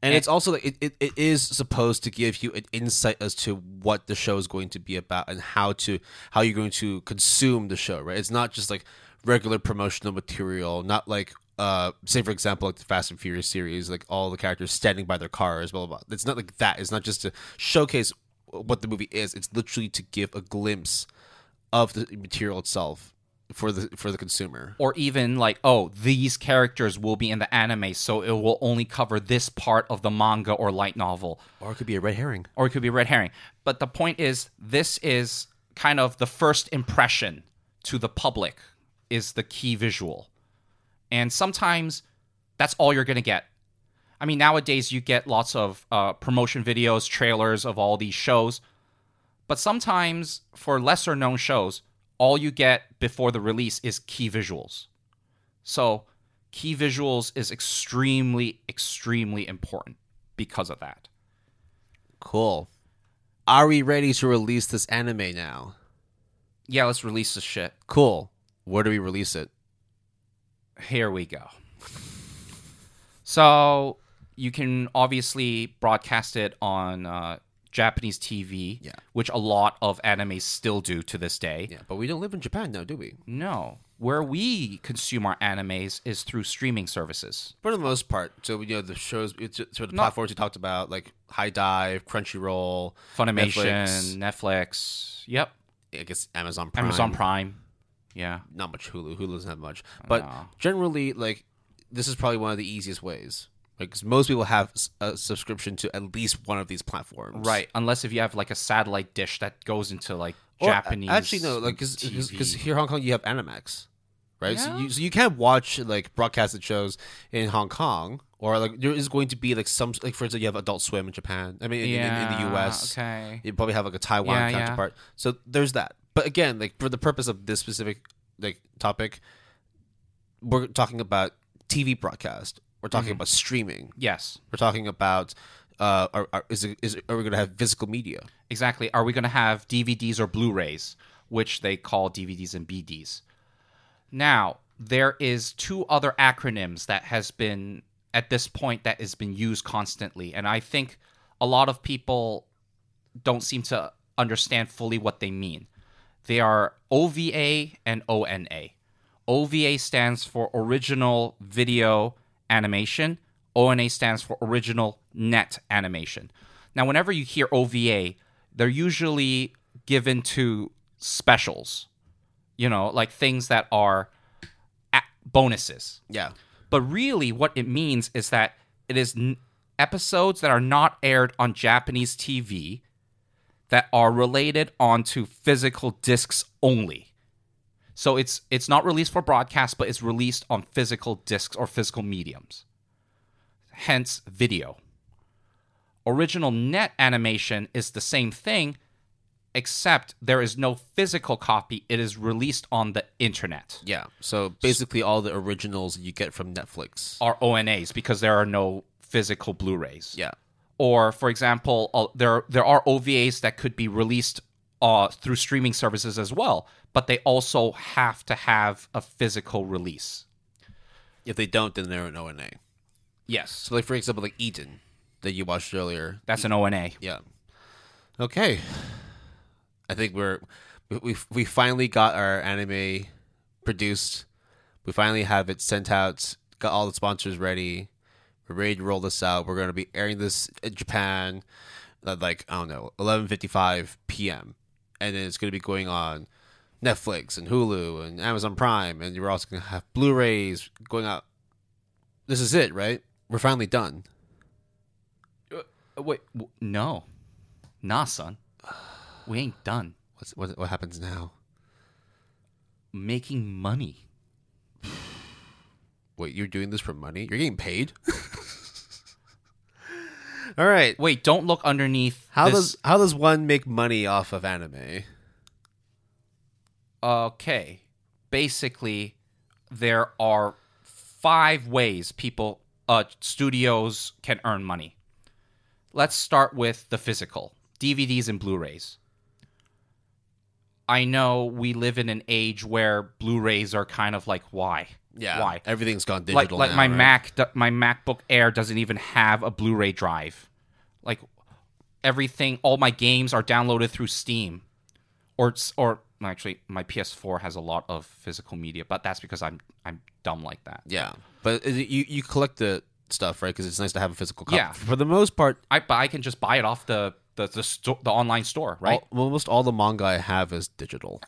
And, it's also like it, it, it is supposed to give you an insight as to what the show is going to be about and how to how you're going to consume the show, right? It's not just like regular promotional material, not like uh say for example like the Fast and Furious series, like all the characters standing by their cars, blah blah blah. It's not like that. It's not just to showcase what the movie is. It's literally to give a glimpse of the material itself for the for the consumer. or even like oh these characters will be in the anime so it will only cover this part of the manga or light novel. Or it could be a red herring. or it could be a red herring. But the point is this is kind of the first impression to the public is the key visual. And sometimes that's all you're going to get. I mean nowadays you get lots of uh, promotion videos trailers of all these shows. But sometimes for lesser known shows all you get before the release is key visuals so key visuals is extremely extremely important because of that Cool. Are we ready to release this anime now? yeah let's release this shit Cool. Where do we release it? here we go. So you can obviously broadcast it on uh, Japanese TV, Yeah. which a lot of animes still do to this day. Yeah, but we don't live in Japan now, do we? No, where we consume our animes is through streaming services. For the most part. So you know the shows, it's sort of the Not- platforms you talked about, like HIDIVE, Crunchyroll, Funimation, Netflix. Netflix. Yep, I guess Amazon Prime. Amazon Prime. Yeah, Not much Hulu. Hulu doesn't have much, but No. generally, like this is probably one of the easiest ways. Because most people have a subscription to at least one of these platforms, right. Unless if you have like a satellite dish that goes into like Or, Japanese. Actually, no, like because here in Hong Kong you have Animax, right? So you so you can't watch like broadcasted shows in Hong Kong, or like there is going to be like some like for instance you have Adult Swim in Japan. I mean, in, in, in the U.S. Okay. you probably have like a Taiwan Yeah, yeah. counterpart. So there's that. But again, like for the purpose of this specific like topic, we're talking about TV broadcast. We're talking Mm-hmm. about streaming. Yes. We're talking about uh, are, are, is it, is it, are we going to have physical media? Exactly. Are we going to have DVDs or Blu-rays, which they call DVDs and BDs? Now, there is two other acronyms that has been at this point that has been used constantly, and I think a lot of people don't seem to understand fully what they mean. They are OVA and ONA. OVA stands for original video animation. ONA stands for original net animation. Now, whenever you hear OVA, they're usually given to specials, you know, like things that are bonuses. Yeah. But really, what it means is that it is n- episodes that are not aired on Japanese TV that are related onto physical discs only. So it's it's not released for broadcast, but it's released on physical discs or physical mediums. Hence, video. Original net animation is the same thing, except there is no physical copy. It is released on the internet. Yeah. So basically, all the originals you get from Netflix. are ONAs because there are no physical Blu-rays. Yeah. Or, for example, uh, there there are OVAs that could be released uh, through streaming services as well, but they also have to have a physical release. If they don't, then they're an ONA. Yes, So, like for example, like Eden that you watched earlier. that's an ONA. Yeah. Okay. I think we're we we, we finally got our anime produced. We finally have it sent out. Got all the sponsors ready. We're ready to roll this out. We're going to be airing this in Japan at like I don't know, 11:55 p.m. and then it's going to be going on Netflix and Hulu and Amazon Prime and you're also going to have Blu-rays going out. This is it, right? We're finally done. Uh, wait, w- no, nah, son, we ain't done What's what what happens now? making money. Wait, you're doing this for money? You're getting paid? (laughs) All right. Wait, don't look underneath. How this- does how does one make money off of anime? Okay basically there are five ways people uh studios can earn money let's start with the physical dvds and blu-rays i know we live in an age where blu-rays are kind of like why Yeah. why Everything's gone digital like now, my right? mac my macbook air doesn't even have a blu-ray drive like everything all my games are downloaded through steam or or actually my ps4 has a lot of physical media but that's because i'm i'm dumb like that Yeah, but is it, you you collect the stuff right because it's nice to have a physical copy. Yeah. For the most part, i but i can just buy it off the the the, sto- the online store right all, almost all the manga I have is digital.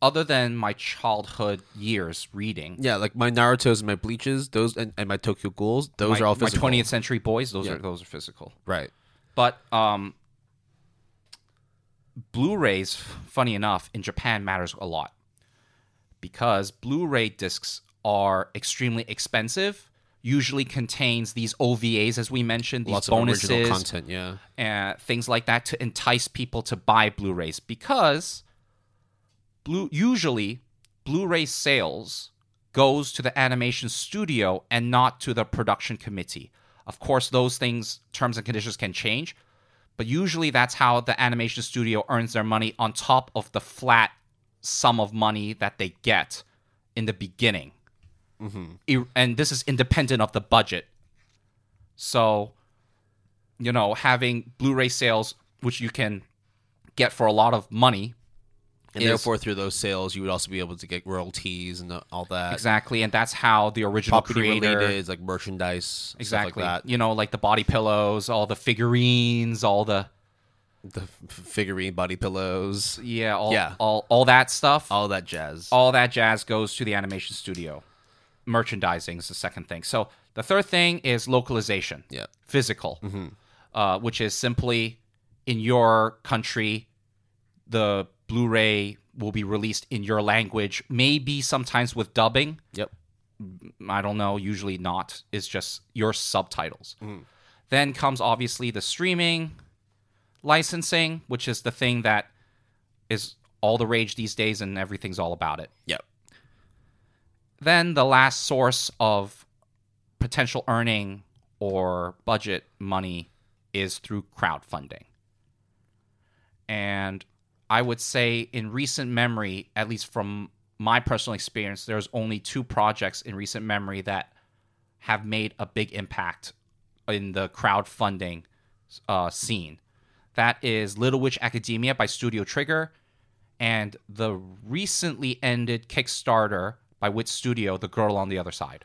other than my childhood years reading Yeah, like my Naruto's and my Bleaches, those and, and my Tokyo Ghouls, those my, are all my 20th century boys those Yeah. are those are physical Right. But um, Blu-rays, funny enough, in Japan matters a lot because Blu-ray discs are extremely expensive. Usually contains these OVAs, as we mentioned, these Lots of bonuses, original content. Yeah. and things like that to entice people to buy Blu-rays because blue usually Blu-ray sales goes to the animation studio and not to the production committee. Of course, those things terms and conditions can change, but usually that's how the animation studio earns their money on top of the flat sum of money that they get in the beginning. Ir- mm-hmm. And this is independent of the budget. So, you know, having Blu-ray sales, which you can get for a lot of money, And therefore, through those sales, you would also be able to get royalties and all that. exactly, and that's how the original Property creator, related, like merchandise, exactly, stuff like you know, like the body pillows, all the figurines, all the. The figurine body pillows, yeah, all Yeah. all all that stuff, all that jazz. all that jazz goes to the animation studio. Merchandising is the second thing. So the third thing is localization. Yeah. Physical, uh, which is simply in your country, the Blu-ray will be released in your language, maybe sometimes with dubbing. Yep. I don't know, usually not. It's just your subtitles. Mm-hmm. Then comes obviously the streaming licensing, which is the thing that is all the rage these days and everything's all about it. Yep. Then the last source of potential earning or budget money is through crowdfunding. And I would say in recent memory, at least from my personal experience, there's only two projects in recent memory that have made a big impact in the crowdfunding uh, scene. That is Little Witch Academia by Studio Trigger and the recently ended Kickstarter by Wit Studio, The Girl on the Other Side.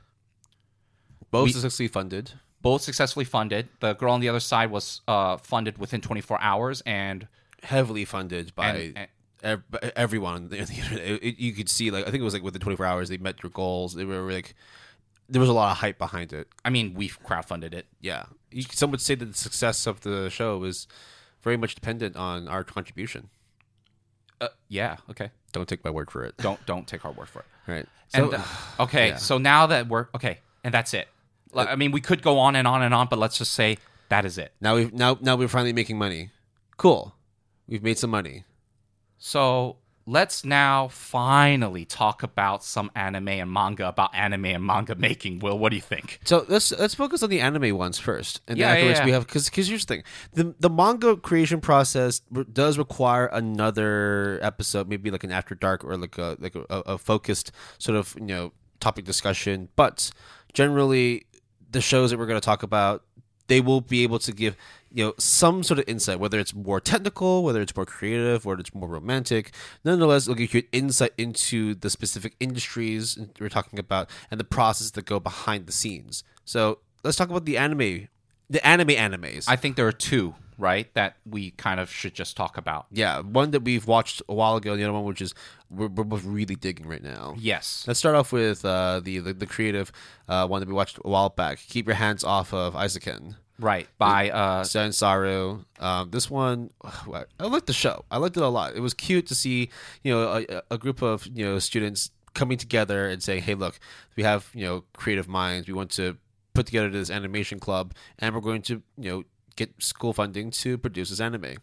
Both We- successfully funded. Both successfully funded. The Girl on the Other Side was uh, funded within 24 hours, and, heavily funded by and, and ev- everyone. on the internet. It- it- you could see, like, I think it was like within 24 hours they met your goals. They were like, there was a lot of hype behind it. I mean, we crowdfunded it. Yeah, you, some would say that the success of the show was very much dependent on our contribution. Uh, yeah. Okay. Don't take my word for it. (laughs) Don't don't take our word for it. Right. And So, uh, okay, yeah. so now that we're okay, and that's it. Like, I mean, we could go on and on and on, but let's just say that is it. now we've now now we're finally making money. Cool. We've made some money. So let's now finally talk about some anime and manga about anime and manga making. Will, what do you think? So let's let's focus on the anime ones first, and Yeah, then yeah, afterwards yeah. we have because because here's the thing: the the manga creation process re- does require another episode, maybe like an after dark or like a like a, a focused sort of you know topic discussion. But generally, the shows that we're going to talk about, they will be able to give you know some sort of insight, whether it's more technical, whether it's more creative, whether it's more romantic. Nonetheless, it'll give you an insight into the specific industries we're talking about and the process that go behind the scenes. So let's talk about the anime, the anime animes. I think there are two, right, that we kind of should just talk about. yeah, one that we've watched a while ago, and the other one which is we're, we're both really digging right now. Yes. Let's start off with uh, the, the the creative uh, one that we watched a while back. Keep your hands off of Eizouken. Right. By uh Science SARU. Um, this one, (sighs) I liked the show. I liked it a lot. It was cute to see, you know, a, a group of you know students coming together and saying, "Hey, look, we have you know creative minds. We want to put together this animation club, and we're going to you know get school funding to produce this anime."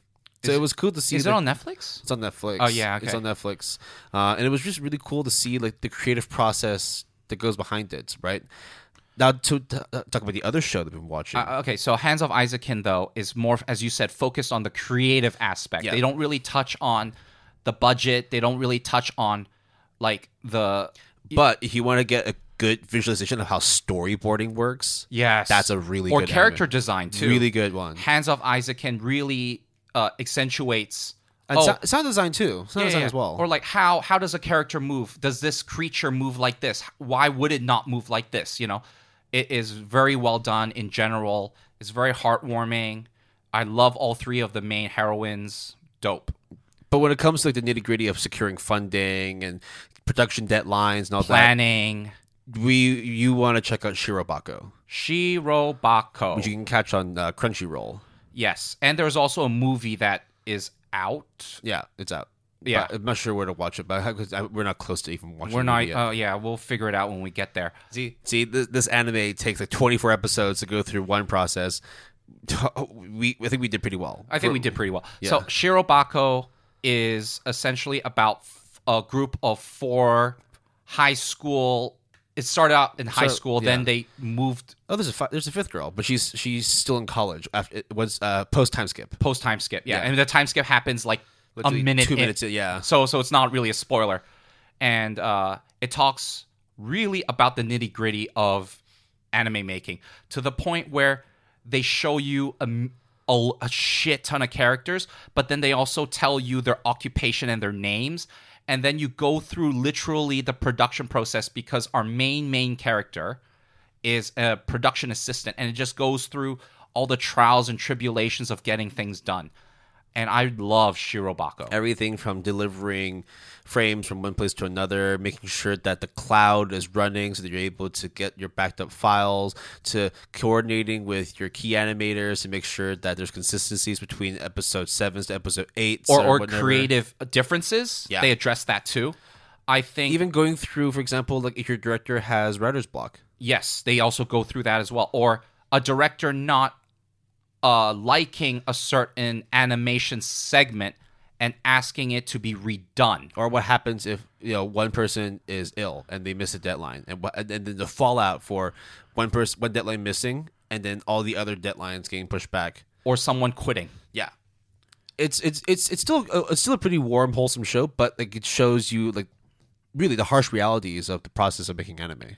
So it was cool to see. Is it on Netflix? it's on Netflix. Oh, yeah, it's on Netflix, uh, and it was just really cool to see like the creative process that goes behind it. Right now, to t- talk about the other show that we've been watching. Uh, okay, so Hands off Eizouken though is more, as you said, focused on the creative aspect. Yeah. They don't really touch on the budget. They don't really touch on like the But if you want to get a good visualization of how storyboarding works, yes, that's a really or good character anime. design too. really good one. Hands off Eizouken really uh, accentuates. And oh, sound design too. Sound yeah, design yeah. as well. Or like how how does a character move? Does this creature move like this? Why would it not move like this? You know, it is very well done in general. It's very heartwarming. I love all three of the main heroines. Dope. but when it comes to like the nitty gritty of securing funding and production deadlines and all that Planning. that, we you want to check out Shirobako, Shirobako. which you can catch on uh, Crunchyroll. yes, and there's also a movie that is out. Yeah, it's out. Yeah. But I'm not sure where to watch it, but because we're not close to even watching. It. We're not. Oh yeah, we'll figure it out when we get there. See, see, this, this anime takes like 24 episodes to go through one process. (laughs) We, I think we did pretty well. I think we did pretty well. Yeah. So Shirobako is essentially about f- a group of four high school. It started out in high So, school, yeah. then they moved Oh, there's a fi- there's a fifth girl, but she's she's still in college. After it was uh, post time skip. post time skip. Yeah, Yeah. and the time skip happens like Literally a minute, two in. minutes. in, Yeah, So so it's not really a spoiler, and uh, it talks really about the nitty gritty of anime making to the point where they show you a a shit ton of characters, but then they also tell you their occupation and their names, and then you go through literally the production process because our main main character is a production assistant, and it just goes through all the trials and tribulations of getting things done. And I love Shirobako. everything from delivering frames from one place to another, making sure that the cloud is running so that you're able to get your backed up files, to coordinating with your key animators to make sure that there's consistencies between episode sevens to episode eights or, or whatever. creative differences. Yeah. They address that too. I think Even going through, for example, like if your director has writer's block. yes, they also go through that as well. Or a director not uh, liking a certain animation segment and asking it to be redone. Or what happens if you know one person is ill and they miss a deadline, and and then the fallout for one person, one deadline missing, and then all the other deadlines getting pushed back. Or someone quitting. Yeah, it's it's it's it's still uh, it's still a pretty warm, wholesome show, but like it shows you like really the harsh realities of the process of making anime.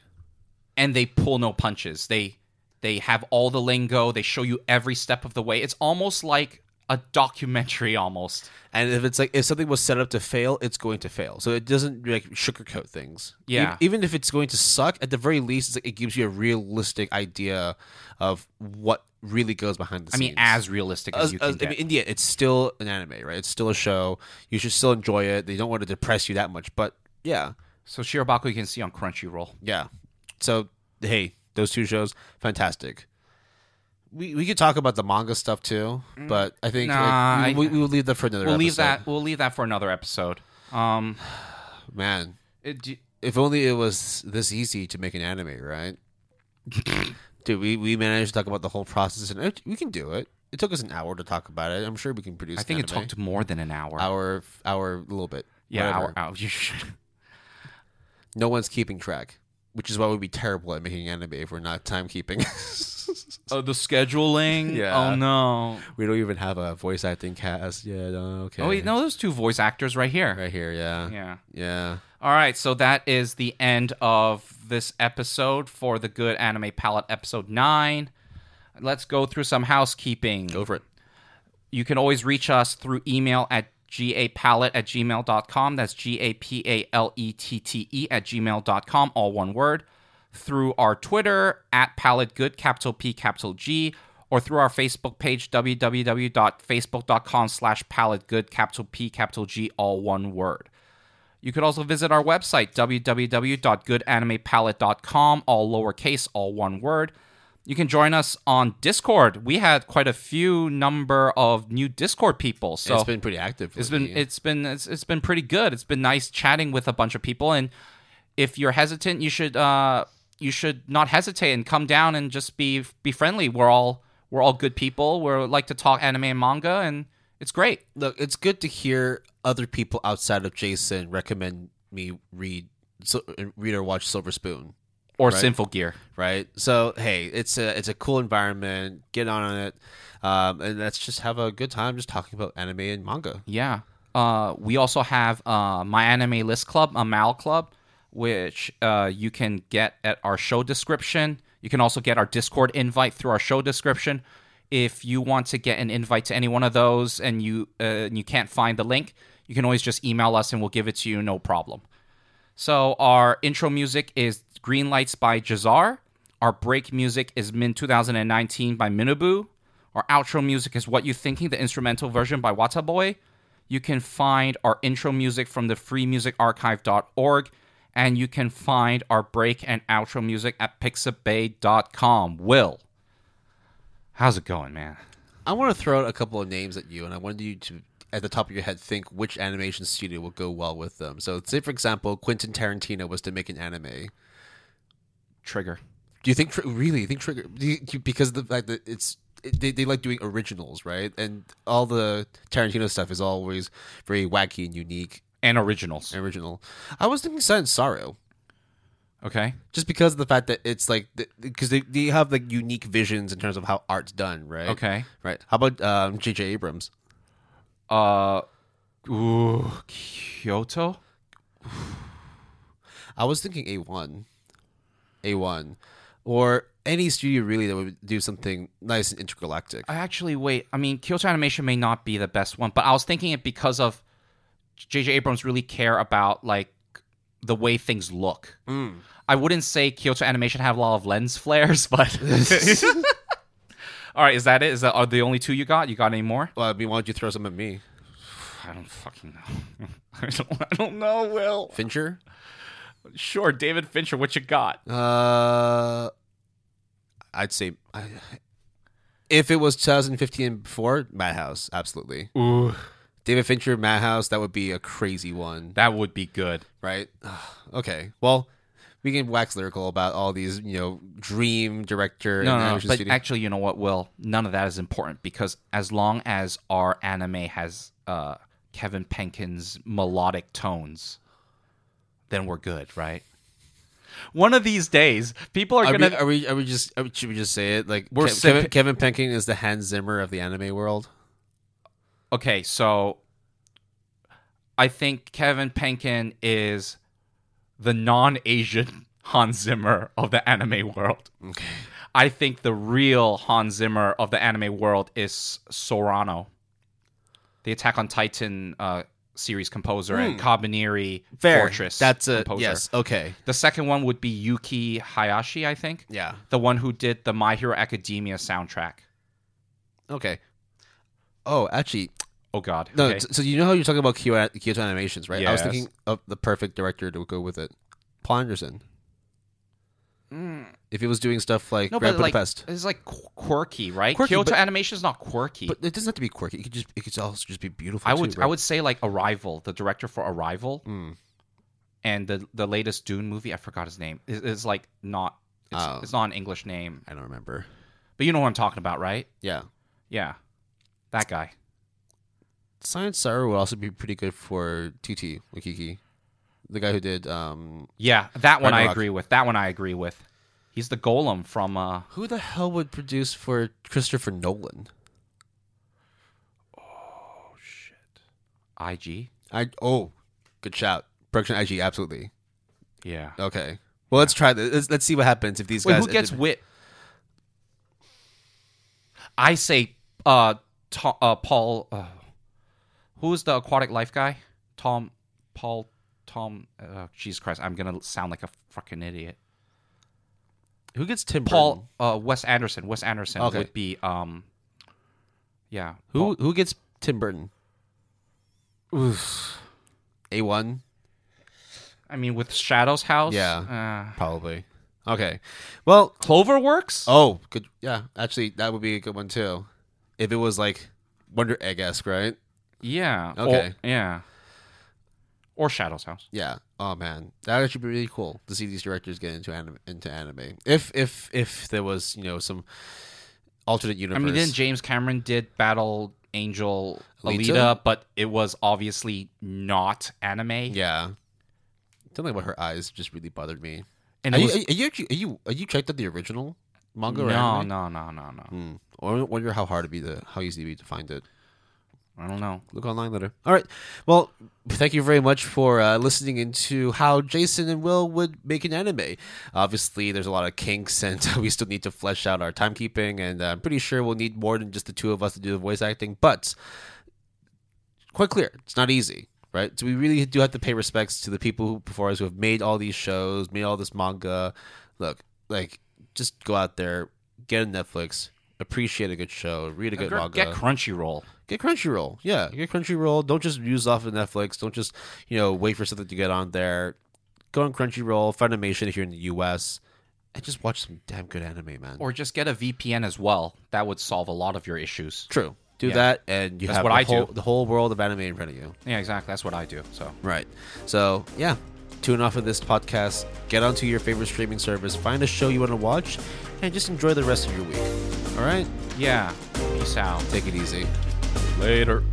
and they pull no punches. They they have all the lingo. They show you every step of the way. It's almost like a documentary almost. And if it's like if something was set up to fail, it's going to fail. So it doesn't like sugarcoat things. Yeah. E- even if it's going to suck, at the very least, it's like it gives you a realistic idea of what really goes behind the I scenes. I mean, as realistic as, As- you can as- get. I mean, in the end, it's still an anime, right? It's still a show. You should still enjoy it. They don't want to depress you that much, but yeah, so Shirobako you can see on Crunchyroll. yeah. So hey, those two shows, fantastic. We we could talk about the manga stuff too, but I think Mm. Nah, like, I- we, we will leave that for another. We'll leave episode. that. We'll leave that for another episode. Um, (sighs) man. it, do- If only it was this easy to make an anime, right? (laughs) Dude, we, we managed to talk about the whole process, and it, we can do it. It took us an hour to talk about it. I'm sure we can produce. I think an it anime. took more than an hour. hour, hour, a little bit. yeah, whatever. hour. hour. (laughs) You should. No one's keeping track, which is why we'd be terrible at making anime if we're not timekeeping. Oh, (laughs) the scheduling. Yeah. Oh no. we don't even have a voice acting cast. Yeah, oh, no, okay. Oh wait, no, there's two voice actors right here. right here. Yeah, Yeah. yeah. All right, so that is the end of this episode for the Good Anime Palette episode 9. let's go through some housekeeping. Go for it. You can always reach us through email at gapalette at gmail.com. That's G A P A L E T T E at gmail.com, all one word. Through our Twitter at palettegood, capital P, capital G, or through our Facebook page, www.facebook.com slash palettegood, capital P, capital G, all one word. You could also visit our website, www.goodanimepalette.com, all lowercase, all one word. You can join us on Discord. We had quite a few number of new Discord people. So it's been pretty active. it's been it's been it's, it's been pretty good. It's been nice chatting with a bunch of people and if you're hesitant, you should uh you should not hesitate and come down and just be be friendly. We're all we're all good people. We like to talk anime and manga and it's great. look. It's good to hear other people outside of Jason recommend me read so, read or watch Silver Spoon. Or Right. Symphogear. right? So hey, it's a it's a cool environment. Get on it, um, and let's just have a good time just talking about anime and manga. Yeah. Uh, we also have uh, my anime list club, a Mal club, which uh, you can get at our show description. You can also get our Discord invite through our show description. If you want to get an invite to any one of those and you uh, and you can't find the link, you can always just email us and we'll give it to you, no problem. So our intro music is Green Lights by Jahzzar. Our break music is Min 2019 by minwbu. Our outro music is What You Thinking, the instrumental version by Wataboi. You can find our intro music from the freemusicarchive.org and you can find our break and outro music at pixabay.com. Will, how's it going, man? I want to throw out a couple of names at you, and I wanted you to, at the top of your head, think which animation studio will go well with them. So, say for example, Quentin Tarantino was to make an anime. Trigger. Do you think really? You think Trigger do you, because of the fact that it's it- they, they like doing originals, right? And all the Tarantino stuff is always very wacky and unique And originals. and original. I was thinking Science SARU. Okay. just because of the fact that it's like because they, they have like unique visions in terms of how art's done, right? Okay. right. How about um, J.J. Abrams? Uh, ooh, Kyoto? I was thinking A one, A one, or any studio really that would do something nice and intergalactic. I actually wait. I mean, Kyoto Animation may not be the best one, but I was thinking it because of J.J. Abrams really care about like the way things look. Mm. I wouldn't say Kyoto Animation have a lot of lens (laughs) flares, but (laughs) all right, is that it? Is that are the only two you got? You got any more? Well, I mean, why don't you throw some at me, (sighs) I don't fucking know. (laughs) I don't. I don't know. Will Fincher? Sure, David Fincher. What you got? Uh, I'd say I, if it was 2015 before, Madhouse, absolutely. Ooh, David Fincher, Madhouse, that would be a crazy one. that would be good. right? okay. Well, we can wax lyrical about all these, you know, dream director No, and no, no. But studio. actually, you know what, Will? None of that is important because as long as our anime has uh, Kevin Penkin's melodic tones, then we're good, right? One of these days, people are, are, gonna. we, are we? Are we just? Are we, should we just say it? Like We're Ke- Kevin, Kevin Penkin is the Hans Zimmer of the anime world. okay, so I think Kevin Penkin is the non-Asian (laughs) Hans Zimmer of the anime world. Okay. I think the real Hans Zimmer of the anime world is Sawano, the Attack on Titan uh, series composer and Kabaneri Fortress. Hmm. That's a composer. yes. Okay. The second one would be Yuki Hayashi, I think, Yeah. the one who did the My Hero Academia soundtrack. Okay. Oh, actually, Oh God, no. okay. So you know how you're talking about Kyoto, Kyoto Animations, right? Yes. I was thinking of the perfect director to go with it, Paul Anderson. If he was doing stuff like no, Grand but like it's like quirky, right? Quirky, Kyoto Animation is not quirky. but it doesn't have to be quirky. It could just it could also just be beautiful. I would too, I would say like Arrival, the director for Arrival, Mm. and the the latest Dune movie. I forgot his name. Is like not. It's, Oh. it's not an English name, I don't remember. but you know what I'm talking about, right? Yeah. Yeah, that guy. Science SARU would also be pretty good for Taika Waititi, the guy who did. um Yeah, that one I agree with. That one I agree with. He's the golem from uh Who the hell would produce for Christopher Nolan? Oh shit! IG. I oh, good shout. Production IG, absolutely. Yeah. Okay. Well, let's try this. Let's, let's see what happens if these Wait, guys. who gets wit? I say uh, uh Paul. Uh, who's the aquatic life guy? Tom. Paul. Tom. Uh, Jesus Christ! I'm gonna sound like a fucking idiot. Who gets Tim Burton? Paul. Uh, Wes Anderson. Wes Anderson Okay. would be. Um. Yeah. Who who gets Tim Burton? A one I mean, with Shadow's house. Yeah. Uh, probably. Okay. Well, Cloverworks. oh, good. Yeah, actually, that would be a good one too. If it was like Wonder Egg esque, right? Yeah. Okay. Or, yeah. Or Shadow's house. Yeah. Oh man, that would actually be really cool to see these directors get into anime. Into anime, if if if there was you know some alternate universe. I mean, then James Cameron did Battle Angel Alita? Alita, but it was obviously not anime. yeah. Something about her eyes just really bothered me. And Are it you, was, are you are you are you checked out the original manga? or no, anime? no, no, no, no. Hmm. Or wonder how hard it'd be to how easy it'd be to find it. I don't know. Look online later. All right. Well, thank you very much for uh, listening into how Jason and Will would make an anime. Obviously, there's a lot of kinks, and (laughs) we still need to flesh out our timekeeping. And uh, I'm pretty sure we'll need more than just the two of us to do the voice acting. But quite clear, it's not easy, right? So we really do have to pay respects to the people who before us who have made all these shows, made all this manga. Look, like just go out there, get a Netflix, appreciate a good show, read a good Get, manga. get Crunchyroll. Get Crunchyroll. Yeah, get Crunchyroll. Don't just use off of Netflix. Don't just, you know, wait for something to get on there. Go on Crunchyroll, Funimation if you're in the US, and just watch some damn good anime, man. Or just get a VPN as well. That would solve a lot of your issues. True. Do Yeah. that, and you That's have what the I whole, do. the whole world of anime in front of you. Yeah, exactly. That's what I do. So Right. So, yeah, tune off of this podcast, get onto your favorite streaming service, find a show you want to watch, and just enjoy the rest of your week. All right? yeah, peace out. Take it easy. Later.